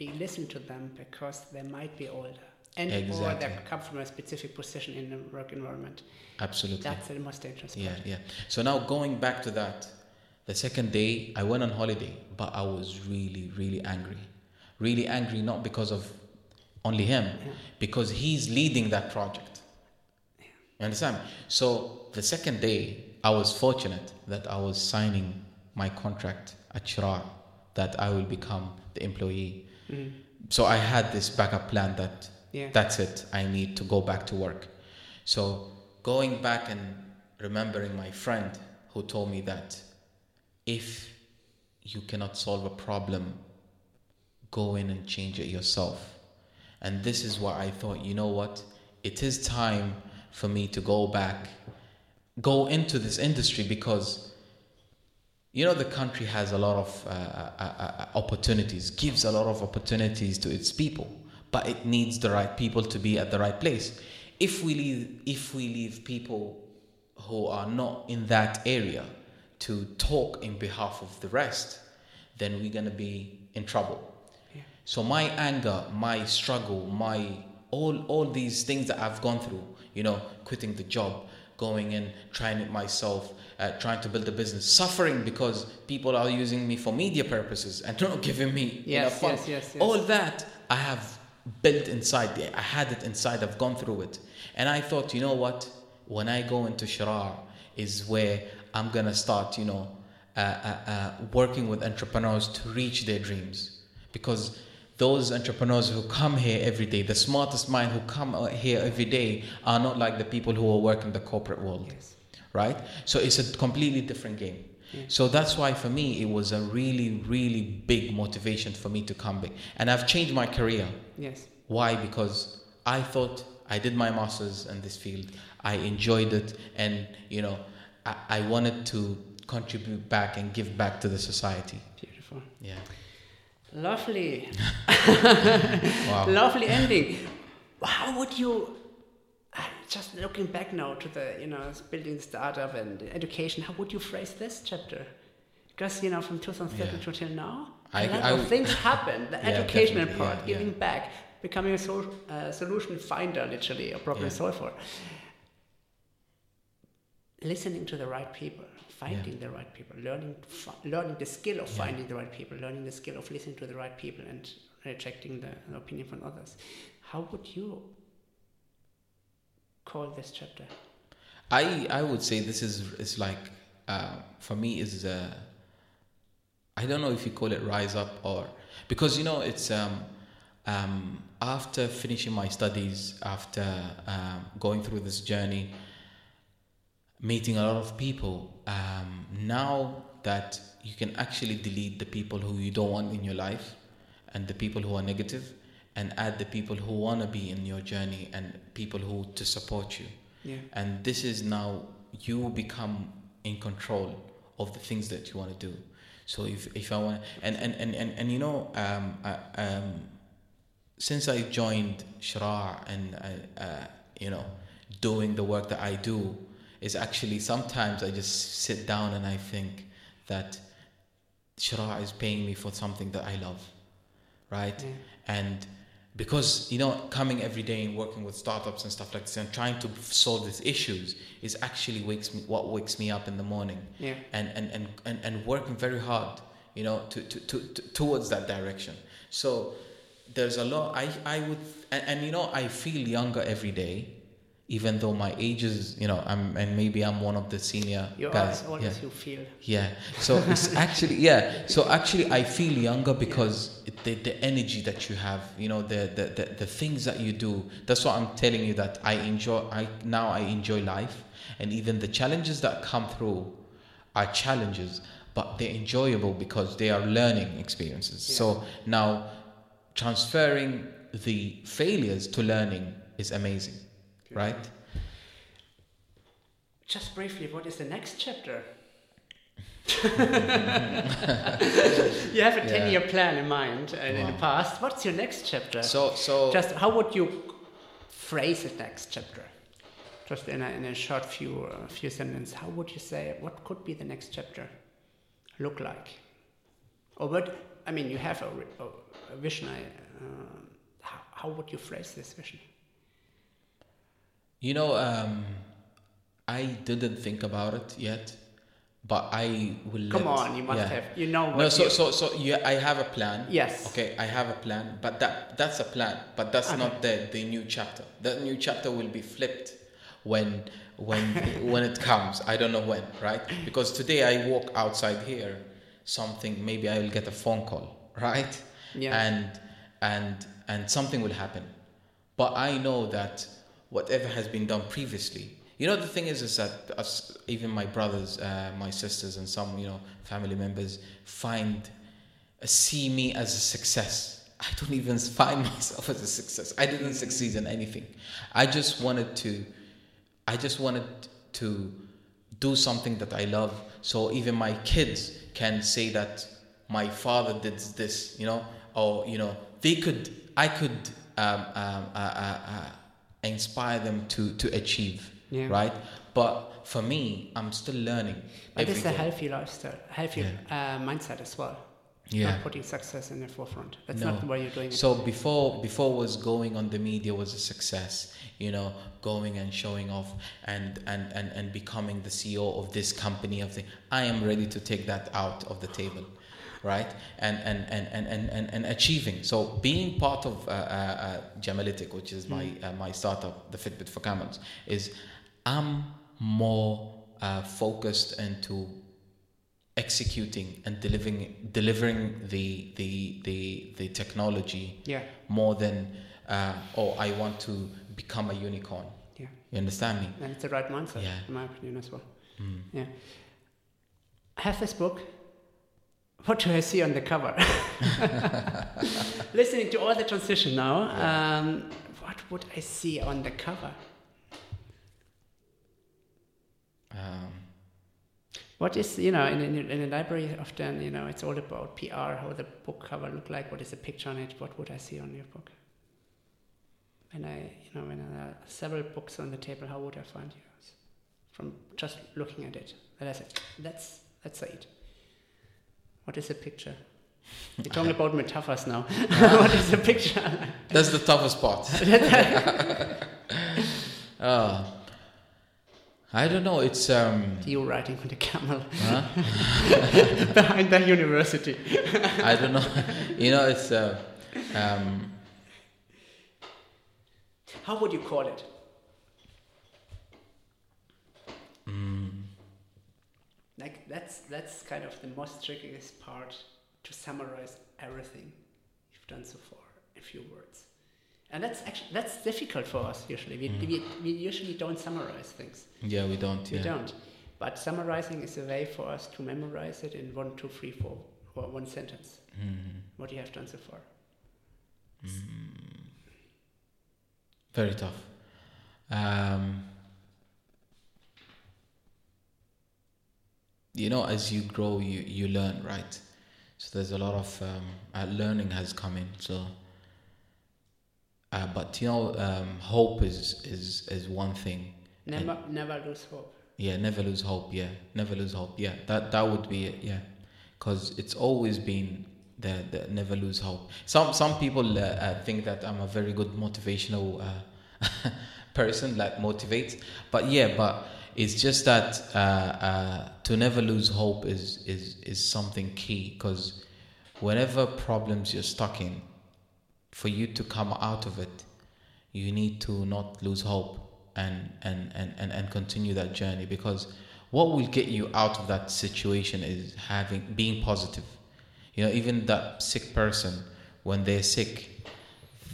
we listen to them because they might be older and or they come from a specific position in the work environment. Absolutely. That's the most dangerous Yeah, part. yeah. So now going back to that, the second day I went on holiday, but I was really, really angry. Really angry, not because of only him, because he's leading that project. You understand? So the second day, I was fortunate that I was signing my contract at Sheraa, that I will become the employee. Mm-hmm. So I had this backup plan that Yeah. that's it, I need to go back to work. So going back and remembering my friend who told me that if you cannot solve a problem, go in and change it yourself. And this is why I thought, you know what? It is time for me to go back, go into this industry because you know the country has a lot of uh, uh, uh, opportunities, gives a lot of opportunities to its people, but it needs the right people to be at the right place. If we leave, if we leave people who are not in that area to talk in behalf of the rest, then we're gonna be in trouble. Yeah. So my anger, my struggle, my all all these things that I've gone through, you know, quitting the job, going and trying it myself, uh, trying to build a business, suffering because people are using me for media purposes and not giving me Yes, enough yes, yes, yes. All that I have built inside. I had it inside. I've gone through it, and I thought, you know what? When I go into Sheraa, is where I'm gonna start, you know, uh, uh, uh, working with entrepreneurs to reach their dreams because those entrepreneurs who come here every day, the smartest mind who come uh, here every day, are not like the people who are working the corporate world, Yes. right? So it's a completely different game. Yeah. So that's why for me it was a really, really big motivation for me to come back, and I've changed my career. Yes. Why? Because I thought I did my masters in this field. I enjoyed it, and you know, I, I wanted to contribute back and give back to the society. Beautiful. Yeah. Lovely. Lovely ending. How would you, uh, just looking back now to the, you know, building startup and education, how would you phrase this chapter? Because, you know, from 2007 Yeah. to till now, I- a lot I- of things happened The Yeah, educational part, yeah, giving back, becoming a so, uh, solution finder, literally, a problem solver. Listening to the right people, finding the right people, learning, learning the skill of Yeah. finding the right people, learning the skill of listening to the right people and rejecting the the opinion from others. How would you call this chapter? I I would say this is is like uh, for me is uh, I don't know if you call it rise up or because you know it's um, um, after finishing my studies after um, going through this journey meeting a lot of people um, now that you can actually delete the people who you don't want in your life and the people who are negative and add the people who want to be in your journey and people who to support you Yeah. and this is now you become in control of the things that you want to do so if, if i want and, and, and, and, and you know um, uh, um, since i joined Sheraa and uh, uh, you know doing the work that i do is actually sometimes i just sit down and i think that Sheraa is paying me for something that i love right Yeah. and because you know coming every day and working with startups and stuff like this and trying to solve these issues is actually wakes me what wakes me up in the morning Yeah. and and and, and, and working very hard you know to, to, to, to towards that direction so there's a lot i i would and, and you know i feel younger every day even though my age is you know i'm and maybe i'm one of the senior You are guys old yeah. as you feel. Yeah. So it's actually yeah. So actually, I feel younger because it, the the energy that you have, you know, the, the the the things that you do. That's what I'm telling you that I enjoy. I now I enjoy life, and even the challenges that come through are challenges, but they're enjoyable because they are learning experiences. So now transferring the failures to learning is amazing, right? Just briefly, what is the next chapter? you have a 10 year plan in mind and in the past. What's your next chapter? So so Just how would you phrase the next chapter? Just in a, in a short few uh, few sentences, how would you say what could be the next chapter look like? Or what? I mean, you have a, ri- a, a vision. I, uh, how, how would you phrase this vision? You know, um, I didn't think about it yet, but I will. Come let- on, you must yeah. have. You know what? No, so you, so so yeah, I have a plan. Yes. Okay, I have a plan, but that that's a plan, but that's Okay. not the the new chapter. The new chapter will be flipped when when when it comes. I don't know when, right? Because today I walk outside here, something maybe I will get a phone call, right? Yeah. And and and something will happen, but I know that whatever has been done previously. You know, the thing is, is that us, even my brothers, uh, my sisters, and some, you know, family members find, uh, see me as a success. I don't even find myself as a success. I didn't succeed in anything. I just wanted to, I just wanted to do something that I love. So even my kids can say that my father did this, you know, or you know, they could, I could um, um, uh, uh, uh, inspire them to to achieve, Yeah. right? But for me, I'm still learning. but it's a healthy lifestyle, healthy uh, mindset as well. Yeah. Not putting success in the forefront. That's No. not why you're doing it. So before before was going on the media was a success, you know, going and showing off and and and, and becoming the CEO of this company of the I am ready to take that out of the table. Right and and, and, and, and, and achieving so being part of uh, uh, uh, Jamalitic, which is my uh, my startup, the Fitbit for Camels, is I'm more uh, focused into executing and delivering delivering the the the, the technology Yeah. more than uh, oh I want to become a unicorn. Yeah. You understand me? And it's the right mindset, Yeah. in my opinion, as well. Mm. Yeah. I have this book. What do I see on the cover? Listening to all the transition now, um, what would I see on the cover? Um, What is, you know, in, in, in a library often, you know, it's all about PR, how the book cover look like, what is the picture on it, what would I see on your book? When I, you know, when there are several books on the table, how would I find yours? From just looking at it. And I said, that's, that's it. What is the picture? You're talking about metaphors now. what is the picture? that's the toughest part. uh, I don't know. It's um, you riding on the camel huh? behind the university. I don't know. you know, it's uh, um, How would you call it? Like that's that's kind of the most trickiest part to summarize everything you've done so far in few words. And that's actually that's difficult for us usually. We, we, we usually don't summarize things. yeah, we don't. We don't. But summarizing is a way for us to memorize it in one, two, three, four, or one sentence. Mhm. What you have done so far. Very tough. Um, you know, as you grow, you, you learn, right? So there's a lot of um, uh, learning has come in. So, uh, but you know, um, hope is is is one thing. Never never lose hope. Yeah, never lose hope. Yeah, never lose hope. Yeah, that that would be it. Yeah, because it's always been the, the never lose hope. Some some people uh, uh, think that I'm a very good motivational uh, person, like motivates. But yeah, but it's just that uh, uh, to never lose hope is is is something key because whenever problems you're stuck in, for you to come out of it, you need to not lose hope and and, and, and, and continue that journey because what will get you out of that situation is having being positive. You know, even that sick person, when they're sick,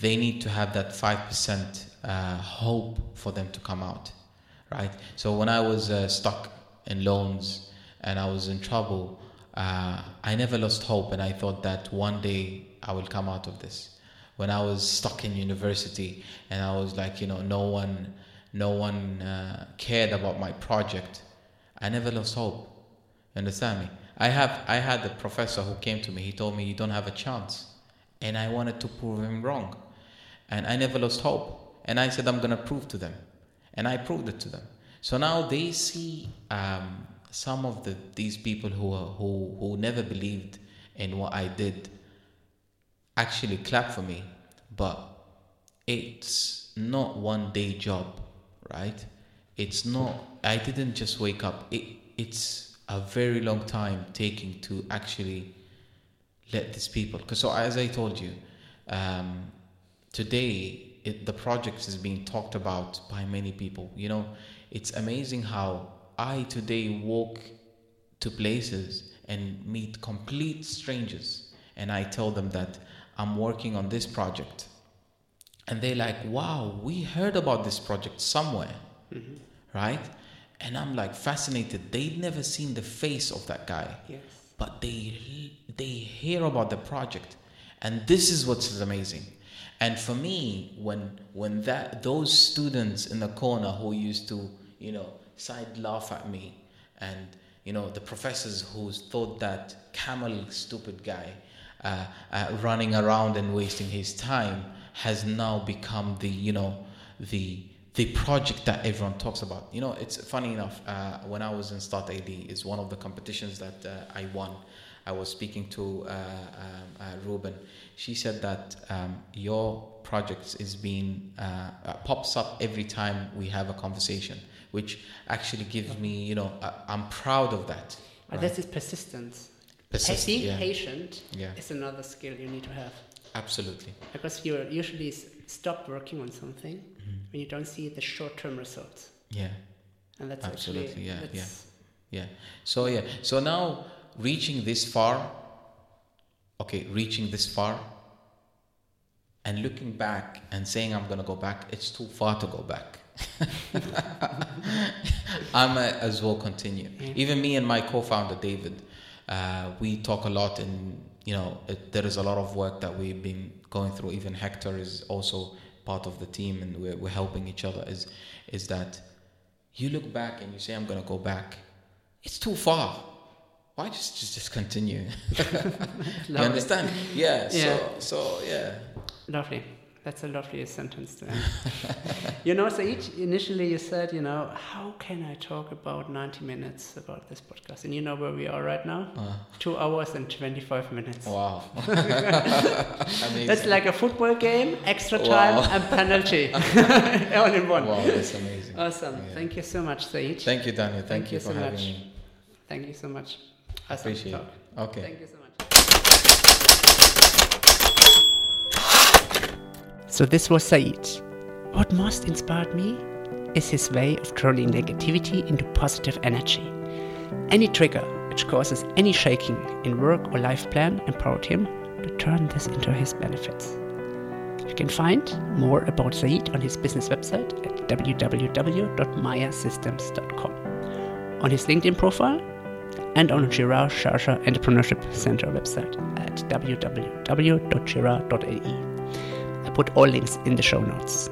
they need to have that five percent uh, hope for them to come out, right? So when I was uh, stuck in loans and I was in trouble, uh, I never lost hope, and I thought that one day I will come out of this. When I was stuck in university and I was like, you know, no one, no one uh, cared about my project, I never lost hope. You understand me? I have I had a professor who came to me. He told me you don't have a chance, and I wanted to prove him wrong, and I never lost hope. And I said I'm gonna prove to them, and I proved it to them. So now they see um, some of the these people who are, who who never believed in what I did actually clap for me, but it's not one day job, right? It's not. I didn't just wake up. It it's a very long time taking to actually let these people. Because so as I told you, um, today it, the project is being talked about by many people. You know, it's amazing how I today walk to places and meet complete strangers, and I tell them that I'm working on this project, and they're like, "Wow, we heard about this project somewhere." Mm-hmm. right? And I'm like fascinated. They'd never seen the face of that guy, Yes. but they they hear about the project, and this is what's amazing. And for me, when when that those students in the corner who used to you know side laugh at me, and you know the professors who thought that Camel stupid guy uh, uh, running around and wasting his time has now become the you know the the project that everyone talks about. You know, it's funny enough. Uh, when I was in Start AD, is one of the competitions that uh, I won. I was speaking to uh, um, uh, Ruben. She said that um, your project is being uh, uh, pops up every time we have a conversation, which actually gives me, you know, uh, I'm proud of that. But right? this is persistence. Persist- Being yeah. patient Yeah. is another skill you need to have. Absolutely. Because you usually stop working on something Mm-hmm. when you don't see the short-term results, Yeah. and that's Absolutely, actually yeah, that's, Yeah. So yeah. So now reaching this far, okay, reaching this far, and looking back and saying I'm gonna go back, it's too far to go back. I might as well continue. Even me and my co-founder David, uh, we talk a lot, and you know, it, there is a lot of work that we've been going through. Even Hector is also part of the team, and we're, we're helping each other. Is is that you look back and you say, "I'm gonna go back." It's too far. Why just just, just continue? you understand? Yeah. Yeah. So so yeah. Lovely. That's a lovely sentence to end. you know, so each initially you said, you know, how can I talk about 90 minutes about this podcast? And you know where we are right now? Uh, Two hours and 25 minutes. wow. That's like a football game, extra time, Wow. and penalty. All in one. wow. That's amazing. Awesome. Yeah. Thank you so much, Saeed. Thank you, Daniel. Thank, Thank you you for so having much. me. Thank you so much. Awesome Appreciate talk. it. Okay. Thank you so much. So this was Saeed. What most inspired me is his way of turning negativity into positive energy. Any trigger which causes any shaking in work or life plan empowered him to turn this into his benefits. You can find more about Saeed on his business website at www.mayasystems.com, on his LinkedIn profile, and on Sheraa Sharjah Entrepreneurship Center website at www.sheraa.ae. I put all links in the show notes.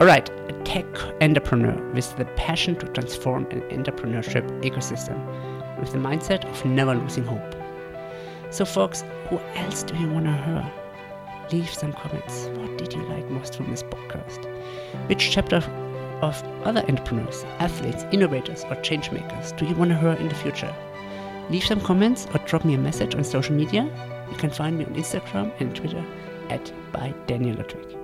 Alright, a tech entrepreneur with the passion to transform an entrepreneurship ecosystem with the mindset of never losing hope. So, folks, who else do you want to hear? Leave some comments. What did you like most from this podcast? Which chapter of other entrepreneurs, athletes, innovators, or changemakers do you want to hear in the future? Leave some comments or drop me a message on social media. You can find me on Instagram and Twitter at by Daniel Ludwig.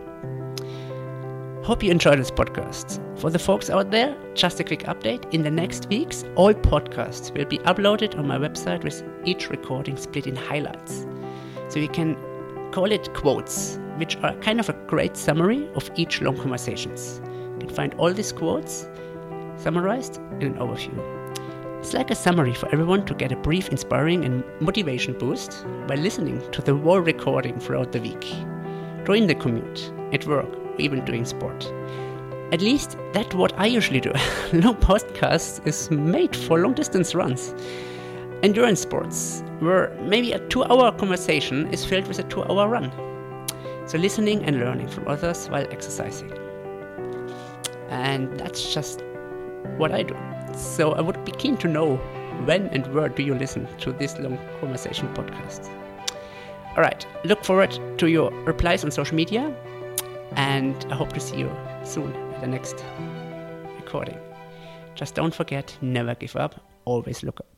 Hope you enjoyed this podcast. For the folks out there, just a quick update. In the next weeks, all podcasts will be uploaded on my website with each recording split in highlights. So you can call it quotes, which are kind of a great summary of each long conversations. Find all these quotes summarized in an overview. It's like a summary for everyone to get a brief, inspiring, and motivation boost by listening to the whole recording throughout the week, during the commute, at work, or even doing sport. At least that's what I usually do. no podcast is made for long distance runs. Endurance sports, where maybe a two hour conversation is filled with a two hour run. So listening and learning from others while exercising. And that's just what I do. So I would be keen to know when and where do you listen to this long conversation podcast. All right, look forward to your replies on social media, and I hope to see you soon at the next recording. Just don't forget, never give up, always look up.